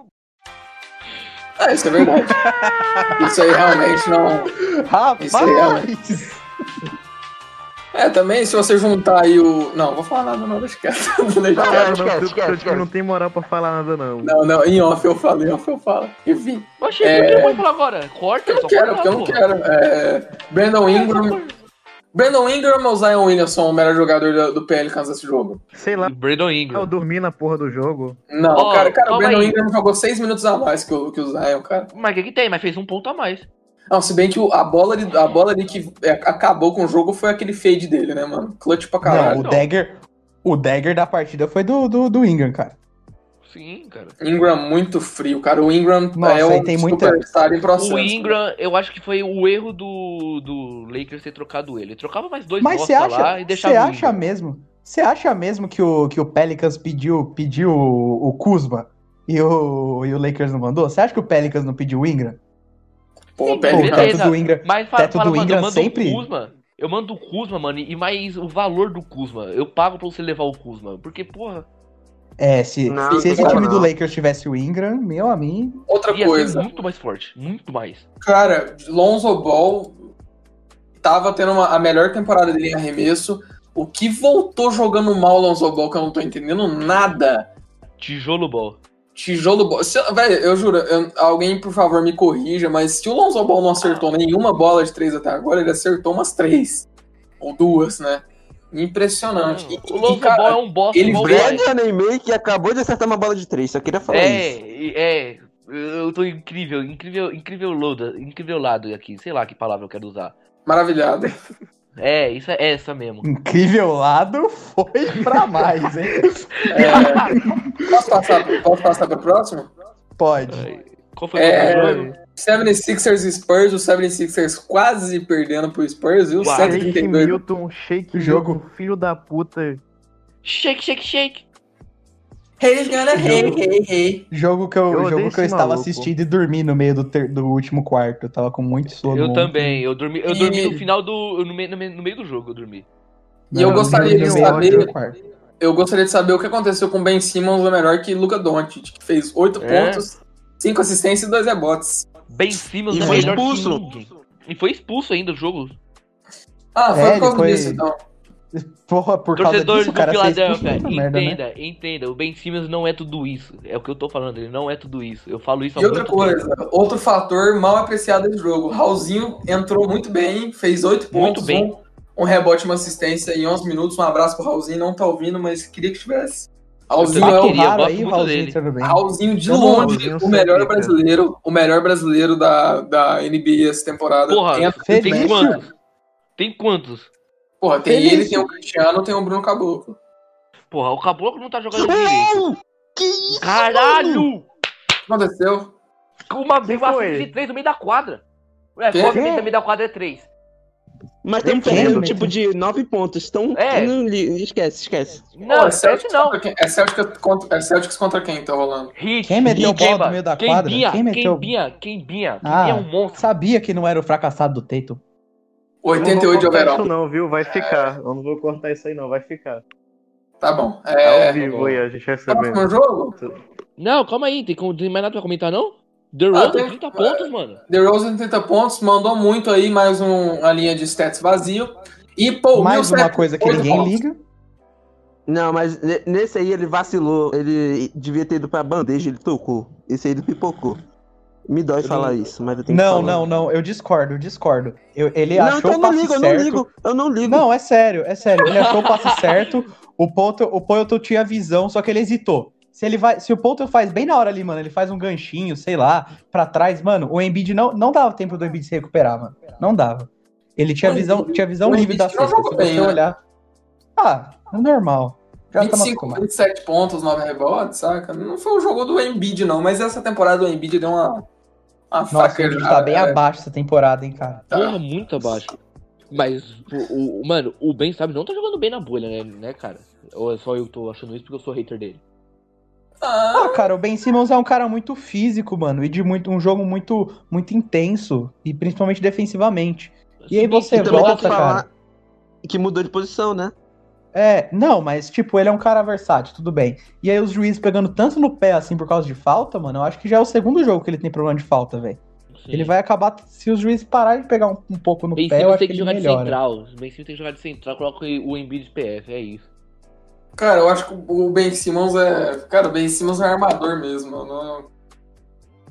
Ah, isso é verdade. isso aí realmente não. Isso aí, Rapaz! É, também, se você juntar aí o. Não, vou falar nada, não, deixa quieto. Deixa Não, quieto. não, Cara, esquece, time não tem moral pra falar nada, não. Não, não, em off eu falo, em off eu falo. Enfim, Oxi, É. por que não pode falar agora? Corta, eu não só quero, porque eu não quero. É, Brandon Ingram. Brandon Ingram ou Zion Williamson, o melhor jogador do, do Pelicans nesse jogo? Sei lá, Brandon eu Ingram. dormi na porra do jogo. Não, Ó, cara, cara, o Brandon aí. Ingram jogou seis minutos a mais que o, que o Zion, cara. Mas o que, que tem? Mas fez um ponto a mais. Não, se bem que a bola ali, a bola ali que é, acabou com o jogo foi aquele fade dele, né, mano? Clutch pra Não, caralho. o dagger, o dagger da partida foi do, do, do Ingram, cara. Sim, cara. Ingram muito frio, cara. O Ingram Nossa, é um tem muita- em processo. O Ingram, eu acho que foi o erro do, do Lakers ter trocado ele. Ele trocava mais dois Mas você acha, e você acha mesmo? Você acha mesmo que o, que o Pelicans pediu, pediu o, o Kuzma e o, e o Lakers não mandou? Você acha que o Pelicans não pediu o Ingram? Pô, Sim, o o beleza. teto do Ingram. Mas fala, Teto fala do mano, Ingram eu mando sempre- o Kuzma. Eu mando o Kuzma, mano, e mais o valor do Kuzma. Eu pago pra você levar o Kuzma. Porque, porra, É, se, Não, se esse não, time do não. Lakers tivesse o Ingram, meu amigo. Outra ia coisa. ser muito mais forte. Muito mais. Cara, Lonzo Ball tava tendo uma- a melhor temporada dele em arremesso. O que voltou jogando mal Lonzo Ball, que eu não tô entendendo nada. Tijolo ball. Tijolo Ball. Se, velho, eu juro, eu- alguém por favor me corrija, mas se o Lonzo Ball não acertou nenhuma bola de três até agora, ele acertou umas três. Ou duas, né? Impressionante. E- o Lonzo e, cara, Ball é um bosta ele Boy. Brandon Neyman que acabou de acertar uma bola de três, só queria falar É, isso. e- é. Eu tô incrível, incrível, incrível loda, incrível lado aqui. Sei lá que palavra eu quero usar. Maravilhado. É, isso é essa mesmo. Incrível lado foi pra mais, hein? É, posso, passar, posso passar pro próximo? Pode. Qual foi É, o jogo? 76ers e Spurs, o 76ers quase perdendo pro Spurs, viu? Uau. Shake 132. Milton, Shake Jogo. Milton, filho da puta. Shake, shake, shake. Haters gonna hate, hate, hate. Jogo que eu, Eu jogo que eu estava maluco. assistindo e dormi no meio do, ter- do último quarto. Eu tava com muito sono. Eu também, eu dormi, eu E- dormi no final do. No meio, no meio- do jogo, eu dormi. E eu Não, gostaria de saber-. Eu gostaria de saber o que aconteceu com o Ben Simmons, o melhor que Luca Doncic, que fez 8 É. pontos, 5 assistências e 2 rebotes. Ben Simmons E é foi melhor expulso. E foi expulso ainda do jogo. Ah, foi É, por causa disso, então. Porra, por causa Torcedores disso, o do cara Philadelphia, puta merda, né? entenda, entenda. O Ben Simmons não é tudo isso. É o que eu tô falando, ele não é tudo isso. Eu falo isso há E outra muito tempo. coisa, outro fator mal apreciado do jogo. Raulzinho entrou muito bem, fez 8 Muito pontos, bem. Um, um rebote, uma assistência em 11 minutos. Um abraço pro Raulzinho, não tá ouvindo, mas queria que tivesse. Raulzinho é o queria. Raro aí, muito Raulzinho dele. Raulzinho de não- longe, Raulzinho o melhor sempre, cara. brasileiro, o melhor brasileiro da, da NBA essa temporada. Porra, Entra- tem Feliz. quantos? Tem quantos? Porra, tem Feliz. ele, tem o Cristiano, tem o Bruno Caboclo. Porra, o Caboclo não tá jogando direito. Que isso? Caralho! O que aconteceu? Uma Quem uma assistência de 3 no meio da quadra. É, Quê? obviamente no meio da quadra é 3. Mas estamos Quem? perdendo tipo de nove pontos. Então, É. não li- esquece, esquece. Não, Pô, é Celtics não. contra quem? É Celtics contra, é Celtics contra quem tá rolando? Hit, Quem meteu hit, bola no meio da Quem quadra? Binha, Quem meteu- Quem binha, quem binha. Quem Ah. binha é um monstro. Sabia que não era o fracassado do Tatum. 88 de overall. isso não, viu? Vai ficar. Eu não vou cortar isso aí não, vai ficar. Tá bom. É, É, ao vivo aí, a gente recebendo. próximo jogo? Não, calma aí, tem, mais nada pra comentar não? The Ah, Rose tem- 30 pontos, mano. The Rose 30 pontos, mandou muito aí, mais um, uma linha de stats vazio. E, pô, Mais uma coisa que ninguém pontos. liga. Não, mas ne- nesse aí ele vacilou. Ele devia ter ido pra bandeja, ele tocou. Esse aí ele pipocou. Me dói Eu falar não- isso, mas eu tenho que Não, falar. não, não, eu discordo, eu discordo. Eu- ele Não, achou então eu o não passe ligo, eu certo. não ligo. Eu não ligo. Não, é sério, é sério. Ele achou o passe certo. O Poto, o Poto tinha visão, só que ele hesitou. Se ele vai, se o Poto faz bem na hora ali, mano, ele faz um ganchinho, sei lá, pra trás, mano, o Embiid não, não dava tempo do Embiid se recuperar, mano. Não dava. Ele tinha visão, tinha visão livre da não cesta. Se você bem, né? olhar. Ah, é normal. Já estamos 25, acostumados. 27 pontos, 9 rebotes, saca? Não foi o jogo do Embiid, não, mas essa temporada o Embiid deu uma. uma Nossa, o Embiid fraquejada, tá bem né? abaixo essa temporada, hein, cara. Tá. Porra, muito abaixo. Mas, o, o- mano, o Ben sabe não tá jogando bem na bolha, né, né, cara? Ou é só eu tô achando isso porque eu sou hater dele? Ah, Ah, cara, o Ben Simmons é um cara muito físico, mano, e de muito, um jogo muito, muito intenso, e principalmente defensivamente. E aí você E volta, cara. que mudou de posição, né? É, não, mas tipo, ele é um cara versátil, tudo bem. E aí os juízes pegando tanto no pé assim por causa de falta, mano, eu acho que já é o segundo jogo que ele tem problema de falta, velho. Ele vai acabar, se os juízes pararem de pegar um, um pouco no Ben pé, eu acho tem que que ele jogar de melhora. central. O Ben Simmons tem que jogar de central, coloca o Embiid de PF, é isso. Cara, eu acho que o Ben Simmons é. Cara, o Ben Simmons é armador mesmo. Não, não,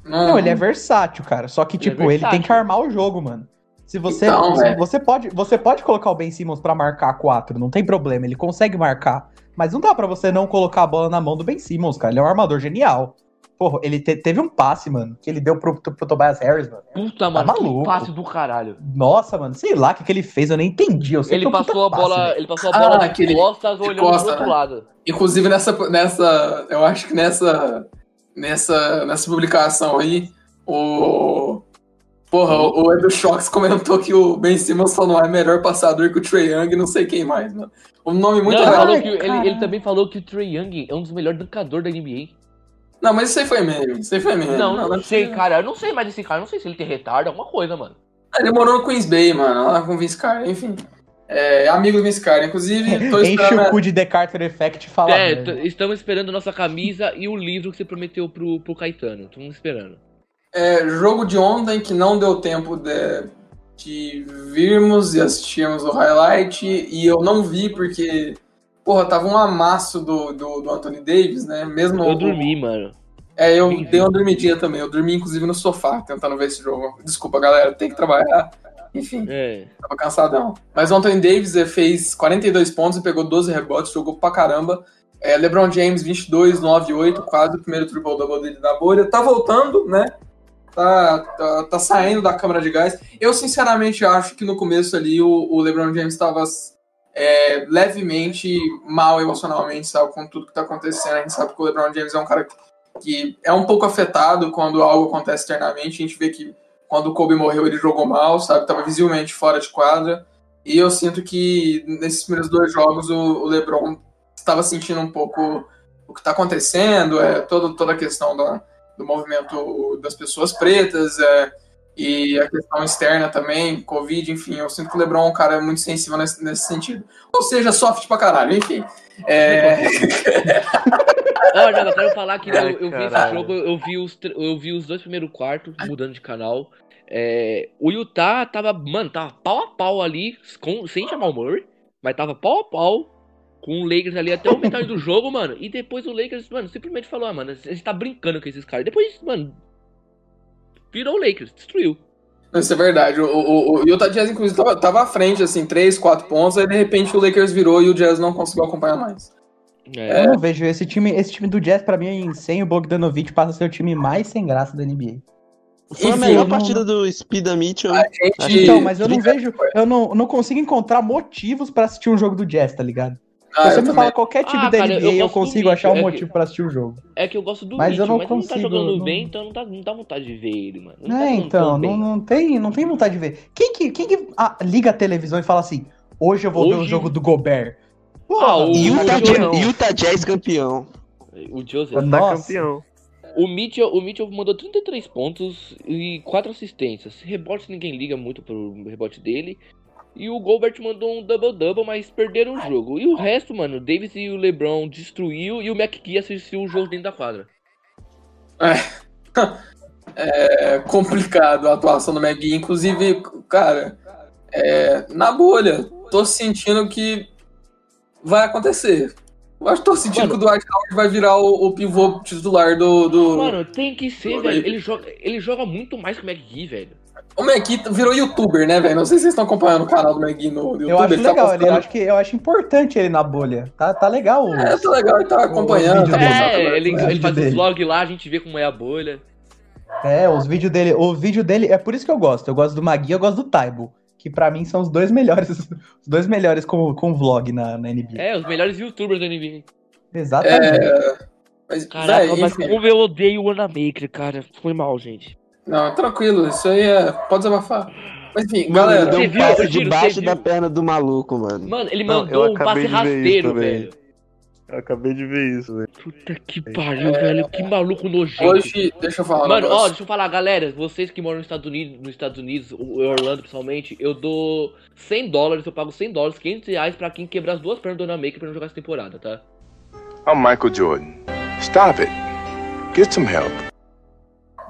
Não, ele é versátil, cara. Só que, Ele é tipo, ele tem que armar o jogo, mano. Se você. Então, você, é. você pode, você pode colocar o Ben Simmons pra marcar 4, não tem problema, ele consegue marcar. Mas não dá pra você não colocar a bola na mão do Ben Simmons, cara. Ele é um armador genial. Porra, ele te- teve um passe, mano, que ele deu pro, pro Tobias Harris, mano. Puta, mano, que maluco. passe do caralho. Nossa, mano, sei lá o que, que ele fez, eu nem entendi. Eu sei Ele um passou a passe, bola, ele passou a Ah, bola de costas de olhando costa, pro outro né? lado. Inclusive nessa, nessa. Eu acho que nessa. Nessa, nessa publicação aí, o. Porra, o, o Edu Shox comentou que o Ben Simmons só não é melhor passador que o Trey Young e não sei quem mais, mano. Um nome muito não, ele, Ai, ele, também falou que o Trey Young é um dos melhores dunkadores da NBA. Não, mas isso aí foi meme. Isso aí foi meme. não, não, não sei, cara. Eu não sei mais desse cara. Eu não sei se ele tem retardo, alguma coisa, mano. Ele morou no Queens Bay, mano, lá com o Vince Carter, enfim. É amigo do Vince Carter. Inclusive, tô Enche o cu de The Carter Effect e fala. é, estamos esperando nossa camisa e o livro que você prometeu pro, pro Caetano. Estamos esperando. É, jogo de ontem que não deu tempo de, de virmos e assistirmos o highlight. E eu não vi porque, porra, tava um amasso do, do, do Anthony Davis, né? Mesmo. Eu dormi, mano. É, eu dei uma dormidinha também. Eu dormi, inclusive, no sofá tentando ver esse jogo. Desculpa, galera, tem que trabalhar. Enfim, É. tava cansadão. Mas o Anthony Davis eh, fez 42 pontos e pegou 12 rebotes, jogou pra caramba. É, LeBron James, 22, 9, 8, quase o primeiro triple-double dele na bolha. Tá voltando, né? Tá, tá, tá saindo da câmara de gás. Eu, sinceramente, acho que no começo ali o, o LeBron James estava é, levemente mal emocionalmente, sabe? Com tudo que tá acontecendo. A gente sabe que o LeBron James é um cara que, que é um pouco afetado quando algo acontece externamente. A gente vê que quando o Kobe morreu, ele jogou mal, sabe? Tava visivelmente fora de quadra. E eu sinto que nesses primeiros dois jogos o, o LeBron estava sentindo um pouco o que está acontecendo, é toda, toda a questão da, do movimento das pessoas pretas, é, e a questão externa também, Covid, enfim. Eu sinto que o LeBron é um cara muito sensível nesse, nesse sentido. Ou seja, soft pra caralho, enfim. É, Olha, eu quero falar que eu, Ai, eu vi esse jogo, eu vi os, eu vi os dois primeiros quartos, mudando de canal. É, o Utah tava, mano, tava pau a pau ali, com, sem chamar o Murray, mas tava pau a pau com o Lakers ali até o metade do jogo, mano. E depois o Lakers, mano, simplesmente falou, ah, mano, a gente tá brincando com esses caras. Depois, mano, virou o Lakers, destruiu. Isso é verdade. O, o, o Utah Jazz, inclusive, tava, tava à frente, assim, 3, 4 pontos, aí de repente o Lakers virou e o Jazz não conseguiu acompanhar mais. É, Eu não vejo esse time, esse time do Jazz, pra mim, sem o Bogdanovich, passa a ser o time mais sem graça da NBA. Foi a Enfim, melhor não- partida do Speeda Mitchell. A gente. Então, mas eu não vejo, eu não, não consigo encontrar motivos pra assistir um jogo do Jazz, tá ligado? Ah, Se você eu me fala qualquer time Ah, da cara, eu NBA, eu, do consigo achar um é motivo pra assistir o jogo. é que eu gosto do Mas eu não mas ele não tá consigo, jogando não- bem, então não dá, não dá vontade de ver ele, mano. Não tá É, jogando então, tão não, não, tem, não tem vontade de ver. Quem que, quem que ah, liga a televisão e fala assim, hoje eu vou ver o Hoje- jogo do Gobert? Pô, Ah, o- Utah, Utah Jazz-. Utah Jazz campeão. O Joseph. Tá campeão. O Mitchell, o Mitchell mandou 33 pontos e 4 assistências. Rebote ninguém liga muito pro rebote dele. E o Gobert mandou um double-double, mas perderam o jogo. E o resto, mano, o Davis e o LeBron destruiu e o McGee assistiu o jogo dentro da quadra. É complicado a atuação do McGee. Inclusive, cara, é, na bolha, tô sentindo que vai acontecer. Eu acho que tô sentindo Mano. que o Dwight Howard vai virar o, o pivô titular do. do... Mano, tem que ser, velho. Ele joga, ele joga muito mais que o McGee, velho. O McGee virou youtuber, né, velho? Não sei se vocês estão acompanhando o canal do McGee no YouTube. Eu acho ele tá legal, ele, postando- acho que, eu acho importante ele na bolha. Tá, tá legal. É, tá legal, ele tá acompanhando. tá É, ele, ele faz os dele. vlogs lá, a gente vê como é a bolha. É, os vídeos dele. O vídeo dele. É por isso que eu gosto. Eu gosto do Magui, eu gosto do Taibo. Que pra mim são os dois melhores. Os dois melhores com, com vlog na, na NBA. É, os melhores youtubers da NBA. Exatamente. É, mas, Caraca, mas como eu odeio o Anamaker, cara. Foi mal, gente. Não, tranquilo, isso aí é. Pode desabafar. Mas enfim, Mano, galera. ele deu um viu, passe Giro, debaixo da viu? perna do maluco, mano. Mano, ele mandou um passe rasteiro, velho. Eu acabei de ver isso, velho. Puta que pariu, velho. Que maluco nojento. Hoje, deixa eu falar um Mano, ó, negócio. deixa eu falar, galera, vocês que moram nos Estados Unidos, nos Estados Unidos, o Orlando principalmente, eu dou 100 dólares, eu pago 100 dólares, 500 reais pra quem quebrar as duas pernas do Anamaker pra não jogar essa temporada, tá? I'm Michael Jordan. Stop it. Get some help.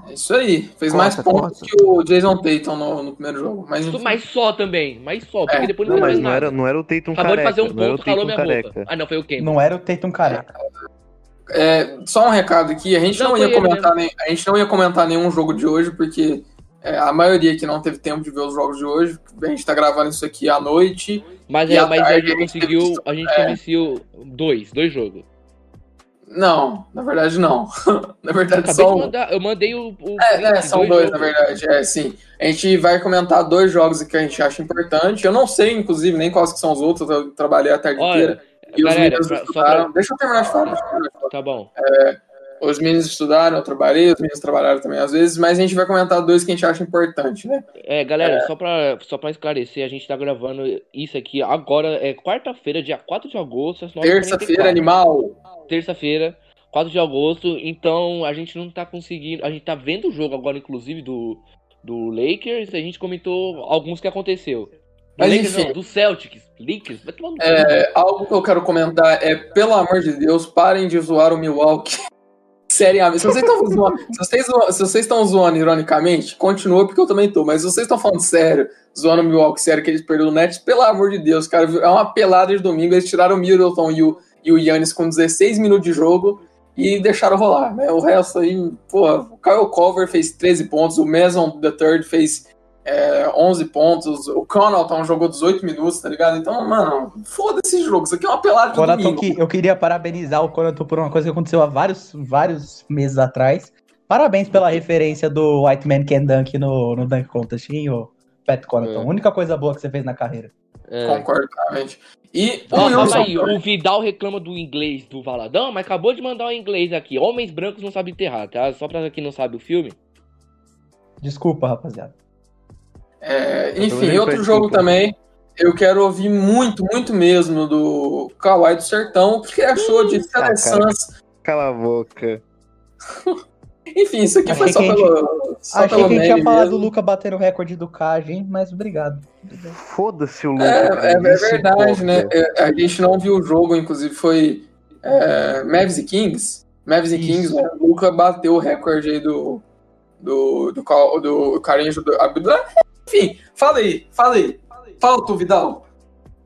É isso aí. Fez Corta, mais pontos corta. que o Jason Tatum no, no primeiro jogo. Mas, enfim. Mas só também, mas só, porque É, depois não, Não, fez mas não nada. era, não era o Tatum Acabou careca. de fazer um ponto, calou minha careca. boca. Ah, não, foi o Kemba. Não era o Tatum careca. É, só um recado aqui, a gente Não, não, ia comentar nem, a gente não ia comentar nenhum jogo de hoje, porque é, a maioria aqui não teve tempo de ver os jogos de hoje. A gente tá gravando isso aqui à noite. Mas, é, mas a tarde gente a gente conseguiu, a gente é. conseguiu dois, dois jogos. Não, na verdade não. na verdade só um. mandar, eu mandei o. o É, é, são dois, na jogos. verdade. É, sim. A gente vai comentar dois jogos que a gente acha importante. Eu não sei, inclusive, nem quais que são os outros. Eu trabalhei a tarde Olha, inteira. E os galera, meninos pra- estudaram. Deixa eu terminar de falar. deixa eu terminar de falar. Tá bom. Os meninos estudaram, eu trabalhei, os meninos trabalharam também às vezes, mas a gente vai comentar dois que a gente acha importante, né? É, galera, só, pra, só pra esclarecer, a gente tá gravando isso aqui agora, é quarta-feira, dia 4 de agosto, às 9h44. Terça-feira, animal. Terça-feira, 4 de agosto, então a gente não tá conseguindo. A gente tá vendo o jogo agora, inclusive, do, do Lakers, a gente comentou alguns que aconteceu. Do Mas, Lakers enfim. não, do Celtics. Lakers, vai tomar no. É, algo que eu quero comentar é, pelo amor de Deus, parem de zoar o Milwaukee. Seriamente, se vocês estão zoando, se vocês, se vocês estão zoando ironicamente, continua porque eu também tô, mas se vocês estão falando sério, zoando o Milwaukee sério que eles perderam o Nets, pelo amor de Deus, cara, é uma pelada de domingo, eles tiraram o Middleton e o, e o Yannis com 16 minutos de jogo e deixaram rolar, né? O resto aí, pô, o Kyle Culver fez 13 pontos, o Mason the Third fez é, 11 pontos, o Connaughton jogou 18 minutos, tá ligado? Então, mano, foda esse jogo, isso aqui é uma pelada de domingo. que eu queria parabenizar o Conaton por uma coisa que aconteceu há vários, vários meses atrás. Parabéns pela referência do White Man Can Dunk no, no Dunk Contest, hein, ô Pat Conaton. É. Única coisa boa que você fez na carreira. É. Concordo totalmente. E o Wilson, aí, o Vidal reclama do inglês do Valadão, mas acabou de mandar o inglês aqui. Homens brancos não sabem enterrar, tá? Só pra quem não sabe o filme. Desculpa, rapaziada. é, enfim, outro jogo desculpa. também, eu quero ouvir muito, muito mesmo do Kawhi do Sertão, o que ele achou de Ah. Seleções. Cala a boca. Enfim, isso aqui foi só pelo, só Achei que a gente ia falar mesmo. do Luca batendo o recorde do Cage, hein? Mas obrigado. Foda-se o Luca. É, é, é verdade, né? É, a gente não viu o jogo, inclusive foi é, Mavs e Kings. Mavs e. Kings, né? O Luca bateu o recorde aí do. Do, do, do, do Carinho do. Enfim, fala aí, fala aí. Fala tu, Vidal.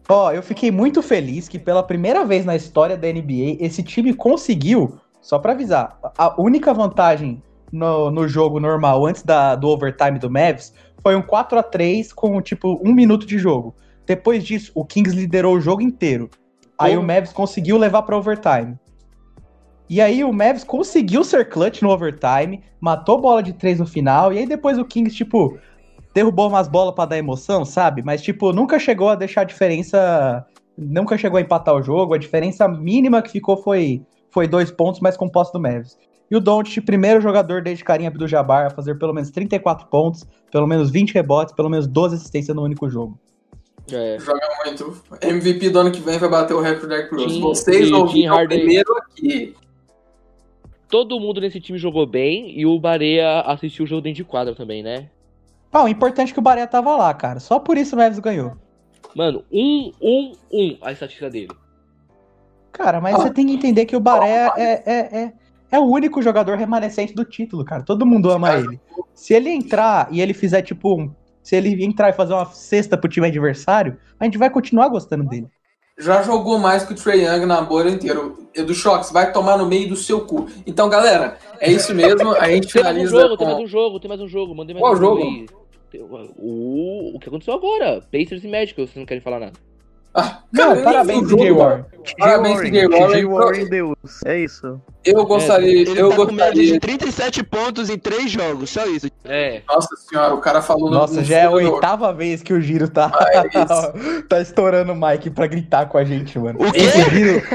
Ó, eu fiquei muito feliz que pela primeira vez na história da NBA, esse time conseguiu, só pra avisar, a única vantagem no, no jogo normal antes da, do overtime do Mavs foi um 4 a 3 com tipo um minuto de jogo. Depois disso, o Kings liderou o jogo inteiro. Aí Como? o Mavs conseguiu levar pra overtime. E aí o Mavs conseguiu ser clutch no overtime, matou bola de três no final, e aí depois o Kings, tipo, derrubou umas bolas pra dar emoção, sabe? Mas, tipo, nunca chegou a deixar a diferença. Nunca chegou a empatar o jogo. A diferença mínima que ficou foi, foi dois pontos, mas com posse do Mavs. E o Doncic, primeiro jogador desde Karim Abdul-Jabbar a fazer pelo menos 34 pontos, pelo menos 20 rebotes, pelo menos 12 assistências no único jogo. É. Joga muito. MVP do ano que vem vai bater o recorde da Cruz. Vocês ouviram primeiro aqui. Todo mundo nesse time jogou bem e o Barea assistiu o jogo dentro de quadra também, né? Ah, o importante é que o Barea tava lá, cara. Só por isso o Mavs ganhou. Mano, um, um, um a estatística dele. Cara, mas Ah. você tem que entender que o Barea é, é, é, é o único jogador remanescente do título, cara. Todo mundo ama ele. Se ele entrar e ele fizer, tipo, um- se ele entrar e fazer uma cesta pro time adversário, a gente vai continuar gostando dele. já jogou mais que o Trey Young na bola inteiro. Edu Shox vai tomar no meio do seu cu. Então, galera, é isso mesmo. A gente Tem mais um finaliza jogo, tem mais com... um jogo, tem mais um jogo. Mandei mais Qual um jogo jogo? O, o que aconteceu agora? Pacers e Magic, vocês não querem falar nada. Ah, Não, cara, nem parabéns, foi o DJ jogo, Warren. Parabéns, Warren. TJ Warren Deus. É isso. Eu gostaria... Ele eu tá com média gostaria... de 37 pontos em 3 jogos, só isso. É. Nossa senhora, o cara falou... no- Nossa, no já é a oitava vez que o Giro tá, Ah, é tá estourando o mic pra gritar com a gente, mano. O quê? Esse Giro.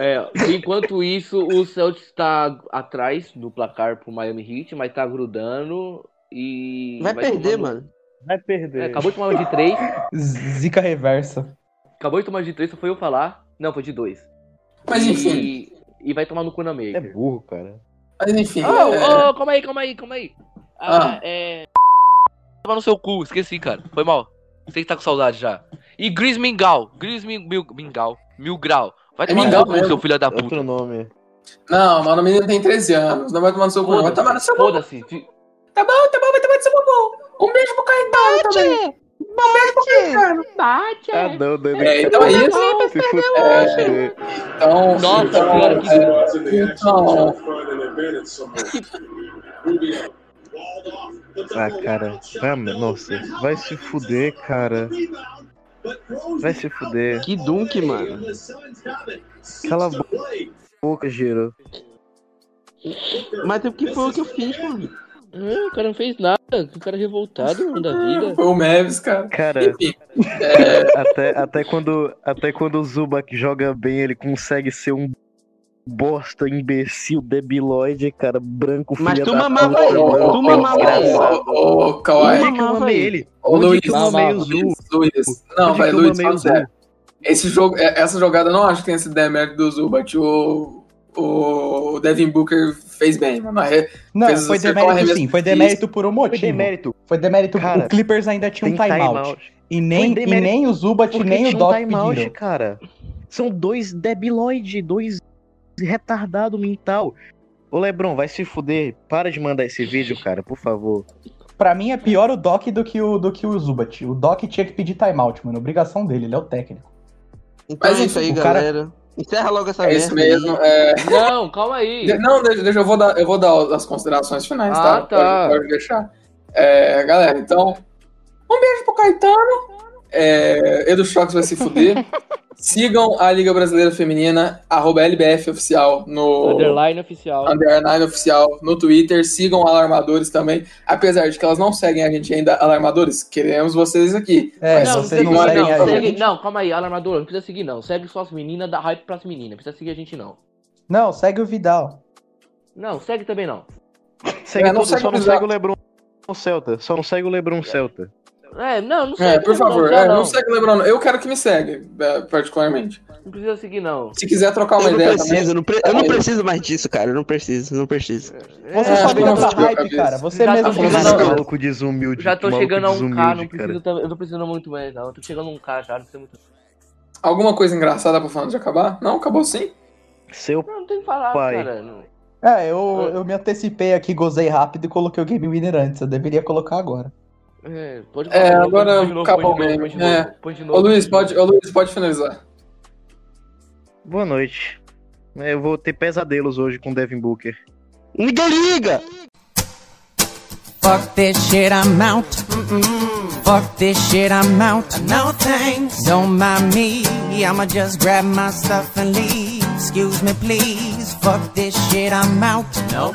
É, enquanto isso, o Celtics tá atrás do placar pro Miami Heat, mas tá grudando e. Vai perder, tomar- mano. Vai perder. É, acabou de tomar uma de 3. zica reversa. Acabou de tomar uma de 3, só foi eu falar. Não, foi de 2. Mas enfim, E, e vai tomar no cu na É Maker. burro, cara. mas enfim. Oh, é- oh, calma aí, calma aí, calma aí. Ah, Ah. é. Tava no seu cu, esqueci, cara. Foi mal. Sei que tá com saudade já. E Gris Mingal. Gris Mil, Mingal. Mil Grau. Vai É tomar no Mingau seu cu, seu filho da puta. Outro nome. Não, mano, o menino tem 13 anos. Não vai tomar no seu cu. Vai tomar no seu cu. Foda-se. Tá bom, tá bom, vai tomar no seu cu. Um beijo pro Caetano também. Um beijo pro Caetano. Ah, não, não. É, então é isso. Se fuder. É, então, Nossa então, senhora, que- é? Então-. Ah, cara. Ah, nossa. Vai se fuder, cara. Vai se fuder. Que dunk, mano. Cala a boca, Giro. Mas o que foi o que eu fiz, mano? Ah, o cara não fez nada. O cara é revoltado mano, da vida. Foi o Mavis, cara. Cara, Enfim, é, até, até, quando, até quando o Zubac joga bem, ele consegue ser um bosta, imbecil, debilóide, cara, branco, Mas filha tu da mamava ele, tu mamava ele. ô, ô, Kawhi. Onde que eu mamava mamei ele. Ô, Luiz? Luiz. Não, vai, Luiz, fala o sério. Esse jogo, é- essa jogada eu não acho que tenha sido demérito do Zubat. O, o Devin Booker fez bem, mano. É, Não, Fez- foi demérito arremesso sim. Foi demérito por um Foi motivo. demérito. Foi demérito. Cara, o Clippers ainda tinha um timeout. timeout. E, nem, Foi e nem o Zubat Porque nem o tinha um Doc timeout, pediram. cara. São dois debilóide, dois retardado mental. Ô Lebron, vai se fuder. Para de mandar esse vídeo, cara, por favor. Pra mim é pior o Doc do que o, do que o Zubat. O Doc tinha que pedir timeout, mano. Obrigação dele, ele é o técnico. Então Mas é isso aí, o cara- galera. Encerra logo essa é isso mesmo. É, Não, calma aí. de- não, deixa, deixa, eu vou dar, eu vou dar as considerações finais, Ah, tá? tá. Pode, pode deixar. É, galera, então, um beijo pro Caetano. É, Edu Shox vai se fuder. Sigam a Liga Brasileira Feminina, arroba LBF Oficial no Underline oficial. Underline Oficial no Twitter. Sigam Alarmadores também. Apesar de que elas não seguem a gente ainda, Alarmadores, queremos vocês aqui. É, Mas Não, não, vocês segue, não não, seguem a segue- gente. não, calma aí, alarmador, não precisa seguir não. Segue só as meninas, dá hype pras meninas. Não precisa seguir a gente não. Não, segue o Vidal. Não, segue também não. Segue É, não segue só o não segue o Lebron Celta. Só não segue o Lebron Celta. É, não, não segue. É, por favor, não, é, não, não segue lembrando. Eu quero que me segue, é, particularmente. Não precisa seguir não. Se quiser trocar uma Eu não ideia preciso, também. não pre- eu não preciso mais disso, cara. Eu não preciso, não preciso. Você É, só a hype, cara. Você Já mesmo tá diz maluco desumilde. Já tô chegando a um K, não preciso, eu não preciso muito mais não. Eu tô chegando a um K já, não precisa muito. Alguma coisa engraçada pra falar de acabar? Não, acabou sim. Seu Não, não tem que falar, Pai. cara. Não. É, eu, eu me antecipei aqui, gozei rápido e coloquei o Game Winner antes. Eu deveria colocar agora. É, pode É, falar, agora novo, acabou novo, novo, É. Ô Luiz, pode, ô Luiz, pode finalizar. Boa noite. É, Eu vou ter pesadelos hoje com Devin Booker. Liga, liga! Fuck this shit, I'm out. Fuck this shit, I'm out. No thanks. Don't mind me. I'ma just grab my stuff and leave. Excuse me, please. Fuck this shit, I'm out. Nope.